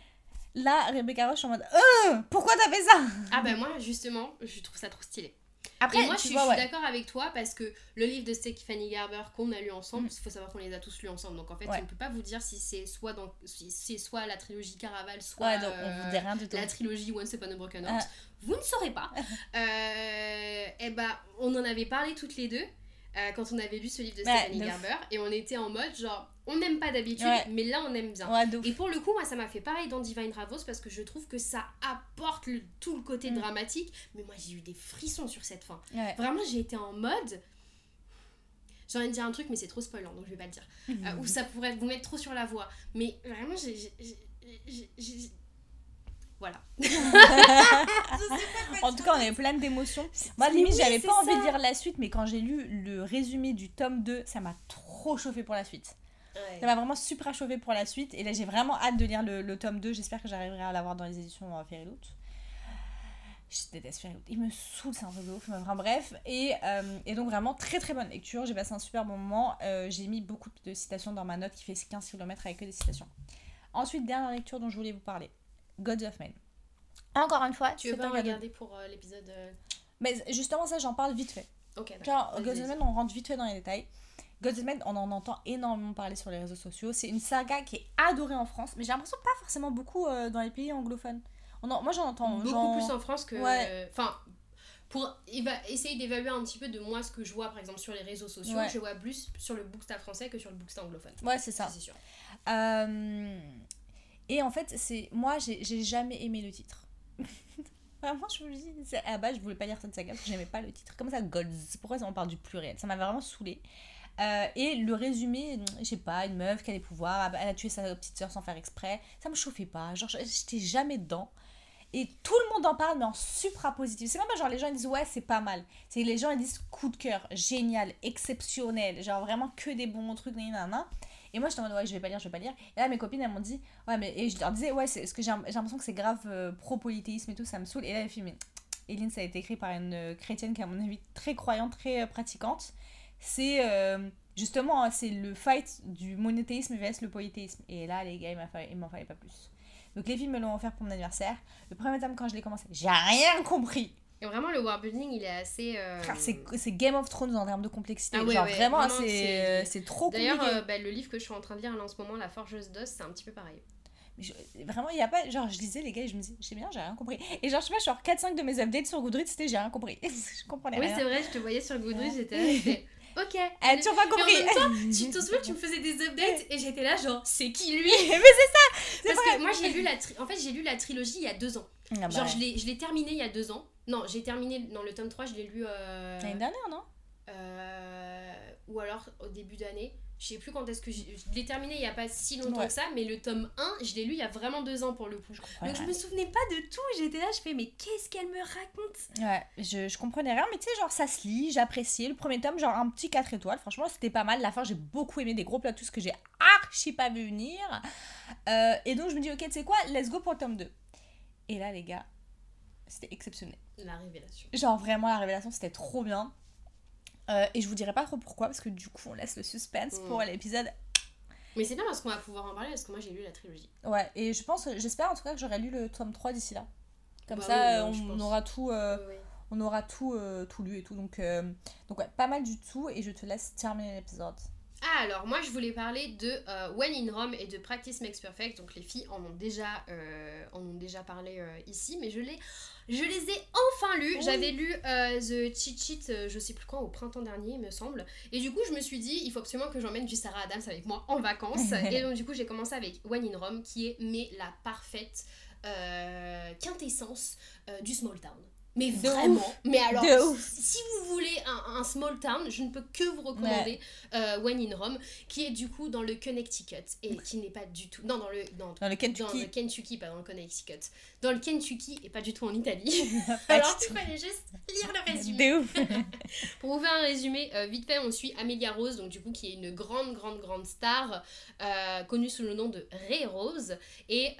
Là, Rebecca Roche, je suis en mode, euh, pourquoi t'as fait ça? Ah bah moi, justement, je trouve ça trop stylé. Après, et moi, je suis, d'accord avec toi parce que le livre de Stephanie Gerber qu'on a lu ensemble, Mm. il faut savoir qu'on les a tous lus ensemble. Donc en fait, Ouais. on ne peut pas vous dire si c'est soit, dans, si c'est soit la trilogie Caraval, soit Ouais, donc on euh, vous dit rien du tout. la trilogie Once Upon a Broken Heart. Ah. Vous ne saurez pas. euh, et bah, on en avait parlé toutes les deux euh, quand on avait lu ce livre de Stephanie. Gerber et on était en mode genre, on n'aime pas d'habitude, Ouais. mais là on aime bien. Ouais. Et pour le coup, moi, ça m'a fait pareil dans Divine Ravos parce que je trouve que ça apporte le- tout le côté Mm. dramatique. Mais moi, j'ai eu des frissons sur cette fin. Ouais. Vraiment, j'ai été en mode. J'ai envie de dire un truc, mais c'est trop spoilant, donc je vais pas le dire. Euh, ou ça pourrait vous mettre trop sur la voie. Mais vraiment, j'ai. Voilà. En tout cas, on avait plein d'émotions. Moi, limite, oui, j'avais pas envie de lire la suite, mais quand j'ai lu le résumé du tome 2, ça m'a trop chauffé pour la suite. Ça m'a vraiment super chauffé pour la suite. Et là, j'ai vraiment hâte de lire le, le tome 2. J'espère que j'arriverai à l'avoir dans les éditions euh, Fairy Loot. Je déteste Fairy Loot. Il me saoule, c'est un truc de ouf. mais Enfin, bref. Et, euh, et donc, vraiment, très très bonne lecture. J'ai passé un super bon moment. Euh, j'ai mis beaucoup de citations dans ma note qui fait 15 km avec que des citations. Ensuite, dernière lecture dont je voulais vous parler Gods of Men. Encore une fois, Tu veux pas regarder pour euh, l'épisode. euh, Mais justement, ça, j'en parle vite fait. Ok, d'accord. Genre, Gods of. Men, on rentre vite fait dans les détails. Gods of Men, on en entend énormément parler sur les réseaux sociaux. C'est une saga qui est adorée en France, mais j'ai l'impression pas forcément beaucoup euh, dans les pays anglophones. On en- moi, j'en entends. Beaucoup genre- plus en France que. Ouais. euh, Enfin. pour essayer d'évaluer un petit peu de moi ce que je vois par exemple sur les réseaux sociaux, Ouais. je vois plus sur le Booksta français que sur le Booksta anglophone. Ouais, c'est ça. c'est sûr. Euh, Et en fait, c'est moi, j'ai jamais aimé le titre. Vraiment, je me dis, c'est- à la base, je voulais pas lire cette saga parce que j'aimais pas le titre. Comme ça, Gods, pourquoi on parle du pluriel? Ça m'a vraiment saoulé. Et le résumé, je sais pas, une meuf qui a des pouvoirs, elle a tué sa petite soeur sans faire exprès, ça me chauffait pas. Genre, j'étais jamais dedans. Et tout le monde en parle, mais en supra positif. C'est même pas genre les gens ils disent ouais, c'est pas mal. C'est les gens ils disent coup de cœur, génial, exceptionnel, genre vraiment que des bons trucs, nanana. Et moi j'étais en mode ouais, je vais pas lire, je vais pas lire. Et là mes copines elles m'ont dit ouais, mais. Et je leur disais ouais, c'est ce que j'ai l'impression que c'est grave euh, pro-polythéisme et tout, ça me saoule. Et là elle fait mais. Eline, ça a été écrit par une euh, chrétienne qui à mon avis très croyante, très euh, pratiquante. C'est euh, justement hein, c'est le fight du monothéisme vs le polythéisme. Et là les gars, il m'en fallait, pas plus. Donc les filles me l'ont offert pour mon anniversaire. Le premier tome quand je l'ai commencé, j'ai rien compris. Et vraiment, le worldbuilding, il est assez. euh, Frère, C'est c'est Game of Thrones en termes de complexité. Ah ouais, Genre ouais, vraiment, c'est trop compliqué. D'ailleurs, euh, bah, le livre que je suis en train de lire là en ce moment, La Forgeuse d'Os, c'est un petit peu pareil. Je- vraiment, il y a pas. Genre, je lisais les gars et je me disais, j'ai bien, j'ai rien compris. Et genre, je sais pas, genre 4-5 de mes updates sur Goodreads, c'était j'ai rien compris. je comprenais Oui, rien. c'est vrai, je te voyais sur Goodreads, j'étais. Ok. Tu as pas Et en compris. même temps, tu te souviens, tu me faisais des updates et j'étais là, genre, c'est qui lui? Mais c'est ça Parce vrai. que moi, j'ai lu la tri- en fait, j'ai lu la trilogie il y a deux ans. Ah bah Genre, ouais. je l'ai je l'ai terminé il y a deux ans. Non, j'ai terminé dans le tome 3, je l'ai lu. euh, L'année dernière, non? euh, ou alors au début d'année. Je sais plus quand est-ce que je l'ai terminé il y a pas si longtemps Ouais. que ça, mais le tome 1, je l'ai lu il y a vraiment deux ans pour le coup. Ouais, Donc je me souvenais pas de tout, j'étais là, je fais mais qu'est-ce qu'elle me raconte? Ouais, je, je comprenais rien, mais tu sais, genre ça se lit, j'appréciais. Le premier tome, genre un petit 4 étoiles, franchement, c'était pas mal. La fin, j'ai beaucoup aimé des gros plot twists que j'ai archi pas vu venir. Euh, et donc, je me dis, ok, tu sais quoi, let's go pour le tome 2. Et là, les gars, c'était exceptionnel. La révélation. Genre, vraiment, la révélation, c'était trop bien. Euh, et je vous dirai pas trop pourquoi, parce que du coup, on laisse le suspense pour l'épisode. Mais c'est bien parce qu'on va pouvoir en parler parce que moi j'ai lu la trilogie. Ouais, et je pense, j'espère en tout cas que j'aurai lu le tome 3 d'ici là. Comme Bah ça, oui, on, aura tout. euh, on aura tout, euh, tout lu et tout. Donc, euh, donc ouais, pas mal du tout. Et je te laisse terminer l'épisode. Ah alors moi je voulais parler de euh, When in Rome et de Practice Makes Perfect. Donc les filles en ont déjà, euh, en ont déjà parlé euh, ici, mais je les, je les ai enfin lus. Oui. J'avais lu euh, The Cheat Sheet, euh, je sais plus quand, au printemps dernier il me semble. Et du coup je me suis dit il faut absolument que j'emmène du Sarah Adams avec moi en vacances. et donc du coup j'ai commencé avec When in Rome qui est mais la parfaite euh, quintessence du small town. Mais De vraiment, mais alors, De si vous voulez un, un small town, je ne peux que vous recommander euh, When in Rome, qui est du coup dans le Connecticut et qui n'est pas du tout. Non, dans le. Dans, Dans le dans le Kentucky. Kentucky, pas dans le Connecticut. Dans le Kentucky et pas du tout en Italie. Alors, il tout. fallait juste lire le résumé. De ouf. Pour vous faire un résumé, euh, vite fait, on suit Amelia Rose, donc du coup qui est une grande, grande, grande star, euh, connue sous le nom de Ray Rose, et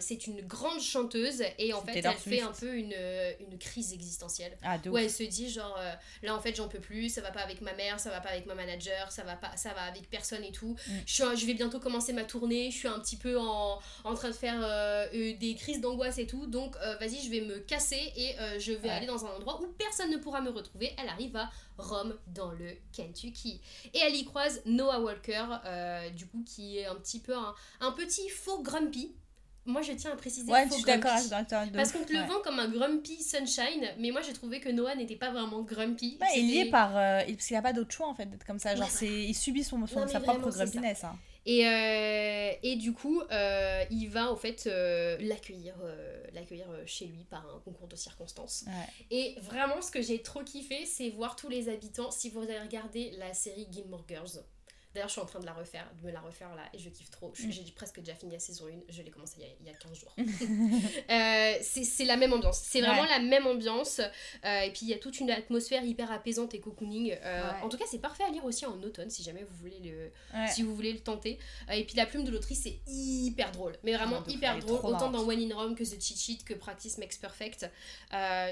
c'est une grande chanteuse, et en fait, elle fait un peu une, une crise existentielle. Ah, ouf. elle se dit genre euh, là en fait j'en peux plus, ça va pas avec ma mère, ça va pas avec ma manager, ça va pas ça va avec personne et tout. Mm. Je, suis- je vais bientôt commencer ma tournée, je suis un petit peu en, en train de faire euh, euh, des crises d'angoisse et tout. Donc vas-y, je vais me casser et je vais Ouais. aller dans un endroit où personne ne pourra me retrouver. Elle arrive à Rome dans le Kentucky et elle y croise Noah Walker euh, du coup qui est un petit peu un, un petit faux grumpy. Moi je tiens à préciser Ouais, faux je suis d'accord avec toi. de Parce qu'on te le Ouais. vend comme un grumpy sunshine, mais moi j'ai trouvé que Noah n'était pas vraiment grumpy. Ouais, il est par. euh, parce qu'il a pas d'autre choix en fait d'être comme ça. Genre, c'est, il subit son, son- Non, sa vraiment, propre grumpiness. Hein. Et, euh, et du coup, euh, il va en fait euh, l'accueillir l'accueillir chez lui par un concours de circonstances. Et vraiment, ce que j'ai trop kiffé, c'est voir tous les habitants. Si vous avez regardé la série Gilmore Girls, d'ailleurs, je suis en train de la refaire, de me la refaire là, et je kiffe trop. Mm. J'ai presque déjà fini la saison 1, je l'ai commencé il y a, il y a 15 jours. Euh, c'est la même ambiance, c'est vraiment Ouais. la même ambiance. Euh, et puis il y a toute une atmosphère hyper apaisante et cocooning. Euh, Ouais. En tout cas, c'est parfait à lire aussi en automne si jamais vous voulez le, Ouais. si vous voulez le tenter. Et puis la plume de l'autrice c'est hyper drôle, mais vraiment Ah, hyper drôle, autant dans One in Rome que The Cheat Sheet que Practice Makes Perfect.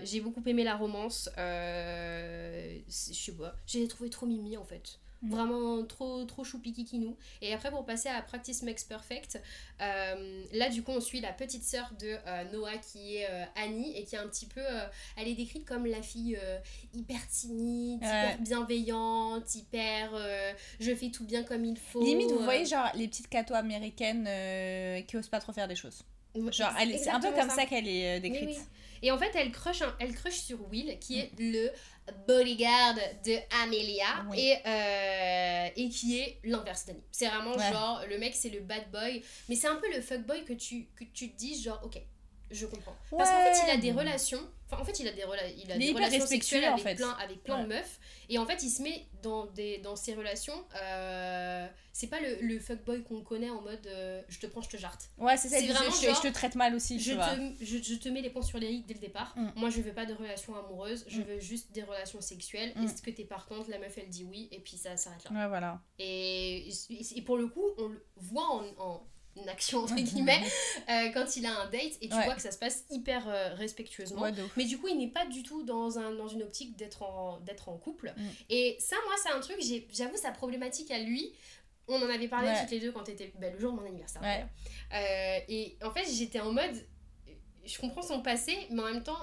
J'ai beaucoup aimé la romance, je sais pas, j'ai trouvé trop mimi en fait. Vraiment trop trop choupi kikinou. Et après pour passer à Practice Makes Perfect, euh, là du coup on suit la petite sœur de euh, Noah qui est euh, Annie et qui est un petit peu, elle est décrite comme la fille hyper timide, hyper bienveillante, hyper je fais tout bien comme il faut. Limite, vous voyez, genre, les petites catos américaines qui osent pas trop faire des choses. Genre, c'est un peu comme ça, qu'elle est Oui, décrite. oui. Et en fait, elle crush, un- elle crush sur Will, qui est Mm. le bodyguard de Amelia, Oui. et, euh, et qui est l'inverse d'Annie. C'est vraiment Ouais. genre, le mec, c'est le bad boy, mais c'est un peu le fuckboy que tu, que tu te dis, genre, ok, je comprends. Parce qu'en fait, il a des relations, enfin, en fait, il a des, rela- il a Il des relations sexuelles en avec fait. plein, avec plein de meufs, et en fait, il se met dans, des, dans ces relations, euh, c'est pas le, le fuckboy qu'on connaît en mode, euh, je te prends, je te jarte. Ouais, c'est ça. C'est je- vraiment je, genre, je te traite mal aussi, Je tu vois. te, je, je te mets les points sur les i dès le départ. Mm. Moi, je veux pas de relations amoureuses, je Mm. veux juste des relations sexuelles. Mm. Est-ce que t'es partante La meuf, elle dit oui, et puis ça s'arrête là. Ouais, voilà. Et, et pour le coup, on le voit en, en action, entre guillemets, euh, quand il a un date, et tu Ouais. vois que ça se passe hyper euh, respectueusement. Ouais. Mais du coup, il n'est pas du tout dans, un, dans une optique d'être en, d'être en couple. Mm. Et ça, moi, c'est un truc, j'avoue, sa problématique à lui. On en avait parlé Ouais. toutes les deux quand t'étais bah, le jour de mon anniversaire. Euh, et en fait, j'étais en mode. Je comprends son passé, mais en même temps,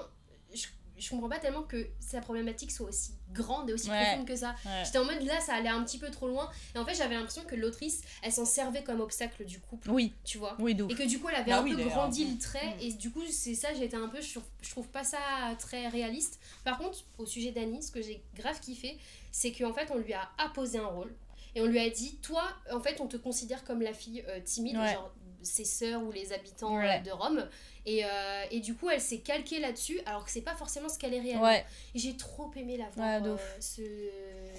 je, je comprends pas tellement que sa problématique soit aussi grande et aussi Ouais. profonde que ça. Ouais. J'étais en mode là, ça allait un petit peu trop loin. Et en fait, j'avais l'impression que l'autrice, elle s'en servait comme obstacle du couple, Oui, tu vois. oui, ouf. Et que du coup, elle avait Bah un oui, peu grandi le trait. Mm. Et du coup, c'est ça, j'étais un peu. Je trouve, je trouve pas ça très réaliste. Par contre, au sujet d'Annie, ce que j'ai grave kiffé, c'est qu'en fait, on lui a apposé un rôle. Et on lui a dit, toi, en fait, on te considère comme la fille euh, timide, Ouais. genre ses sœurs ou les habitants euh, Ouais. de Rome. Et, euh, et du coup, elle s'est calquée là-dessus, alors que c'est pas forcément ce qu'elle est réellement. Ouais, j'ai trop aimé la voir. Ouais, euh, ce...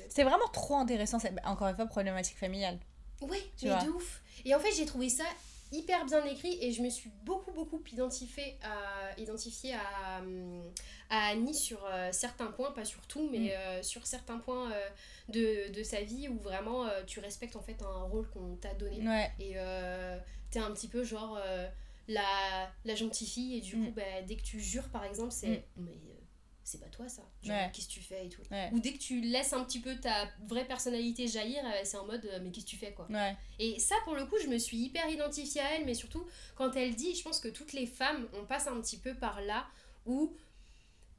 c'est vraiment trop intéressant. bah, Encore une fois, problématique familiale. Ouais, Tu mais vois. de ouf. Et en fait, j'ai trouvé ça hyper bien écrit et je me suis beaucoup, beaucoup identifiée à, identifiée à, à Annie sur euh, certains points, pas sur tout, mais Mm. euh, sur certains points euh, de, de sa vie où vraiment tu respectes en fait un rôle qu'on t'a donné. Ouais, Et t'es un petit peu genre euh, la, la gentille fille et du Mm. coup, bah, dès que tu jures par exemple, c'est. Mm. Mais euh, c'est pas toi ça. Genre, Ouais. qu'est-ce que tu fais et tout. ouais, Ou dès que tu laisses un petit peu ta vraie personnalité jaillir, euh, c'est en mode mais qu'est-ce que tu fais quoi. ouais. Et ça pour le coup, je me suis hyper identifiée à elle, mais surtout quand elle dit, je pense que toutes les femmes, on passe un petit peu par là où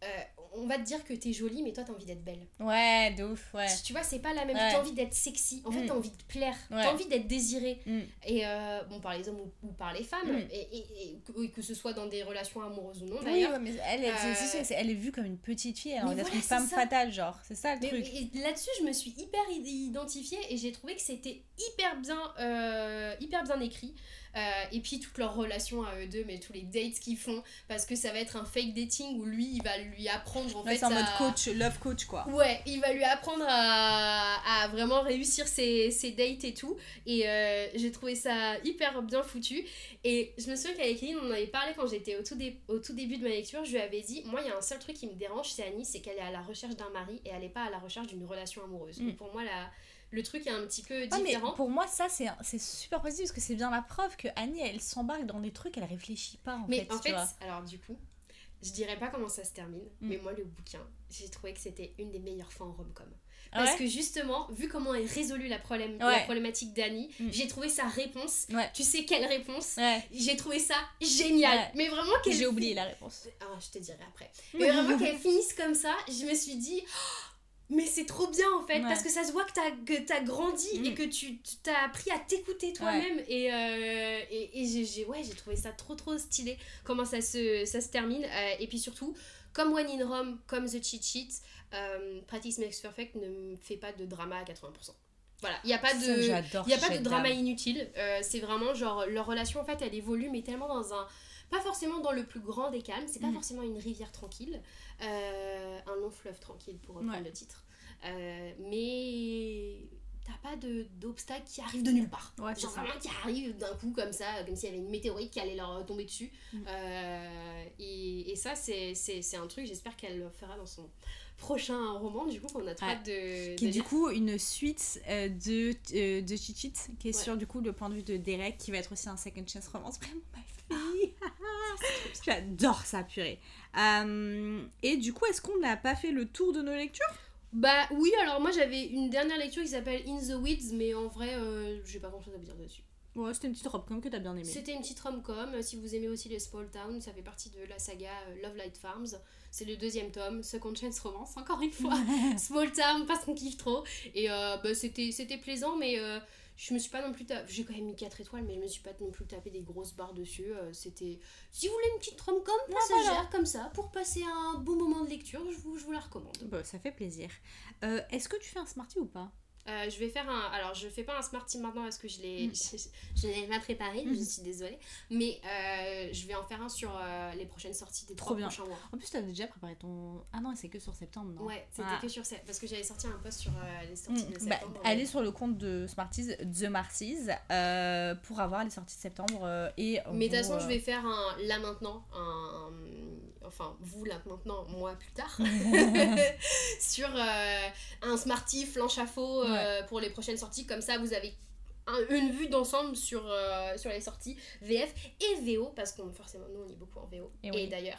euh, on va te dire que t'es jolie, mais toi t'as envie d'être belle. Ouais, de ouf, ouais. Tu vois, c'est pas la même. Ouais. T'as envie d'être sexy. En fait, Mm. t'as envie de plaire. Ouais. T'as envie d'être désirée. Mm. Et euh, bon, par les hommes ou, ou par les femmes. Mm. Et, et- et que, que ce soit dans des relations amoureuses ou non Oui, d'ailleurs. ouais, mais elle, elle, c'est- Euh, elle est vue comme une petite fille, elle voilà, une femme ça. fatale, genre. C'est ça le Mais- truc. et là-dessus, je me suis hyper identifiée et j'ai trouvé que c'était hyper bien, euh, hyper bien écrit. Euh, et puis toute leur relation à eux deux, mais tous les dates qu'ils font, parce que ça va être un fake dating où lui, il va lui apprendre en Ouais, fait. c'est en mode coach, love coach, quoi. Ouais, il va lui apprendre à, à vraiment réussir ses, ses dates et tout. Et euh, j'ai trouvé ça hyper bien foutu. Et je me souviens qu'avec Eline, on en avait parlé quand j'étais au, tout dé- au tout début de ma lecture. Je lui avais dit Moi, il y a un seul truc qui me dérange, c'est Annie, c'est qu'elle est à la recherche d'un mari et elle n'est pas à la recherche d'une relation amoureuse. Mm. Donc pour moi, la, le truc est un petit peu Ouais, mais différent. pour moi, ça, c'est c'est super positif parce que c'est bien la preuve que Annie, elle s'embarque dans des trucs, elle réfléchit pas, en mais fait. en tu fait, vois. alors du coup, je dirais pas comment ça se termine, Mm. mais moi, le bouquin, j'ai trouvé que c'était une des meilleures fins en rom-com. Ah Parce ouais que justement, vu comment est résolue la, problème, la Ouais. problématique d'Annie, Mm. j'ai trouvé sa réponse. Ouais. Tu sais quelle réponse. J'ai trouvé ça génial. Mais vraiment qu'elle. J'ai oublié la réponse. Ah, je te dirai après. Mais vraiment qu'elle finisse comme ça, je me suis dit. Oh, mais c'est trop bien en fait, Ouais. parce que ça se voit que t'as que t'as grandi Mm. et que tu t'as appris à t'écouter toi-même. Et, euh, et, et j'ai- j'ai ouais, j'ai trouvé ça trop trop stylé, comment ça se, ça se termine. Euh, et puis surtout, comme One in Rome, comme The Cheat Sheet, euh, Practice Makes Perfect ne fait pas de drama à 80%. Voilà, il n'y a pas de. Il n'y a pas de drama dame. inutile. C'est vraiment genre leur relation en fait elle évolue mais tellement dans un. Pas forcément dans le plus grand des calmes, c'est pas Mm. forcément une rivière tranquille, euh, un long fleuve tranquille pour reprendre Ouais. le titre. Euh, mais t'as pas d'obstacles qui arrivent de nulle part. Ouais, Genre vraiment qui arrivent d'un coup comme ça, comme s'il y avait une météorite qui allait leur tomber dessus. Mm. Euh, et, et ça c'est un truc, j'espère qu'elle le fera dans son prochain roman du coup qu'on a trop Ouais. de, Qui est du coup une suite euh, de, euh, de Chichit, qui est Ouais. sur du coup le point de vue de Derek, qui va être aussi un second chance romance. Vraiment, fille J'adore ça, purée. Euh, et du coup, est-ce qu'on n'a pas fait le tour de nos lectures? Bah oui, alors moi j'avais une dernière lecture qui s'appelle In the Weeds, mais en vrai, euh, j'ai pas grand chose à vous dire dessus. Ouais, c'était une petite robe comme que t'as bien aimé. C'était une petite rom-com. Si vous aimez aussi les small towns, ça fait partie de la saga euh, Love Light Farms. C'est le deuxième tome, Second Chance Romance, encore une fois. small town, parce qu'on kiffe trop. Et euh, bah, c'était c'était plaisant, mais je me suis pas non plus tapé. J'ai quand même mis 4 étoiles, mais je me suis pas non plus tapé des grosses barres dessus. Euh, c'était. Si vous voulez une petite rom-com passagère voilà. comme ça, pour passer un beau moment de lecture, je vous, je vous la recommande. Bon, ça fait plaisir. Euh, est-ce que tu fais un Smarty ou pas? Euh, je vais faire un. Alors, je fais pas un Smarty maintenant parce que je l'ai. Mm. Je, je pas préparé, je suis désolée. Mais euh, je vais en faire un sur euh, les prochaines sorties des Trop trois bien. prochains mois. En plus, t'avais déjà préparé ton. Ah non, c'est que sur septembre, non Ouais, c'était Ah. que sur cette. Parce que j'avais sorti un post sur les sorties de Mm, bah, septembre. allez sur le compte de Smarties, The Marcies, euh, pour avoir les sorties de septembre et. Mais de toute façon, je vais faire un là maintenant, un, enfin vous là maintenant, moi plus tard, sur euh, un Smarty flanche à faux euh, pour les prochaines sorties. Comme ça, vous avez un- une vue d'ensemble sur, euh, sur les sorties VF et VO, parce qu'on forcément, nous on lit beaucoup en VO. Et d'ailleurs.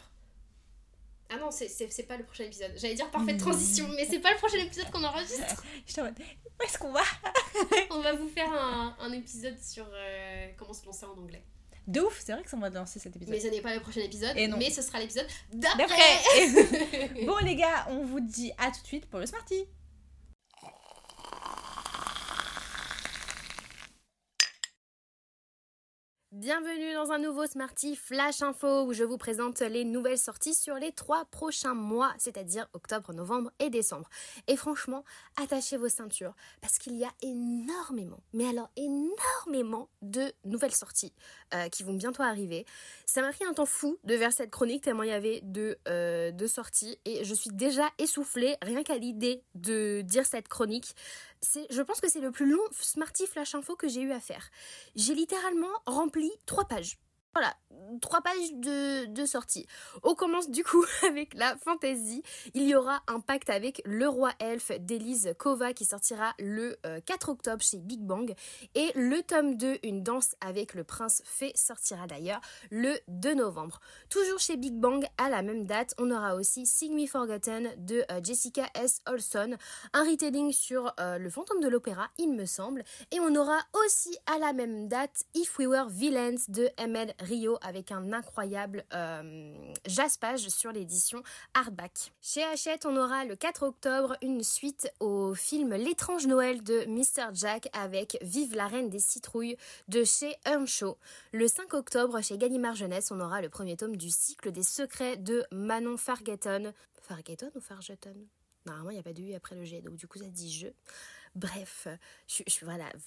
Ah non, c'est- pas le prochain épisode. J'allais dire parfaite transition, mais c'est pas le prochain épisode qu'on enregistre. J'étais en mode, où est-ce qu'on va? On va vous faire un, un épisode sur comment se lancer en anglais. De ouf, c'est vrai que ça va lancer cet épisode. Mais ce n'est pas le prochain épisode, Et non. mais ce sera l'épisode D'après d'après. Bon les gars, on vous dit à tout de suite pour le Smarty. Bienvenue dans un nouveau Smarty Flash Info où je vous présente les nouvelles sorties sur les trois prochains mois, c'est-à-dire octobre, novembre et décembre. Et franchement, attachez vos ceintures parce qu'il y a énormément, mais alors énormément de nouvelles sorties euh, qui vont bientôt arriver. Ça m'a pris un temps fou de faire cette chronique tellement il y avait de, euh, de sorties et je suis déjà essoufflée rien qu'à l'idée de dire cette chronique. Je pense que c'est le plus long Smarty Flash Info que j'ai eu à faire. J'ai littéralement rempli trois pages. Voilà, trois pages de, sortie. On commence du coup avec la fantasy. Il y aura un pacte avec le roi elfe d'Elise Kova qui sortira le euh, 4 octobre chez Big Bang. Et le tome 2, Une danse avec le prince fée, sortira d'ailleurs le 2 novembre. Toujours chez Big Bang, à la même date, on aura aussi Sing Me Forgotten de euh, Jessica S. Olson, un retelling sur euh, le fantôme de l'opéra, il me semble. Et on aura aussi à la même date If We Were Villains de ML Rio avec un incroyable euh, jaspage sur l'édition Hardback. Chez Hachette, on aura le 4 octobre une suite au film L'étrange Noël de Mr. Jack avec Vive la reine des citrouilles de chez Earnshaw. Le 5 octobre, chez Gallimard Jeunesse, on aura le premier tome du cycle des secrets de Manon Fargetton. Fargetton ou Fargetton Normalement, il n'y a pas de U après le G, donc du coup, ça dit je. Bref, je,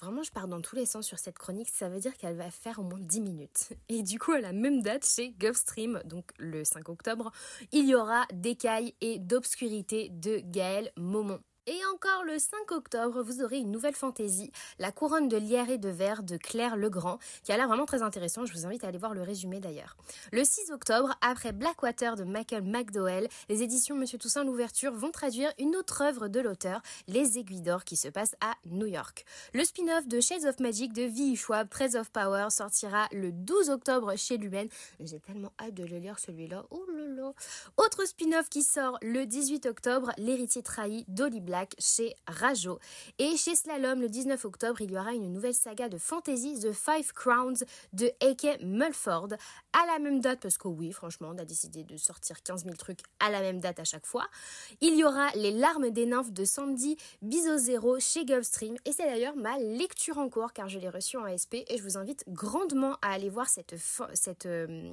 vraiment, je pars dans tous les sens sur cette chronique. Ça veut dire qu'elle va faire au moins 10 minutes. Et du coup, à la même date, chez Gulfstream, donc le 5 octobre, il y aura D'écailles et d'obscurité de Gaël Maumont. Et encore le 5 octobre, vous aurez une nouvelle fantaisie, La couronne de lierre et de verre de Claire Legrand, qui a l'air vraiment très intéressant. Je vous invite à aller voir le résumé d'ailleurs. Le 6 octobre, après Blackwater de Michael McDowell, les éditions Monsieur Toussaint l'ouverture vont traduire une autre œuvre de l'auteur, Les Aiguilles d'or, qui se passe à New York. Le spin-off de Shades of Magic de V.E. Schwab, Threads of Power, sortira le 12 octobre chez Lumen. J'ai tellement hâte de le lire celui-là. Oh là là. Autre spin-off qui sort le 18 octobre, L'héritier trahi d'Holly Chez Rajo. Et chez Slalom, le 19 octobre, il y aura une nouvelle saga de fantasy, The Five Crowns de A.K. Mulford, à la même date, parce que oui, franchement, on a décidé de sortir 15 000 trucs à la même date à chaque fois. Il y aura Les larmes des nymphes de Sandy Bizozero chez Gulfstream, et c'est d'ailleurs ma lecture en cours, car je l'ai reçue en ASP, et je vous invite grandement à aller voir cette, cette euh,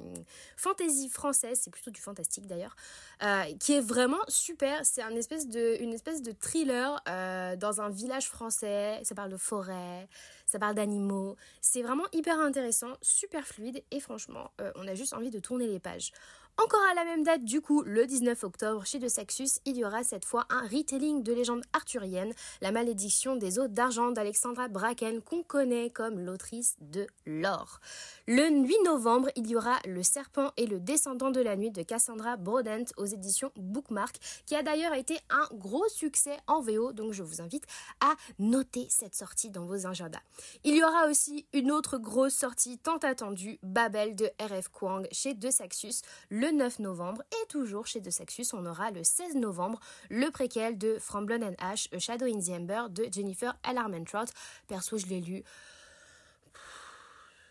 fantasy française, c'est plutôt du fantastique d'ailleurs, euh, qui est vraiment super. C'est un espèce de, une espèce de thriller euh, dans un village français. Ça parle de forêt, ça parle d'animaux. C'est vraiment hyper intéressant, super fluide et franchement, euh, on a juste envie de tourner les pages. Encore à la même date, du coup, le 19 octobre, chez De Saxus, il y aura cette fois un retelling de légende arthurienne, La malédiction des eaux d'argent d'Alexandra Bracken, qu'on connaît comme l'autrice de l'or. Le 8 novembre, il y aura Le serpent et le descendant de la nuit de Cassandra Brodent aux éditions Bookmark, qui a d'ailleurs été un gros succès en VO, donc je vous invite à noter cette sortie dans vos agendas. Il y aura aussi une autre grosse sortie tant attendue, Babel de RF Kwang chez De Saxus, 9 novembre et toujours chez De Saxus, on aura le 16 novembre le préquel de From Blood and Ash, A Shadow in the Ember de Jennifer L. Armentrout. Perso, je l'ai lu.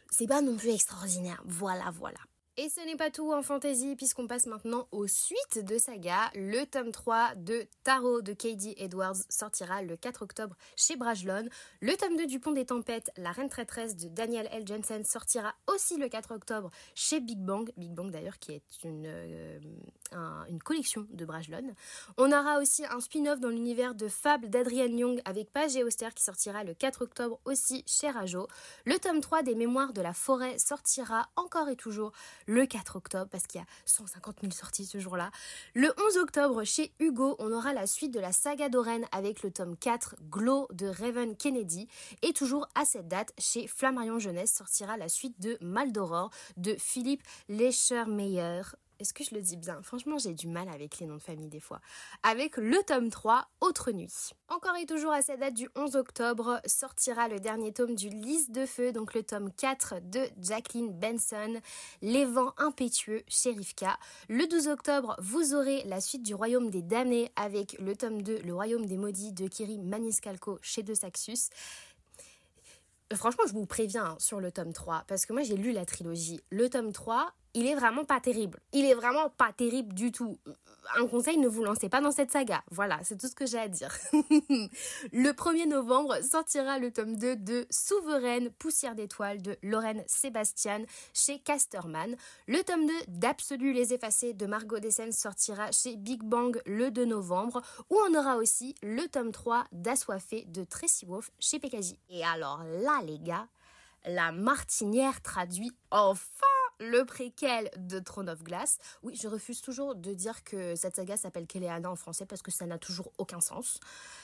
C'est pas non plus extraordinaire. Voilà, voilà. Et ce n'est pas tout en fantasy puisqu'on passe maintenant aux suites de saga. Le tome 3 de Tarot de Katie Edwards sortira le 4 octobre chez Brajlon. Le tome 2 du Pont des Tempêtes, La Reine Traîtresse de Daniel L. Jensen sortira aussi le 4 octobre chez Big Bang. Big Bang d'ailleurs qui est une, euh, une collection de Brajlon. On aura aussi un spin-off dans l'univers de Fable d'Adrienne Young avec Page et Auster qui sortira le 4 octobre aussi chez Rajo. Le tome 3 des Mémoires de la Forêt sortira encore et toujours le 4 octobre parce qu'il y a 150 000 sorties ce jour-là. Le 11 octobre, chez Hugo, on aura la suite de la saga d'Oren avec le tome 4 Glow de Raven Kennedy. Et toujours à cette date, chez Flammarion Jeunesse sortira la suite de Maldoror de Philippe Leschermeyer. Est-ce que je le dis bien? Franchement, j'ai du mal avec les noms de famille des fois. Avec le tome 3, Autre Nuit. Encore et toujours à cette date du 11 octobre, sortira le dernier tome du Lys de Feu, donc le tome 4 de Jacqueline Benson, Les vents impétueux chez Rivka. Le 12 octobre, vous aurez la suite du Royaume des damnés avec le tome 2, Le Royaume des maudits de Kiri Maniscalco chez De Saxus. Franchement, je vous préviens hein, sur le tome 3, parce que moi j'ai lu la trilogie. Le tome 3, il est vraiment pas terrible. Il est vraiment pas terrible du tout. Un conseil, ne vous lancez pas dans cette saga. Voilà, c'est tout ce que j'ai à dire. le 1er novembre sortira le tome 2 de Souveraine Poussière d'étoiles de Lorraine Sébastien chez Casterman. Le tome 2 d'Absolu les effacés de Margot Dessen sortira chez Big Bang le 2 novembre où on aura aussi le tome 3 d'Assoiffé de Tracy Wolf chez PKJ. Et alors là les gars, la martinière traduit enfin le préquel de Throne of Glass. Oui, je refuse toujours de dire que cette saga s'appelle Keleana en français parce que ça n'a toujours aucun sens.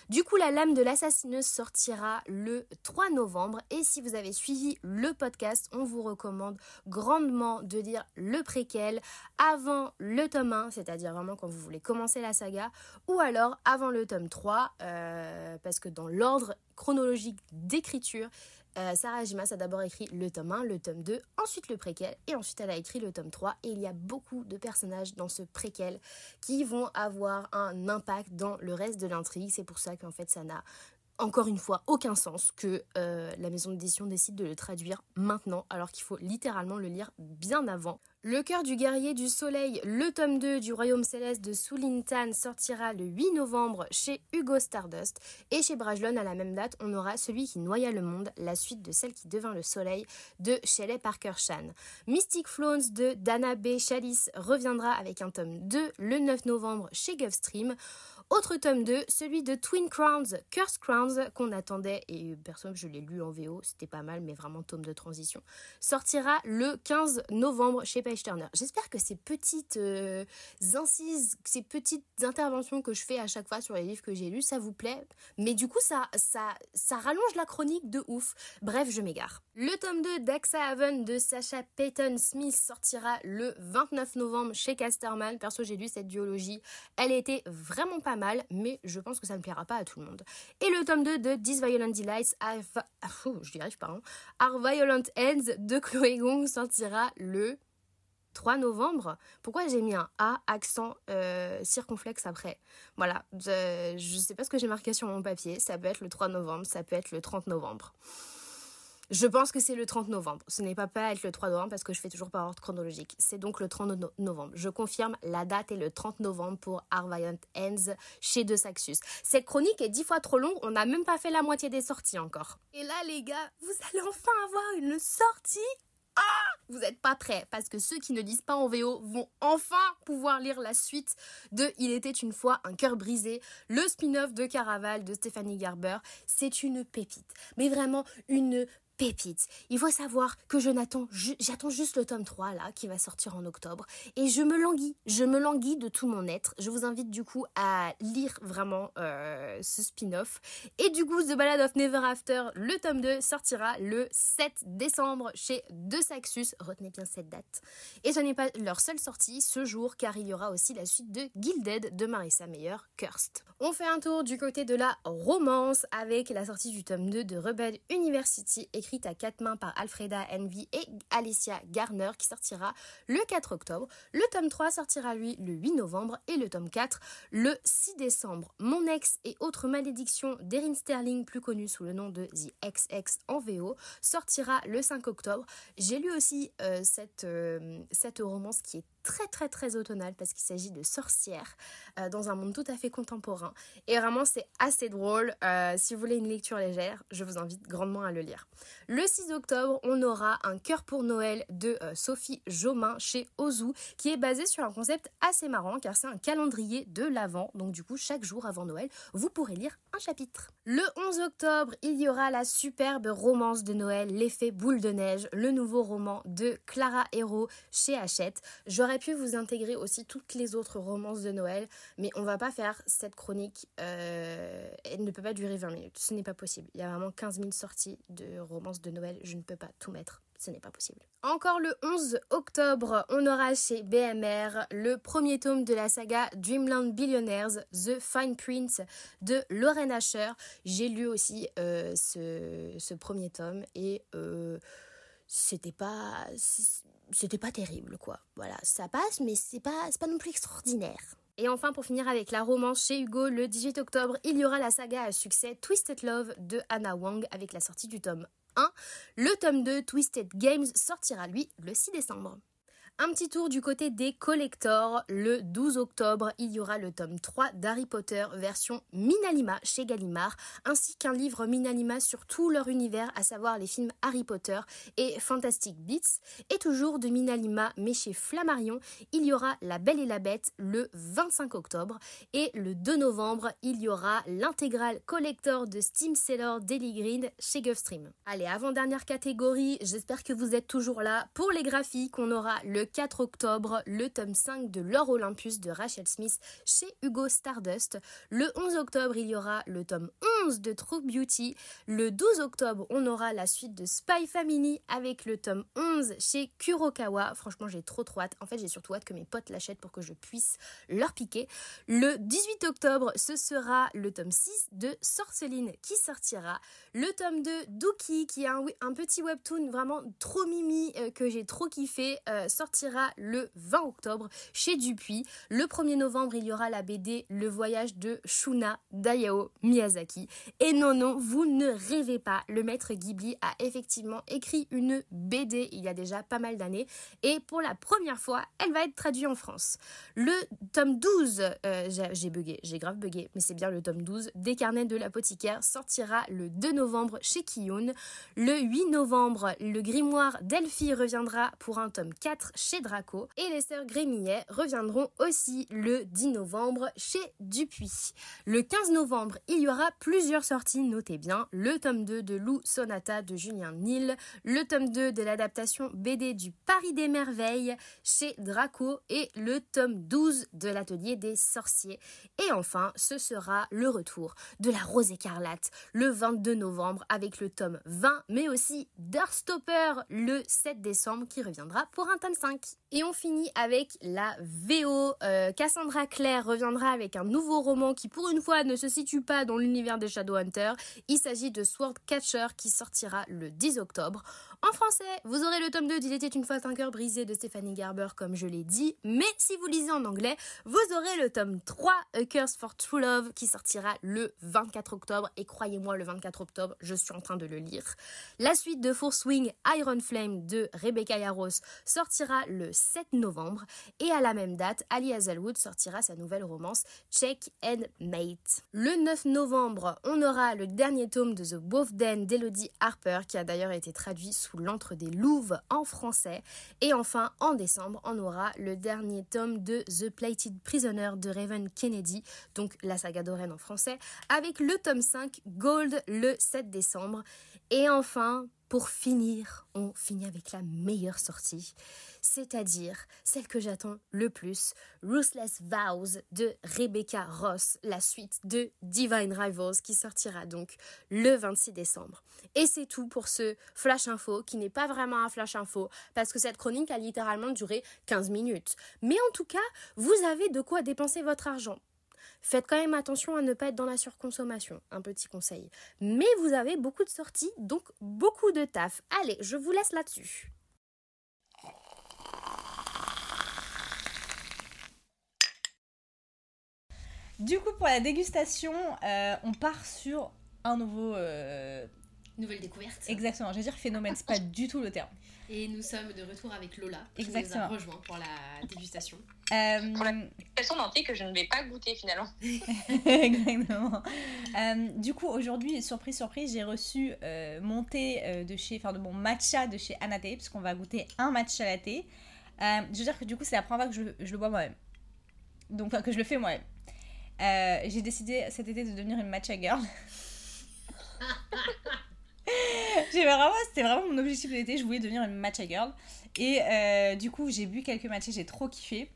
Du coup, La lame de l'assassineuse sortira le 3 novembre et si vous avez suivi le podcast, on vous recommande grandement de lire le préquel avant le tome 1, c'est-à-dire vraiment quand vous voulez commencer la saga, ou alors avant le tome 3, euh, parce que dans l'ordre chronologique d'écriture, euh, Sarah Jimas a d'abord écrit le tome 1, le tome 2, ensuite le préquel, et ensuite elle a écrit le tome 3. Et il y a beaucoup de personnages dans ce préquel qui vont avoir un impact dans le reste de l'intrigue. C'est pour ça qu'en fait ça n'a encore une fois aucun sens que euh, la maison d'édition décide de le traduire maintenant alors qu'il faut littéralement le lire bien avant. Le cœur du guerrier du soleil, le tome 2 du royaume céleste de Sulintan sortira le 8 novembre chez Hugo Stardust et chez Brajlon à la même date on aura celui qui noya le monde, la suite de celle qui devint le soleil de Shelley Parker Chan. Mystic Flowns de Dana B. Chalice reviendra avec un tome 2 le 9 novembre chez Gulfstream. Autre tome 2, celui de Twin Crowns, Curse Crowns, qu'on attendait, et personne, je l'ai lu en VO, c'était pas mal, mais vraiment tome de transition, sortira le 15 novembre chez Page Turner. J'espère que ces petites euh, incises, ces petites interventions que je fais à chaque fois sur les livres que j'ai lus, ça vous plaît? Mais du coup, ça, ça, ça rallonge la chronique de ouf. Bref, je m'égare. Le tome 2 d'Axa Haven de Sacha Payton Smith sortira le 29 novembre chez Casterman. Perso, j'ai lu cette duologie. Elle était vraiment pas mal, mais je pense que ça ne plaira pas à tout le monde. Et le tome 2 de This Violent Delights, je n'y arrive pas, hein. Our Violent Ends de Chloé Gong sortira le 3 novembre. Pourquoi j'ai mis un A accent euh, circonflexe après? Voilà, je, je sais pas ce que j'ai marqué sur mon papier. Ça peut être le 3 novembre, ça peut être le 30 novembre. Je pense que c'est le 30 novembre. Ce n'est pas pas être le 3 novembre parce que je fais toujours par ordre chronologique. C'est donc le 30 novembre. Je confirme, la date est le 30 novembre pour Arviant Ends chez De Saxus. Cette chronique est dix fois trop longue. On n'a même pas fait la moitié des sorties encore. Et là, les gars, vous allez enfin avoir une sortie. Ah vous n'êtes pas prêts parce que ceux qui ne lisent pas en VO vont enfin pouvoir lire la suite de Il était une fois un cœur brisé, le spin-off de Caraval de Stéphanie Garber. C'est une pépite, mais vraiment une pépite. Il faut savoir que j'attends juste le tome 3 là qui va sortir en octobre et je me languis, je me languis de tout mon être. Je vous invite du coup à lire vraiment euh, ce spin-off. Et du coup, The Ballad of Never After, le tome 2 sortira le 7 décembre chez De Saxus. Retenez bien cette date. Et ce n'est pas leur seule sortie ce jour car il y aura aussi la suite de Gilded de Marissa Meyer, Cursed. On fait un tour du côté de la romance avec la sortie du tome 2 de Rebel University écrit à quatre mains par Alfreda Envy et Alicia Garner qui sortira le 4 octobre. Le tome 3 sortira lui le 8 novembre et le tome 4 le 6 décembre. Mon ex et autres malédictions d'Erin Sterling, plus connue sous le nom de The XX en VO, sortira le 5 octobre. J'ai lu aussi euh, euh, cette romance qui est très très très automnal parce qu'il s'agit de sorcières euh, dans un monde tout à fait contemporain. Et vraiment c'est assez drôle. Euh, si vous voulez une lecture légère, je vous invite grandement à le lire. Le 6 octobre, on aura un cœur pour Noël de euh, Sophie Jomain chez Ozu qui est basé sur un concept assez marrant car c'est un calendrier de l'Avent. Donc du coup, chaque jour avant Noël, vous pourrez lire un chapitre. Le 11 octobre, il y aura la superbe romance de Noël, L'effet boule de neige, le nouveau roman de Clara Hérault chez Hachette. J'aurais pu vous intégrer aussi toutes les autres romances de Noël, mais on va pas faire cette chronique. Euh, elle ne peut pas durer 20 minutes. Ce n'est pas possible. Il y a vraiment 15 000 sorties de romances de Noël. Je ne peux pas tout mettre. Ce n'est pas possible. Encore le 11 octobre, on aura chez BMR le premier tome de la saga Dreamland Billionaires, The Fine Prince de Lauren Asher. J'ai lu aussi euh, ce, premier tome et euh, c'était pas c'était pas terrible quoi. Voilà, ça passe mais c'est pas pas non plus extraordinaire. Et enfin, pour finir avec la romance chez Hugo, le 18 octobre, il y aura la saga à succès Twisted Love de Anna Wang avec la sortie du tome 1. Le tome 2, Twisted Games, sortira lui le 6 décembre. Un petit tour du côté des collectors. Le 12 octobre, il y aura le tome 3 d'Harry Potter version Minalima chez Gallimard, ainsi qu'un livre Minalima sur tout leur univers, à savoir les films Harry Potter et Fantastic Beasts. Et toujours de Minalima, mais chez Flammarion, il y aura La Belle et la Bête le 25 octobre. Et le 2 novembre, il y aura l'intégrale collector de Steam Seller Daily Green chez Gulfstream. Allez, avant-dernière catégorie, j'espère que vous êtes toujours là. Pour les graphiques, on aura le 4 octobre, le tome 5 de L'Or Olympus de Rachel Smith chez Hugo Stardust. Le 11 octobre, il y aura le tome 11 de True Beauty. Le 12 octobre, on aura la suite de Spy Family avec le tome 11 chez Kurokawa. Franchement, j'ai trop trop hâte. En fait, j'ai surtout hâte que mes potes l'achètent pour que je puisse leur piquer. Le 18 octobre, ce sera le tome 6 de Sorceline qui sortira. Le tome 2 Dookie qui est un, un petit webtoon vraiment trop mimi euh, que j'ai trop kiffé euh, sortira le 20 octobre chez Dupuis. Le 1er novembre, il y aura la BD Le voyage de Shuna d'Ayao Miyazaki. Et non, non, vous ne rêvez pas, le maître Ghibli a effectivement écrit une BD il y a déjà pas mal d'années. Et pour la première fois, elle va être traduite en France. Le tome 12, euh, j'ai bugué, j'ai grave bugué, mais c'est bien le tome 12, des carnets de l'apothicaire sortira le 2 novembre chez Kiyun. Le 8 novembre, le grimoire d'Elfie reviendra pour un tome 4 chez Draco et les sœurs Grémillet reviendront aussi le 10 novembre chez Dupuis. Le 15 novembre, il y aura plusieurs sorties, notez bien, le tome 2 de Lou Sonata de Julien Nil, le tome 2 de l'adaptation BD du Paris des Merveilles chez Draco et le tome 12 de l'atelier des sorciers. Et enfin, ce sera le retour de la Rose écarlate le 22 novembre avec le tome 20, mais aussi Darstopper le 7 décembre qui reviendra pour un tome 5. funky. Et on finit avec la VO. Euh, Cassandra Clare reviendra avec un nouveau roman qui pour une fois ne se situe pas dans l'univers des Shadowhunters. Il s'agit de Sword Catcher qui sortira le 10 octobre. En français, vous aurez le tome 2 d'Il était une fois un cœur brisé de Stephanie Garber comme je l'ai dit. Mais si vous lisez en anglais, vous aurez le tome 3 A Curse for True Love qui sortira le 24 octobre. Et croyez-moi, le 24 octobre, je suis en train de le lire. La suite de Force Wing Iron Flame de Rebecca Yaros sortira le 7 novembre. Et à la même date, Ali Hazelwood sortira sa nouvelle romance Check and Mate. Le 9 novembre, on aura le dernier tome de The Wolf Den d'Elodie Harper, qui a d'ailleurs été traduit sous l'antre des Louves en français. Et enfin, en décembre, on aura le dernier tome de The Plated Prisoner de Raven Kennedy, donc la saga d'Oren en français, avec le tome 5 Gold le 7 décembre. Et enfin, pour finir, on finit avec la meilleure sortie, c'est-à-dire celle que j'attends le plus, Ruthless Vows de Rebecca Ross, la suite de Divine Rivals qui sortira donc le 26 décembre. Et c'est tout pour ce flash info qui n'est pas vraiment un flash info parce que cette chronique a littéralement duré 15 minutes. Mais en tout cas, vous avez de quoi dépenser votre argent. Faites quand même attention à ne pas être dans la surconsommation, un petit conseil. Mais vous avez beaucoup de sorties, donc beaucoup de taf. Allez, je vous laisse là-dessus. Du coup, pour la dégustation, euh, on part sur un nouveau. euh, Nouvelle découverte. Exactement, je vais dire phénomène, c'est pas du tout le terme. Et nous sommes de retour avec Lola, qui nous a rejoint pour la dégustation. Euh, Pour la- thé que je ne vais pas goûter finalement. Exactement. Euh, du coup, aujourd'hui, surprise, surprise, j'ai reçu euh, mon thé euh, de chez, enfin de mon matcha de chez Anaté, parce qu'on va goûter un matcha latte. Euh, je veux dire que du coup, c'est la première fois que je, je le bois moi-même. Donc, enfin, que je le fais moi-même. Euh, j'ai décidé cet été de devenir une matcha girl. j'ai vraiment, c'était vraiment mon objectif de l'été, je voulais devenir une matcha girl. Et euh, du coup, j'ai bu quelques matchas, j'ai trop kiffé.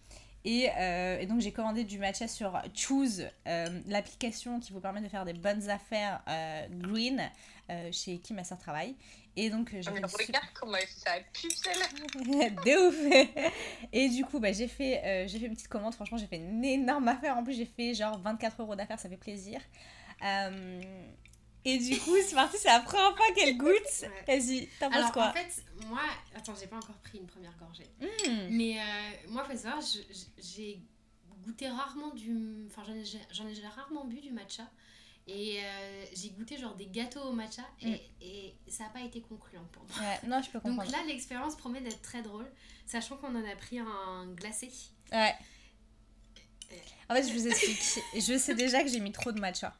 Et, euh, et donc j'ai commandé du matcha sur Choose, euh, l'application qui vous permet de faire des bonnes affaires green chez qui ma soeur travaille. Et donc j'ai super- regarde comment elle fait sa pub celle-là. de ouf Et du coup, bah, j'ai fait, j'ai fait une petite commande. Franchement, j'ai fait une énorme affaire. En plus, j'ai fait genre 24 euros d'affaires. Ça fait plaisir. Euh, et du coup, c'est parti. C'est la première fois qu'elle goûte. Ouais. Vas-y, t'en penses quoi en fait, moi, attends, j'ai pas encore pris une première gorgée. Hmm. Mais euh, moi, faut savoir, j'ai goûté rarement du. Enfin, j'en ai, ai rarement bu du matcha. Et euh, j'ai goûté genre des gâteaux au matcha et, Mm. et ça n'a pas été concluant pour moi. Ouais, non, je peux comprendre. Donc là, l'expérience promet d'être très drôle, sachant qu'on en a pris un glacé. Ouais. En fait, je vous explique. Je sais déjà que j'ai mis trop de matcha.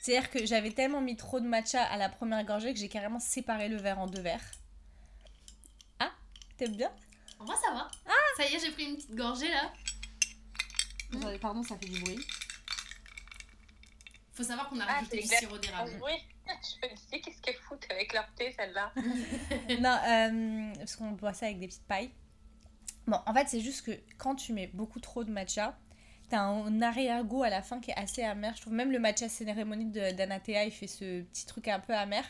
C'est-à-dire que j'avais tellement mis trop de matcha à la première gorgée que j'ai carrément séparé le verre en deux verres. Ah, t'aimes bien? En vrai, ça va. Ça y est, j'ai pris une petite gorgée là. Mm. Attendez, Pardon, ça fait du bruit. Faut savoir qu'on a Ah, rajouté du sirop d'érable. Oui, je me disais qu'est-ce qu'elle fout avec leur thé celle-là? non, euh, parce qu'on boit ça avec des petites pailles. Bon, en fait, c'est juste que quand tu mets beaucoup trop de matcha, t'as un arrière-goût à la fin qui est assez amer. Je trouve même le matcha cérémonie de- d'Anatea, il fait ce petit truc un peu amer.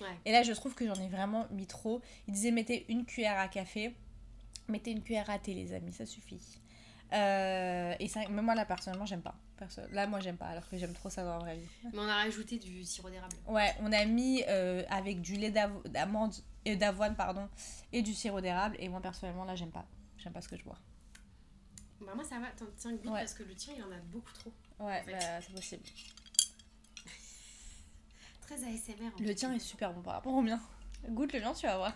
Ouais. Et là, je trouve que j'en ai vraiment mis trop. Il disait mettez une cuillère à café, mettez une cuillère à thé, les amis, ça suffit. Euh, et ça, mais moi, là, personnellement, j'aime pas. Perso- là, moi, j'aime pas, alors que j'aime trop ça dans la vraie vie. Mais on a rajouté du sirop d'érable. Ouais, on a mis euh, avec du lait d'amande et d'avoine pardon et du sirop d'érable et moi personnellement là j'aime pas. J'aime pas ce que je bois. Bah, moi, ça va. T'en tiens goûte Ouais. parce que le tien, il en a beaucoup trop. Ouais, En fait. bah, c'est possible. Très ASMR. en Le tien est super bon par rapport au mien. Goûte le mien, tu vas voir.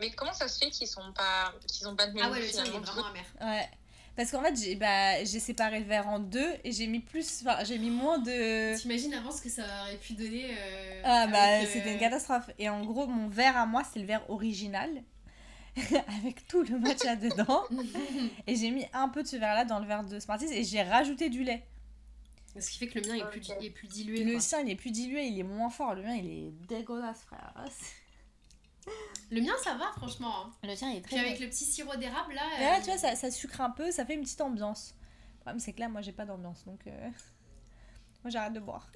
Mais comment ça se fait qu'ils sont pas qu'ils ont pas de Ah menu ouais, le tien, il est vraiment amer. Ouais. Parce qu'en fait, j'ai bah, j'ai séparé le verre en deux et j'ai mis plus enfin, j'ai mis moins de T'imagines avant ce que ça aurait pu donner euh, Ah bah euh, c'était une catastrophe. Et en gros, mon verre à moi, c'est le verre original avec tout le matcha dedans et j'ai mis un peu de ce verre là dans le verre de Smarties et j'ai rajouté du lait. Ce qui fait que le mien est plus, Ok. est plus dilué. Le quoi. sien, il est plus dilué, il est moins fort. Le mien, il est dégueulasse, frère. Le mien, ça va, franchement. Le tien, il est Puis avec le petit sirop d'érable, là, euh, tu vois, ça, ça sucre un peu, ça fait une petite ambiance. Le problème, c'est que là, moi, j'ai pas d'ambiance, donc... euh, Moi, j'arrête de boire.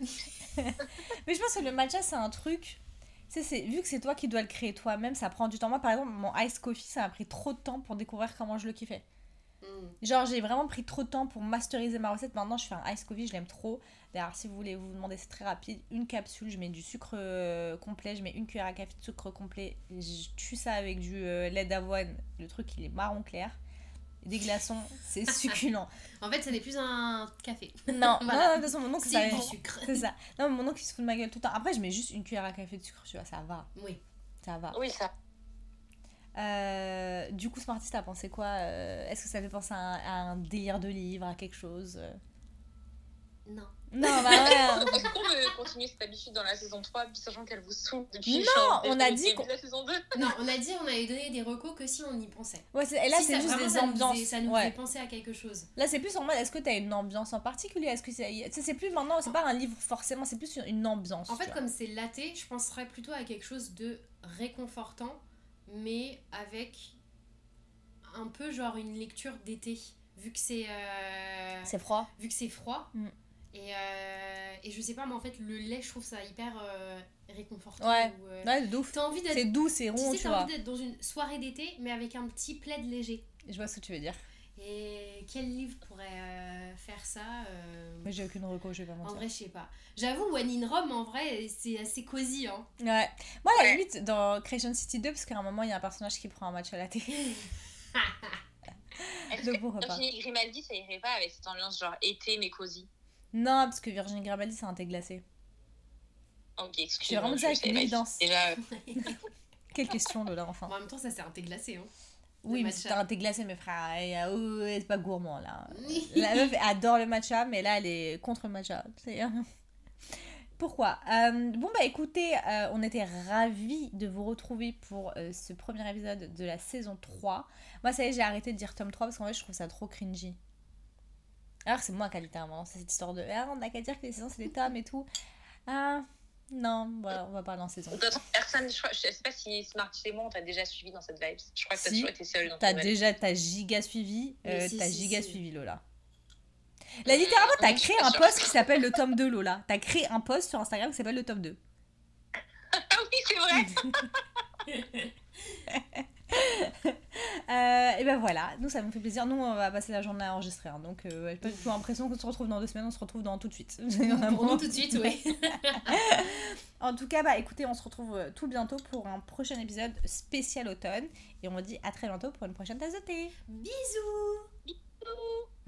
Mais je pense que le matcha, c'est un truc... Sais, c'est- vu que c'est toi qui dois le créer toi-même, ça prend du temps. Moi, par exemple, mon ice coffee, ça m'a pris trop de temps pour découvrir comment je le kiffais. mm. Genre, j'ai vraiment pris trop de temps pour masteriser ma recette. Maintenant, je fais un ice coffee, je l'aime trop. D'ailleurs, si vous voulez vous demander, c'est très rapide. Une capsule, je mets du sucre euh, complet, je mets une cuillère à café de sucre complet. Je tue ça avec du euh, lait d'avoine. Le truc, il est marron clair. Des glaçons, c'est succulent. En fait, ce n'est plus un café. non, Voilà. non, non, de toute façon, mon oncle, C'est ça- du sucre. C'est ça. Non, mais mon oncle, il se fout de ma gueule tout le temps. Après, je mets juste une cuillère à café de sucre, tu vois, ça va. Oui. Ça va. Oui, ça. Euh, du coup, Smarties, t'as pensé quoi euh, Est-ce que ça fait penser à un, à un délire de livre, à quelque chose euh Non. Non, bah ouais. Est-ce qu'on veut continuer cette habitude dans la saison 3, sachant qu'elle vous saoule depuis Non, genre, on a dit la saison 2 Non, on a dit on avait donné des recos que si on y pensait. Ouais, et là, Si c'est juste des ça nous ambiances. faisait- ça nous Ouais. faisait penser à quelque chose. Là, c'est plus en mode, est-ce que t'as une ambiance en particulier? Est-ce que c'est. C'est plus maintenant, c'est pas un livre forcément, c'est plus une- une ambiance. En fait, comme c'est laté, je penserais plutôt à quelque chose de réconfortant, mais avec un peu genre une lecture d'été, vu que c'est euh, C'est froid. vu que c'est froid. Mm. Et, euh, et je sais pas, mais en fait, le lait, je trouve ça hyper euh, réconfortant. Ouais. ou, euh, Ouais. T'as envie d'être C'est doux, c'est tu rond, sais, tu t'as vois. envie d'être dans une soirée d'été, mais avec un petit plaid léger. Je vois ce que tu veux dire. Et quel livre pourrait euh, faire ça euh, Mais j'ai aucune reco, je vais pas En mentir. vrai, je sais pas. J'avoue, One in Rome, en vrai, c'est assez cosy. Hein. Ouais. Moi, à la limite, dans Creation City 2, parce qu'à un moment, il y a un personnage qui prend un match à la télé. Est-ce Donc, que pourquoi pas. Virginie Grimaldi, ça irait pas avec cette ambiance genre été mais cosy Non, parce que Virginie Grimaldi, c'est un thé glacé. Ok, C'est excusez-moi. vraiment je ça avec une évidence. Déjà, euh, Quelle question, Lola, enfin. Bon, en même temps, ça c'est un thé glacé. Hein. Oui, mais c'est un thé glacé, mes frères. Et, euh, oh, c'est pas gourmand, là. La meuf adore le matcha, mais là, elle est contre le matcha. C'est- Pourquoi? Euh, Bon, bah écoutez, euh, on était ravis de vous retrouver pour euh, ce premier épisode de la saison 3. Moi, ça y est, j'ai arrêté de dire tome 3 parce qu'en fait, je trouve ça trop cringy. Alors, c'est moi qui a littéralement lancé cette histoire de Ah, on n'a qu'à dire que les saisons, c'est des tomes et tout. Ah, non, voilà, on va parler en saison. d'autres personnes, je, crois, je sais pas si Smarty et moi, on t'a déjà suivi dans cette vibe. Je crois que t'as Si. toujours été seule dans T'as déjà ta giga suivi. Euh, si, t'as si, giga si. suivi Lola. Là, littéralement, t'as je créé un post qui s'appelle le tome 2 Lola. T'as créé un post sur Instagram qui s'appelle le tome 2. Ah oui, c'est vrai Euh, et ben voilà, nous ça nous fait plaisir. Nous on va passer la journée à enregistrer. hein. donc euh, j'ai pas du tout l'impression qu'on se retrouve dans deux semaines, on se retrouve dans tout de suite. Pour nous, tout de suite, oui. en tout cas, bah écoutez, on se retrouve euh, tout bientôt pour un prochain épisode spécial automne. Et on vous dit à très bientôt pour une prochaine tasse de thé. Bisous Bisous.